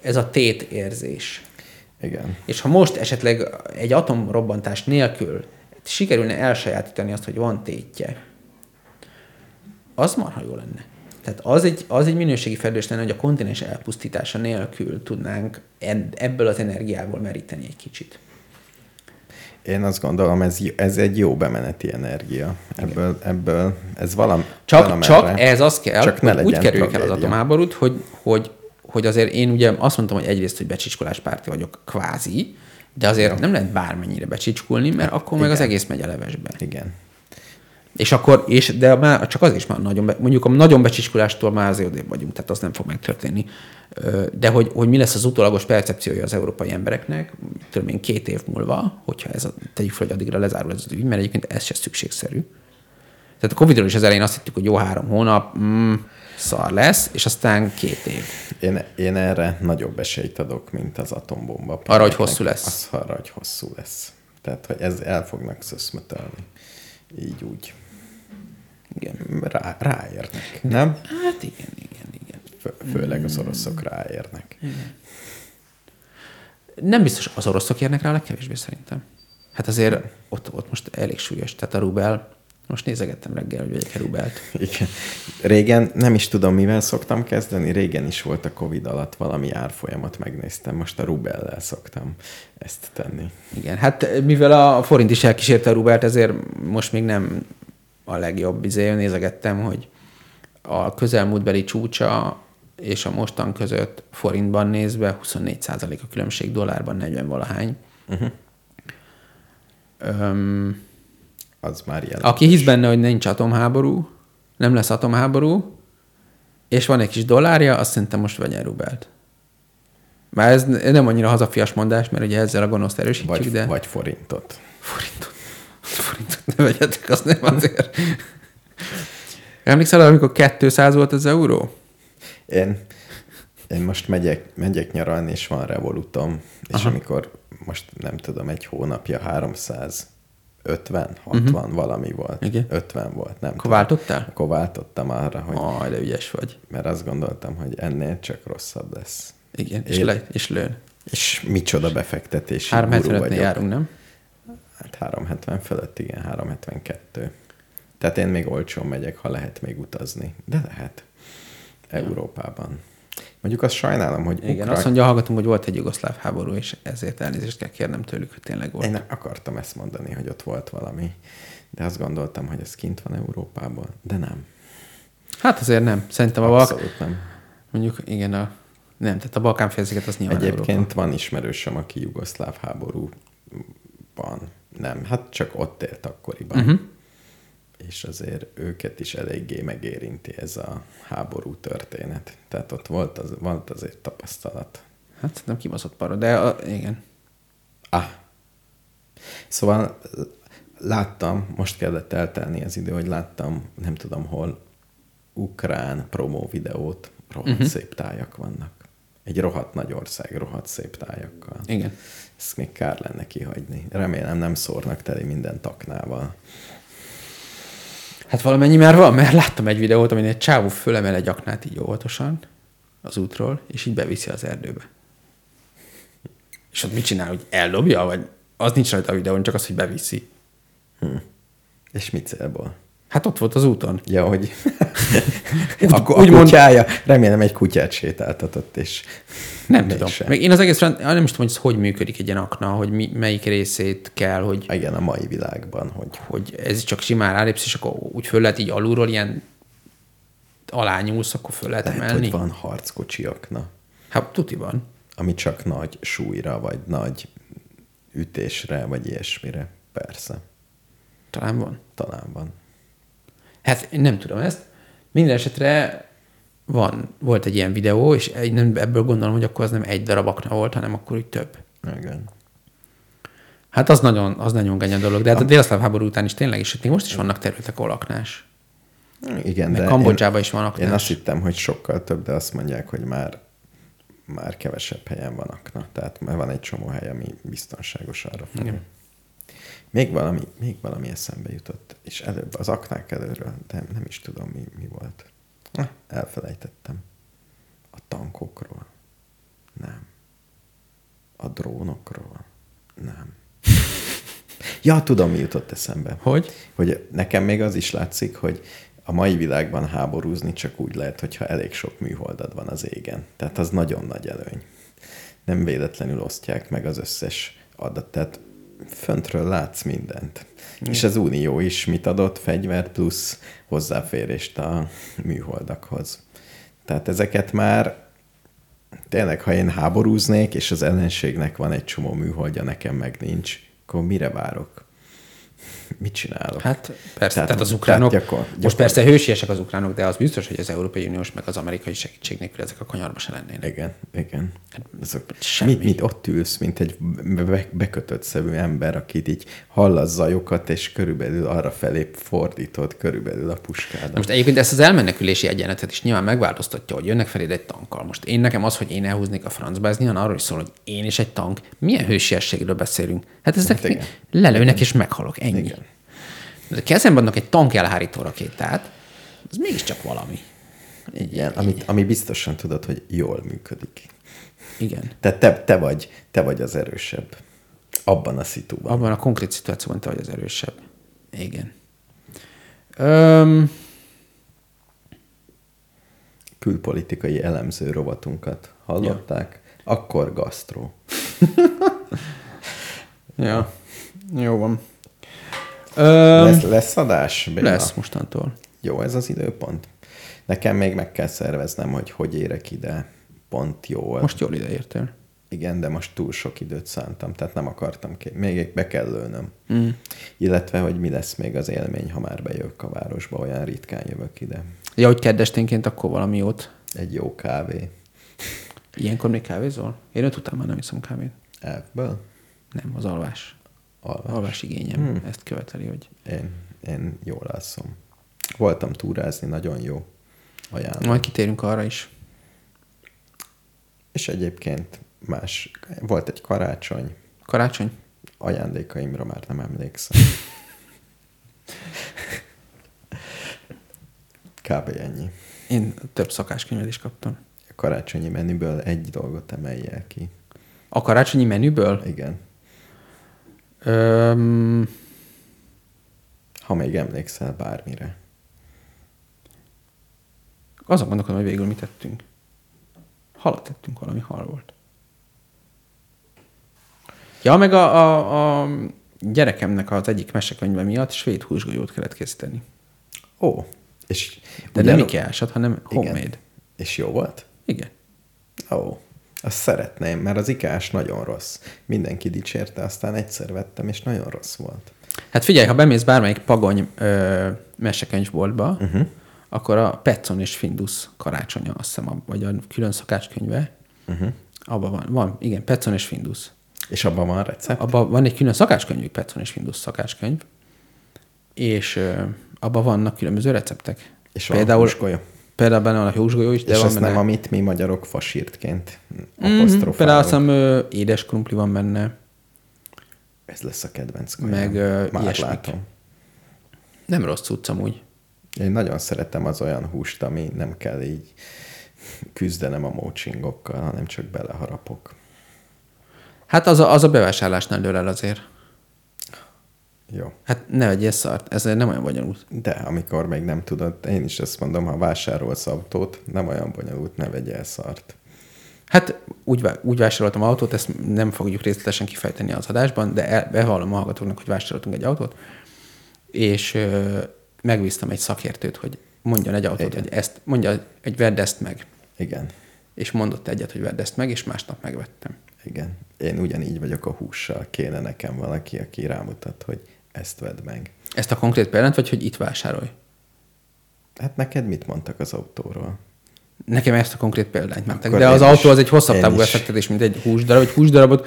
[SPEAKER 4] ez a tét érzés.
[SPEAKER 5] Igen.
[SPEAKER 4] És ha most esetleg egy atomrobbantás nélkül sikerülne elsajátítani azt, hogy van tétje, az marha jó lenne. Tehát az egy, az egy minőségi fejlődés lenne, hogy a kontinens elpusztítása nélkül tudnánk ebből az energiából meríteni egy kicsit.
[SPEAKER 5] Én azt gondolom, ez, ez egy jó bemeneti energia. Ebből, ebből ez valam,
[SPEAKER 4] csak,
[SPEAKER 5] valamerre,
[SPEAKER 4] csak ez az kell,
[SPEAKER 5] csak ne
[SPEAKER 4] hogy úgy kerüljük el az atomháborút, hogy, hogy, hogy azért én ugye azt mondtam, hogy egyrészt, hogy becsicskoláspárti vagyok kvázi, de azért nem lehet bármennyire becsicskulni, mert akkor meg az
[SPEAKER 5] Igen.
[SPEAKER 4] egész megy a levesbe.
[SPEAKER 5] Igen.
[SPEAKER 4] És akkor, és, de már csak az is már nagyon, be, mondjuk a nagyon becsicskulástól már azért odébb vagyunk, tehát az nem fog megtörténni. De hogy, hogy mi lesz az utólagos percepciója az európai embereknek, tudom én két év múlva, hogyha ez a, tegyük fel, hogy addigra lezárul ez az ügy, mert egyébként ez se szükségszerű. Tehát a Covid-ról is az elején azt hittük, hogy jó három hónap, mm, szar lesz, és aztán két év.
[SPEAKER 5] Én, én erre nagyobb esélyt adok, mint az atombomba.
[SPEAKER 4] Arra, hogy hosszú lesz.
[SPEAKER 5] Az arra, hogy hosszú lesz. Tehát, hogy ez el fognak szöszmötelni. Így úgy.
[SPEAKER 4] Igen.
[SPEAKER 5] Rá, ráérnek, nem?
[SPEAKER 4] Hát igen, igen, igen.
[SPEAKER 5] Fő, főleg az oroszok ráérnek.
[SPEAKER 4] Nem biztos az oroszok érnek rá a legkevésbé szerintem. Hát azért ott, ott most elég súlyos. Tehát a rubel, most nézegettem reggel, hogy vegyek rubelt.
[SPEAKER 5] Igen. Régen nem is tudom, mivel szoktam kezdeni. Régen is volt a Covid alatt valami árfolyamat, megnéztem. Most a rubellel szoktam ezt tenni.
[SPEAKER 4] Igen, hát mivel a forint is elkísérte a rubelt, ezért most még nem a legjobb izé. Nézegettem, hogy a közelmúltbeli csúcsa és a mostan között forintban nézve 24% a különbség, dollárban 40 valahány. Uh-huh. Öm,
[SPEAKER 5] Az már jelent.
[SPEAKER 4] aki hisz benne, hogy nincs atomháború, nem lesz atomháború, és van egy kis dollárja, azt szerintem most vegyen rubelt. Már ez nem annyira hazafias mondás, mert ugye ezzel a gonoszt erősítjük,
[SPEAKER 5] vagy,
[SPEAKER 4] de...
[SPEAKER 5] vagy forintot.
[SPEAKER 4] Forintot. Forintot ne vegyetek, az nem azért. Emlékszel, amikor 200 volt az euró?
[SPEAKER 5] Én, én most megyek, megyek nyaralni, és van revolutom, és
[SPEAKER 4] Aha.
[SPEAKER 5] amikor most nem tudom, egy hónapja 350, 60 uh-huh. valami volt.
[SPEAKER 4] Igen.
[SPEAKER 5] 50 volt, nem
[SPEAKER 4] Akkor
[SPEAKER 5] tudom.
[SPEAKER 4] váltottál?
[SPEAKER 5] Akkor váltottam arra, hogy,
[SPEAKER 4] Aj, de ügyes vagy.
[SPEAKER 5] mert azt gondoltam, hogy ennél csak rosszabb lesz.
[SPEAKER 4] Igen, és,
[SPEAKER 5] Én-
[SPEAKER 4] le, és lőn.
[SPEAKER 5] És micsoda befektetési
[SPEAKER 4] 375
[SPEAKER 5] guru vagyok.
[SPEAKER 4] járunk, nem?
[SPEAKER 5] Hát 370 fölött, igen, 372. Tehát én még olcsón megyek, ha lehet még utazni. De lehet. Európában. Mondjuk azt sajnálom, hogy
[SPEAKER 4] Igen,
[SPEAKER 5] Ukra...
[SPEAKER 4] azt mondja, hallgatunk, hogy volt egy jugoszláv háború, és ezért elnézést kell kérnem tőlük, hogy tényleg volt.
[SPEAKER 5] Én akartam ezt mondani, hogy ott volt valami, de azt gondoltam, hogy ez kint van Európában, de nem.
[SPEAKER 4] Hát azért nem. Szerintem a Balk...
[SPEAKER 5] Abszolút nem.
[SPEAKER 4] Mondjuk, igen, a... nem, tehát a Balkán félsziget az nyilván
[SPEAKER 5] Egyébként
[SPEAKER 4] Európa.
[SPEAKER 5] van ismerősöm, aki jugoszláv háborúban, nem, hát csak ott élt akkoriban. Uh-huh. És azért őket is eléggé megérinti ez a háború történet. Tehát ott volt, az, volt azért tapasztalat.
[SPEAKER 4] Hát szerintem kibaszott para, de a... igen.
[SPEAKER 5] Ah. Szóval láttam, most kellett eltelni az idő, hogy láttam, nem tudom hol, ukrán promó videót, rohadt uh-huh. szép tájak vannak. Egy rohadt nagy ország, rohadt szép tájakkal.
[SPEAKER 4] Igen.
[SPEAKER 5] Ezt még kár lenne kihagyni. Remélem nem szórnak teli minden taknával.
[SPEAKER 4] Hát valamennyi már van, mert láttam egy videót, amin egy csávó fölemel egy aknát így óvatosan az útról, és így beviszi az erdőbe. És ott mit csinál, hogy eldobja, vagy az nincs rajta a videón, csak az, hogy beviszi.
[SPEAKER 5] És mi célból?
[SPEAKER 4] Hát ott volt az úton.
[SPEAKER 5] Ja, hogy
[SPEAKER 4] Úgy-
[SPEAKER 5] a, a
[SPEAKER 4] úgy mond-
[SPEAKER 5] kutyája, remélem egy kutyát sétáltatott, és
[SPEAKER 4] Nem tudom. Még én az egész, nem is tudom, hogy ez hogy működik egy ilyen akna, hogy mi, melyik részét kell, hogy,
[SPEAKER 5] Igen, a mai világban, hogy
[SPEAKER 4] hogy ez csak simán rálépsz, és akkor úgy föl lehet így alulról ilyen alá nyúlsz, akkor föl lehet
[SPEAKER 5] lehet,
[SPEAKER 4] emelni.
[SPEAKER 5] hogy van harckocsiakna,
[SPEAKER 4] Hát tuti van.
[SPEAKER 5] ami csak nagy súlyra, vagy nagy ütésre, vagy ilyesmire. Persze,
[SPEAKER 4] Talán van.
[SPEAKER 5] talán van.
[SPEAKER 4] Hát én nem tudom ezt. Minden esetre van, volt egy ilyen videó, és nem, ebből gondolom, hogy akkor az nem egy darab akna volt, hanem akkor úgy több.
[SPEAKER 5] Igen.
[SPEAKER 4] Hát az nagyon, az nagyon genya dolog. De hát a délszláv háború után is tényleg is, még most is vannak területek, ahol aknás.
[SPEAKER 5] Igen,
[SPEAKER 4] Meg
[SPEAKER 5] de
[SPEAKER 4] Kambodzsában
[SPEAKER 5] én,
[SPEAKER 4] is van aknás.
[SPEAKER 5] Én azt hittem, hogy sokkal több, de azt mondják, hogy már már kevesebb helyen van akna. Tehát már van egy csomó hely, ami biztonságos arra felé. Még valami, még valami eszembe jutott, és előbb az aknák előről, de nem is tudom, mi, mi volt. Elfelejtettem. A tankokról. Nem. A drónokról. Nem. Ja, tudom, mi jutott eszembe.
[SPEAKER 4] Hogy?
[SPEAKER 5] Hogy nekem még az is látszik, hogy a mai világban háborúzni csak úgy lehet, hogyha elég sok műholdad van az égen. Tehát az nagyon nagy előny. Nem véletlenül osztják meg az összes adat. Tehát föntről látsz mindent. Mm. És az Unió is mit adott? Fegyvert plusz hozzáférést a műholdakhoz. Tehát ezeket már tényleg, ha én háborúznék, és az ellenségnek van egy csomó műholdja, nekem meg nincs, akkor mire várok? Mit csinálok?
[SPEAKER 4] Hát persze, tehát,
[SPEAKER 5] Tehát-
[SPEAKER 4] az ukránok,
[SPEAKER 5] tehát gyakor-
[SPEAKER 4] most
[SPEAKER 5] gyakor-
[SPEAKER 4] persze hősiesek az ukránok, de az biztos, hogy az Európai Uniós meg az amerikai segítség nélkül ezek a kanyarba se lennének.
[SPEAKER 5] Igen, igen. Azok,
[SPEAKER 4] semmi.
[SPEAKER 5] mit, mit ott ülsz, mint egy be- bekötött szemű ember, akit így hall a zajokat, és körülbelül arra felé fordítod körülbelül a puskádat.
[SPEAKER 4] Most egyébként ezt az elmenekülési egyenletet is nyilván megváltoztatja, hogy jönnek feléd egy tankkal. Most én nekem az, hogy én elhúznék a francba, ez nyilván arról is szól, hogy én és egy tank. Milyen hősiességről beszélünk? Hát ezek
[SPEAKER 5] Hát
[SPEAKER 4] lelőnek és meghalok, ennyi.
[SPEAKER 5] Igen.
[SPEAKER 4] De kezembe adnak egy tank elhárító rakétát, az mégiscsak valami.
[SPEAKER 5] Igen, amit, ami biztosan tudod, hogy jól működik.
[SPEAKER 4] Igen.
[SPEAKER 5] Tehát te, te, vagy, te vagy az erősebb abban a szituban.
[SPEAKER 4] Abban a konkrét szituációban te vagy az erősebb. Igen. Öm,
[SPEAKER 5] Külpolitikai elemző rovatunkat hallották, akkor gasztró.
[SPEAKER 4] ja, jó van. Öm,
[SPEAKER 5] Lesz, lesz adás? Béla?
[SPEAKER 4] lesz mostantól.
[SPEAKER 5] Jó, ez az időpont. Nekem még meg kell szerveznem, hogy hogy érek ide pont jól.
[SPEAKER 4] Most jól ideértél.
[SPEAKER 5] Igen, de most túl sok időt szántam, tehát nem akartam ki. Még be kell lőnöm. Mm. Illetve, hogy mi lesz még az élmény, ha már bejövök a városba, olyan ritkán jövök ide.
[SPEAKER 4] Ja, hogy keddesténként, akkor valami jót.
[SPEAKER 5] Egy jó kávé.
[SPEAKER 4] Ilyenkor még kávézol? Én öt után már nem iszom kávét.
[SPEAKER 5] Elfből?
[SPEAKER 4] Nem, az alvás.
[SPEAKER 5] Alvás.
[SPEAKER 4] Alvás igényem hmm. ezt követeli, hogy
[SPEAKER 5] Én, én jól alszom. Voltam túrázni, nagyon jó. Ajánlom.
[SPEAKER 4] majd kitérünk arra is.
[SPEAKER 5] És egyébként más, volt egy karácsony,
[SPEAKER 4] Karácsony?
[SPEAKER 5] ajándékaimra már nem emlékszem. Kb. ennyi.
[SPEAKER 4] Én több szakáskönyvet is kaptam.
[SPEAKER 5] A karácsonyi menüből egy dolgot emelj el ki.
[SPEAKER 4] A karácsonyi menüből?
[SPEAKER 5] Igen.
[SPEAKER 4] Öm,
[SPEAKER 5] Ha még emlékszel bármire.
[SPEAKER 4] azon gondolkodom, hogy végül mit tettünk. Halat tettünk, valami hal volt. Ja, meg a, a, a gyerekemnek az egyik mesekönyve miatt svéd húsgolyót kellett készíteni.
[SPEAKER 5] Ó, és
[SPEAKER 4] De
[SPEAKER 5] ugyan-
[SPEAKER 4] nem Ikeásat, hanem homemade.
[SPEAKER 5] Igen. És jó volt?
[SPEAKER 4] Igen.
[SPEAKER 5] Ó, azt szeretném, mert az ikás nagyon rossz. Mindenki dicsérte, aztán egyszer vettem, és nagyon rossz volt.
[SPEAKER 4] Hát figyelj, ha bemész bármelyik pagony ö, mesekönyvboltba, uh-huh. akkor a Petson és Findus karácsonya, azt hiszem, vagy a külön szakácskönyve, uh-huh. abban van, van, igen, Petson és Findus.
[SPEAKER 5] És abban van recept?
[SPEAKER 4] Abban van egy külön szakácskönyvük, Petson és Findus szakácskönyv, és ö, abban vannak különböző receptek.
[SPEAKER 5] És van
[SPEAKER 4] például? Például benne van a húsgolyó is, de
[SPEAKER 5] és
[SPEAKER 4] van
[SPEAKER 5] ez
[SPEAKER 4] benne...
[SPEAKER 5] nem, amit mi magyarok fasírtként
[SPEAKER 4] Mhm, Például
[SPEAKER 5] apostrofálunk.
[SPEAKER 4] azt hiszem édes krumpli van benne,
[SPEAKER 5] Ez lesz a kedvenc kajám.
[SPEAKER 4] meg ö,
[SPEAKER 5] Már
[SPEAKER 4] ilyesmik.
[SPEAKER 5] látom.
[SPEAKER 4] Nem rossz cucc amúgy.
[SPEAKER 5] Én nagyon szeretem az olyan húst, ami nem kell így küzdenem a mócsingokkal, hanem csak beleharapok.
[SPEAKER 4] Hát az a, az a bevásárlásnál dől el azért.
[SPEAKER 5] Jó.
[SPEAKER 4] Hát ne vegyél szart, ez nem olyan bonyolult.
[SPEAKER 5] De amikor még nem tudod, én is ezt mondom, ha vásárolsz autót, nem olyan bonyolult, ne vegyél szart.
[SPEAKER 4] Hát úgy, úgy vásároltam autót, ezt nem fogjuk részletesen kifejteni az adásban, de el, bevallom a hallgatóknak, hogy vásároltunk egy autót, és ö, megbíztam egy szakértőt, hogy mondjon egy autót,
[SPEAKER 5] Igen.
[SPEAKER 4] hogy ezt, mondja, egy vedd ezt meg.
[SPEAKER 5] Igen.
[SPEAKER 4] És mondott egyet, hogy vedd ezt meg, és másnap megvettem.
[SPEAKER 5] Igen. Én ugyanígy vagyok a hússal. Kéne nekem valaki, aki rámutat, hogy ezt vedd meg.
[SPEAKER 4] Ezt a konkrét példát, vagy hogy itt vásárolj?
[SPEAKER 5] Hát neked mit mondtak az autóról?
[SPEAKER 4] Nekem ezt a konkrét példányt.
[SPEAKER 5] Akkor
[SPEAKER 4] De az autó az egy hosszabb távú befektetés, mint egy húsdarab. Egy húsdarabot,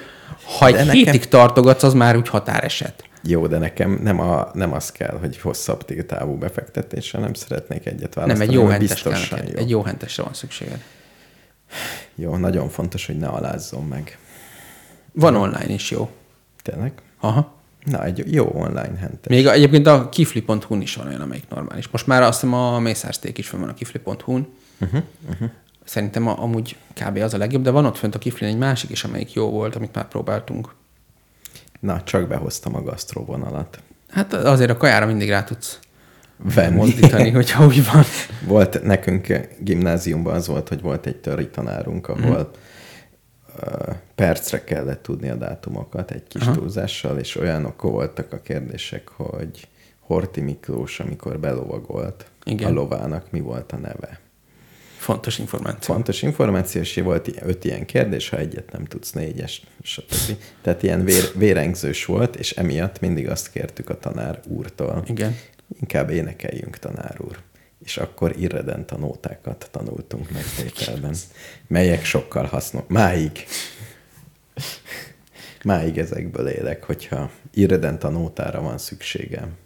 [SPEAKER 4] ha egy
[SPEAKER 5] De nekem-
[SPEAKER 4] hétig tartogatsz, az már úgy határeset.
[SPEAKER 5] Jó, de nekem nem, a, nem az kell, hogy hosszabb távú befektetés, hanem szeretnék egyet
[SPEAKER 4] Nem,
[SPEAKER 5] választani.
[SPEAKER 4] egy jó hentes kell
[SPEAKER 5] biztosan
[SPEAKER 4] neked.
[SPEAKER 5] jó.
[SPEAKER 4] Egy jó hentesre van szükséged.
[SPEAKER 5] Jó, nagyon fontos, hogy ne alázzon meg.
[SPEAKER 4] Van online is jó.
[SPEAKER 5] Tényleg?
[SPEAKER 4] Aha.
[SPEAKER 5] Na, egy jó online hentes.
[SPEAKER 4] Még egyébként a kifli.hu-n is van olyan, amelyik normális. Most már azt hiszem a mészárszték is van a kifli.hu-n. Uh-huh, uh-huh. Szerintem a, amúgy kb. az a legjobb, de van ott fönt a kiflin egy másik is, amelyik jó volt, amit már próbáltunk.
[SPEAKER 5] Na, csak behoztam a gasztróvonalat.
[SPEAKER 4] Hát azért a kajára mindig rá tudsz
[SPEAKER 5] Venni.
[SPEAKER 4] mozdítani, hogyha úgy van.
[SPEAKER 5] Volt nekünk gimnáziumban az volt, hogy volt egy töri tanárunk, ahol uh, percre kellett tudni a dátumokat egy kis
[SPEAKER 4] Aha.
[SPEAKER 5] túlzással, és olyanok voltak a kérdések, hogy Horti Miklós, amikor belovagolt
[SPEAKER 4] Igen.
[SPEAKER 5] a lovának, mi volt a neve.
[SPEAKER 4] Fontos információ.
[SPEAKER 5] Fontos információ, és volt i- öt ilyen kérdés, ha egyet nem tudsz, négyes, stb. Tehát ilyen vér, vérengzős volt, és emiatt mindig azt kértük a tanár úrtól,
[SPEAKER 4] Igen.
[SPEAKER 5] inkább énekeljünk, tanár úr. És akkor irredent a nótákat tanultunk meg tételben, melyek sokkal hasznos. Máig. Máig ezekből élek, hogyha irredent a nótára van szükségem,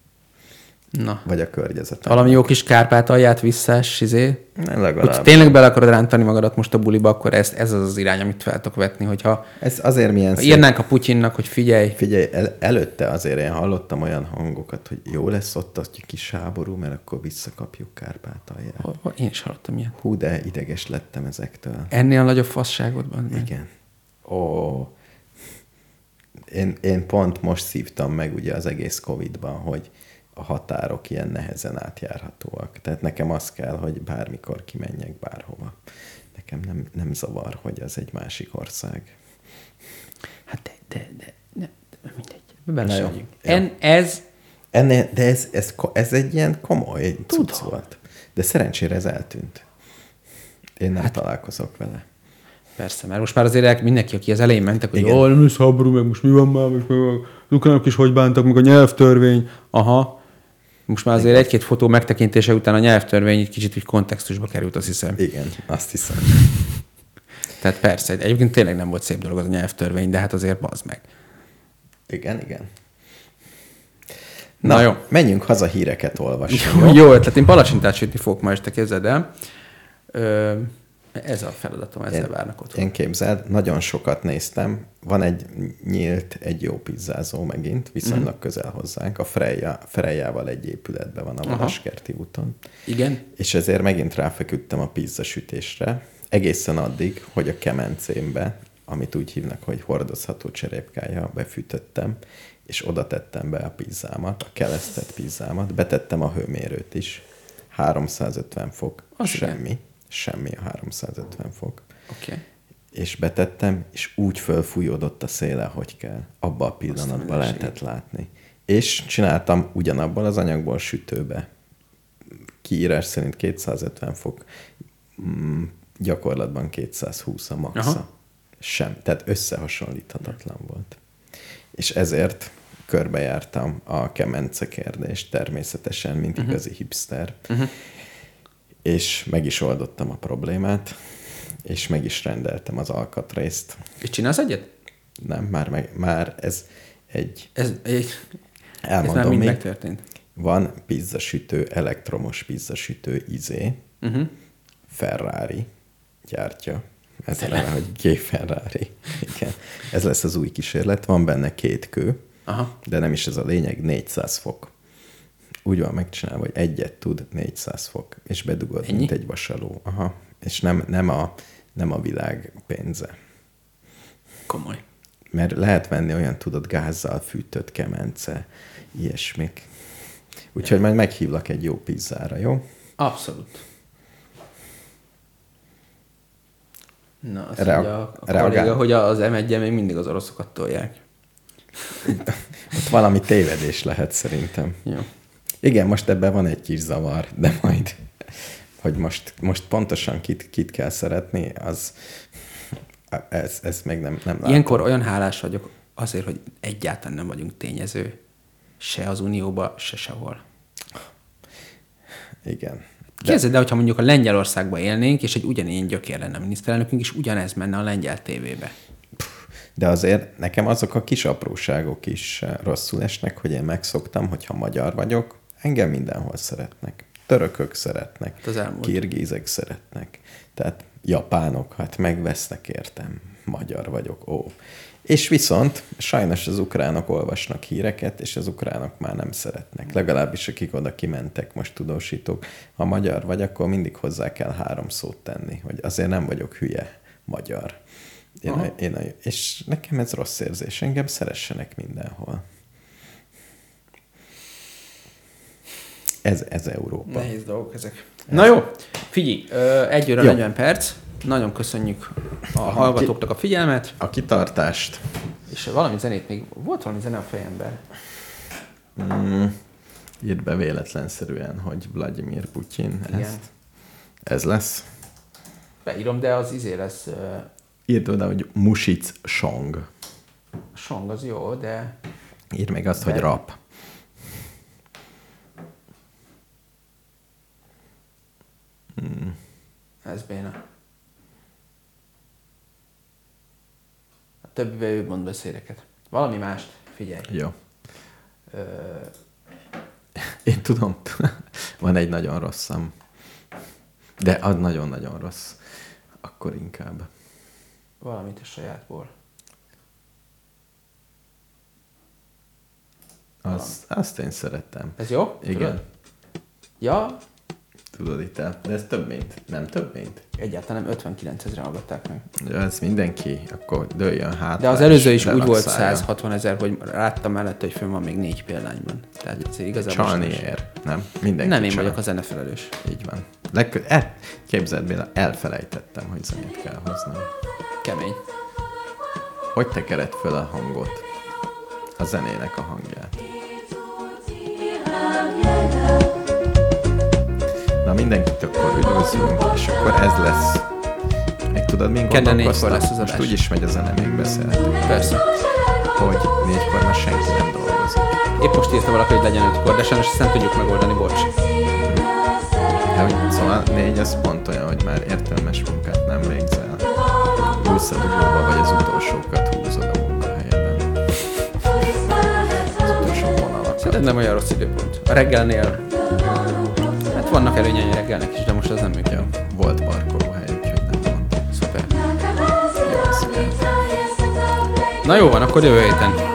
[SPEAKER 4] Na.
[SPEAKER 5] vagy a környezetem.
[SPEAKER 4] Valami jó kis kárpátalját visszás, izé.
[SPEAKER 5] Ne,
[SPEAKER 4] Hogy
[SPEAKER 5] legalább.
[SPEAKER 4] tényleg bele akarod rántani magadat most a buliba, akkor ez, ez az az irány, amit fel tudok vetni, hogyha
[SPEAKER 5] Ez azért milyen
[SPEAKER 4] ha írnánk a Putyinnak, hogy figyelj,
[SPEAKER 5] Figyelj, el, előtte azért én hallottam olyan hangokat, hogy jó lesz ott az kis háború, mert akkor visszakapjuk Kárpátalját.
[SPEAKER 4] én is hallottam ilyet.
[SPEAKER 5] Hú, de ideges lettem ezektől.
[SPEAKER 4] Ennél nagyobb fasságodban.
[SPEAKER 5] Igen. Ó. Én, én pont most szívtam meg ugye az egész Covid-ban, hogy a határok ilyen nehezen átjárhatóak. Tehát nekem az kell, hogy bármikor kimenjek bárhova. Nekem nem, nem zavar, hogy az egy másik ország.
[SPEAKER 4] Hát de, de, de, de, de mindegy. Bele
[SPEAKER 5] Na
[SPEAKER 4] se
[SPEAKER 5] jó.
[SPEAKER 4] megyünk.
[SPEAKER 5] Jó.
[SPEAKER 4] En, ez,
[SPEAKER 5] Ennél, de ez, ez, ez egy ilyen komoly cucc volt. De szerencsére ez eltűnt. Én nem hát, találkozok vele.
[SPEAKER 4] persze, mert most már azért mindenki, aki az elején mentek, hogy nem lesz háború, meg most mi van már, most mi van, az ukránok is hogy bántak, meg a nyelvtörvény. Aha. Most már azért egy-két fotó megtekintése után a nyelvtörvény egy kicsit úgy kontextusba került, azt hiszem.
[SPEAKER 5] Igen, azt hiszem.
[SPEAKER 4] Tehát persze, egyébként tényleg nem volt szép dolog az a nyelvtörvény, de hát azért bazd meg.
[SPEAKER 5] Igen, igen.
[SPEAKER 4] Na
[SPEAKER 5] Na,
[SPEAKER 4] jó.
[SPEAKER 5] jó. menjünk haza híreket olvasni.
[SPEAKER 4] Jó, jó ötlet, én palacsintát sütni fogok ma este, képzeld el. Ö, ez a feladatom, ezzel várnak otthon.
[SPEAKER 5] Én képzeld, nagyon sokat néztem. Van egy nyílt, egy jó pizzázó megint, viszonylag közel hozzánk. A Freja, Frejával egy épületben van a
[SPEAKER 4] Aha.
[SPEAKER 5] Vadaskerti úton.
[SPEAKER 4] Igen?
[SPEAKER 5] És ezért megint ráfeküdtem a pizzasütésre, egészen addig, hogy a kemencémbe, amit úgy hívnak, hogy hordozható cserépkája, befűtöttem, és oda tettem be a pizzámat, a kelesztett pizzámat, betettem a hőmérőt is. 350 fok,
[SPEAKER 4] Az
[SPEAKER 5] az
[SPEAKER 4] igen.
[SPEAKER 5] Semmi, a 350 fok.
[SPEAKER 4] Oké. Okay.
[SPEAKER 5] És betettem, és úgy fölfújódott a széle, hogy kell. Abba a pillanatban lehetett látni. És csináltam ugyanabból az anyagból sütőbe. Kiírás szerint 250 fok, mm, gyakorlatban 220 a maxa.
[SPEAKER 4] Aha.
[SPEAKER 5] Sem, tehát összehasonlíthatatlan volt. És ezért körbejártam a kemence kérdést természetesen, mint uh-huh. igazi hipster. Uh-huh. És meg is oldottam a problémát, és meg is rendeltem az alkatrészt.
[SPEAKER 4] És csinálsz egyet?
[SPEAKER 5] Nem, már, meg, már ez egy,
[SPEAKER 4] Ez, egy, ez már
[SPEAKER 5] elmondom
[SPEAKER 4] mind
[SPEAKER 5] még,
[SPEAKER 4] megtörtént.
[SPEAKER 5] van pizzasütő, elektromos pizzasütő izé,
[SPEAKER 4] Uh-huh.
[SPEAKER 5] Ferrari gyártja. Ez neve, hogy G Ferrari. Igen. Ez lesz az új kísérlet. Van benne két kő,
[SPEAKER 4] Aha.
[SPEAKER 5] de nem is ez a lényeg, 400 fok. Úgy van megcsinálva, hogy egyet tud 400 fok, és bedugod,
[SPEAKER 4] Ennyi?
[SPEAKER 5] mint egy vasaló. Aha. És nem, nem, a, nem a világ pénze.
[SPEAKER 4] Komoly.
[SPEAKER 5] Mert lehet venni olyan, tudod, gázzal fűtött kemence, ilyesmik. Úgyhogy majd meghívlak egy jó pizzára, jó?
[SPEAKER 4] Abszolút. Na, azt
[SPEAKER 5] Reag-
[SPEAKER 4] mondja a, a
[SPEAKER 5] reagál.
[SPEAKER 4] kolléga, hogy az m 1 még mindig az oroszokat tolják.
[SPEAKER 5] Ott valami tévedés lehet szerintem.
[SPEAKER 4] Jó.
[SPEAKER 5] Igen, most ebben van egy kis zavar, de majd, hogy most, most pontosan kit, kit kell szeretni, az Ez, ez még nem, nem látom.
[SPEAKER 4] Ilyenkor olyan hálás vagyok azért, hogy egyáltalán nem vagyunk tényező. Se az Unióba, se sehol.
[SPEAKER 5] Igen.
[SPEAKER 4] Képzeld el, hogyha mondjuk a Lengyelországban élnénk, és egy ugyanilyen gyökér lenne a miniszterelnökünk, és ugyanez menne a lengyel tévébe.
[SPEAKER 5] De azért nekem azok a kis apróságok is eh, rosszul esnek, hogy én megszoktam, hogy ha magyar vagyok, engem mindenhol szeretnek. Törökök szeretnek,
[SPEAKER 4] az elmúlt.
[SPEAKER 5] kirgízek szeretnek, tehát japánok, hát megvesznek értem, magyar vagyok, ó. És viszont sajnos az ukránok olvasnak híreket, és az ukránok már nem szeretnek. Legalábbis akik oda kimentek, most tudósítók. Ha magyar vagy, akkor mindig hozzá kell három szót tenni, hogy azért nem vagyok hülye magyar. Én a, én a, és nekem ez rossz érzés. Engem szeressenek mindenhol. Ez, ez Európa.
[SPEAKER 4] Nehéz dolgok ezek. Na jó, figyelj, egy óra
[SPEAKER 5] Jó.
[SPEAKER 4] 40 perc. Nagyon köszönjük a hallgatóknak a figyelmet,
[SPEAKER 5] A kitartást.
[SPEAKER 4] és valami zenét még, volt valami zene a fejemben.
[SPEAKER 5] Mm, írd be véletlenszerűen, hogy Vladimir Putyin.
[SPEAKER 4] Igen.
[SPEAKER 5] Ezt, ez lesz.
[SPEAKER 4] Beírom, de az izé lesz, ö,
[SPEAKER 5] Írd oda, hogy Music Song.
[SPEAKER 4] song az jó, de
[SPEAKER 5] Írd meg azt, hogy
[SPEAKER 4] De-
[SPEAKER 5] rap.
[SPEAKER 4] ez béna. A többivel ő mond beszéleket. Valami mást, figyelj.
[SPEAKER 5] Jó.
[SPEAKER 4] Ö,
[SPEAKER 5] Én tudom, van egy nagyon rosszam. De az nagyon-nagyon rossz. Akkor inkább.
[SPEAKER 4] valamit a sajátból.
[SPEAKER 5] Az, azt én szerettem.
[SPEAKER 4] Ez jó?
[SPEAKER 5] Igen.
[SPEAKER 4] Tudod? Ja,
[SPEAKER 5] Tudod itt el. De ez több mint. Nem több mint.
[SPEAKER 4] egyáltalán nem 59 ezeren hallgatták meg.
[SPEAKER 5] Ja, ez mindenki, akkor dőljön hát.
[SPEAKER 4] De az előző is úgy volt 160 ezer, hogy láttam mellette, hogy fönn van még négy példányban. Tehát ez igazából...
[SPEAKER 5] Csalni ér. Nem? Mindenki
[SPEAKER 4] Nem én
[SPEAKER 5] csal.
[SPEAKER 4] vagyok a zenefelelős.
[SPEAKER 5] Így van. Legkö... E, képzeld Béla, elfelejtettem, hogy zenét kell hoznom.
[SPEAKER 4] Kemény.
[SPEAKER 5] Hogy tekered föl a hangot? A zenének a hangját. Na mindenkit akkor üdvözlünk, és akkor ez lesz. Még tudod, mi
[SPEAKER 4] Kedden négykor lesz az
[SPEAKER 5] Most
[SPEAKER 4] adás.
[SPEAKER 5] úgyis megy a zene, még beszélhetünk.
[SPEAKER 4] Persze.
[SPEAKER 5] Hogy négykor már senki nem dolgozik.
[SPEAKER 4] Épp most írta valaki, hogy legyen ötkor, de sajnos ezt nem tudjuk megoldani, bocs.
[SPEAKER 5] De hogy, szóval négy az pont olyan, hogy már értelmes munkát nem végzel. Ülsz a dugóba, vagy az utolsókat húzod a munkahelyeden. Az utolsó vonalakat.
[SPEAKER 4] Szerintem nem olyan rossz időpont. A reggelnél... Vannak előnyei reggelnek is, de most az nem működik.
[SPEAKER 5] Ja, volt parkolóhely, úgyhogy nem mondtam.
[SPEAKER 4] Szuper.
[SPEAKER 5] Jó, kell.
[SPEAKER 4] Na jó van, akkor jövő héten.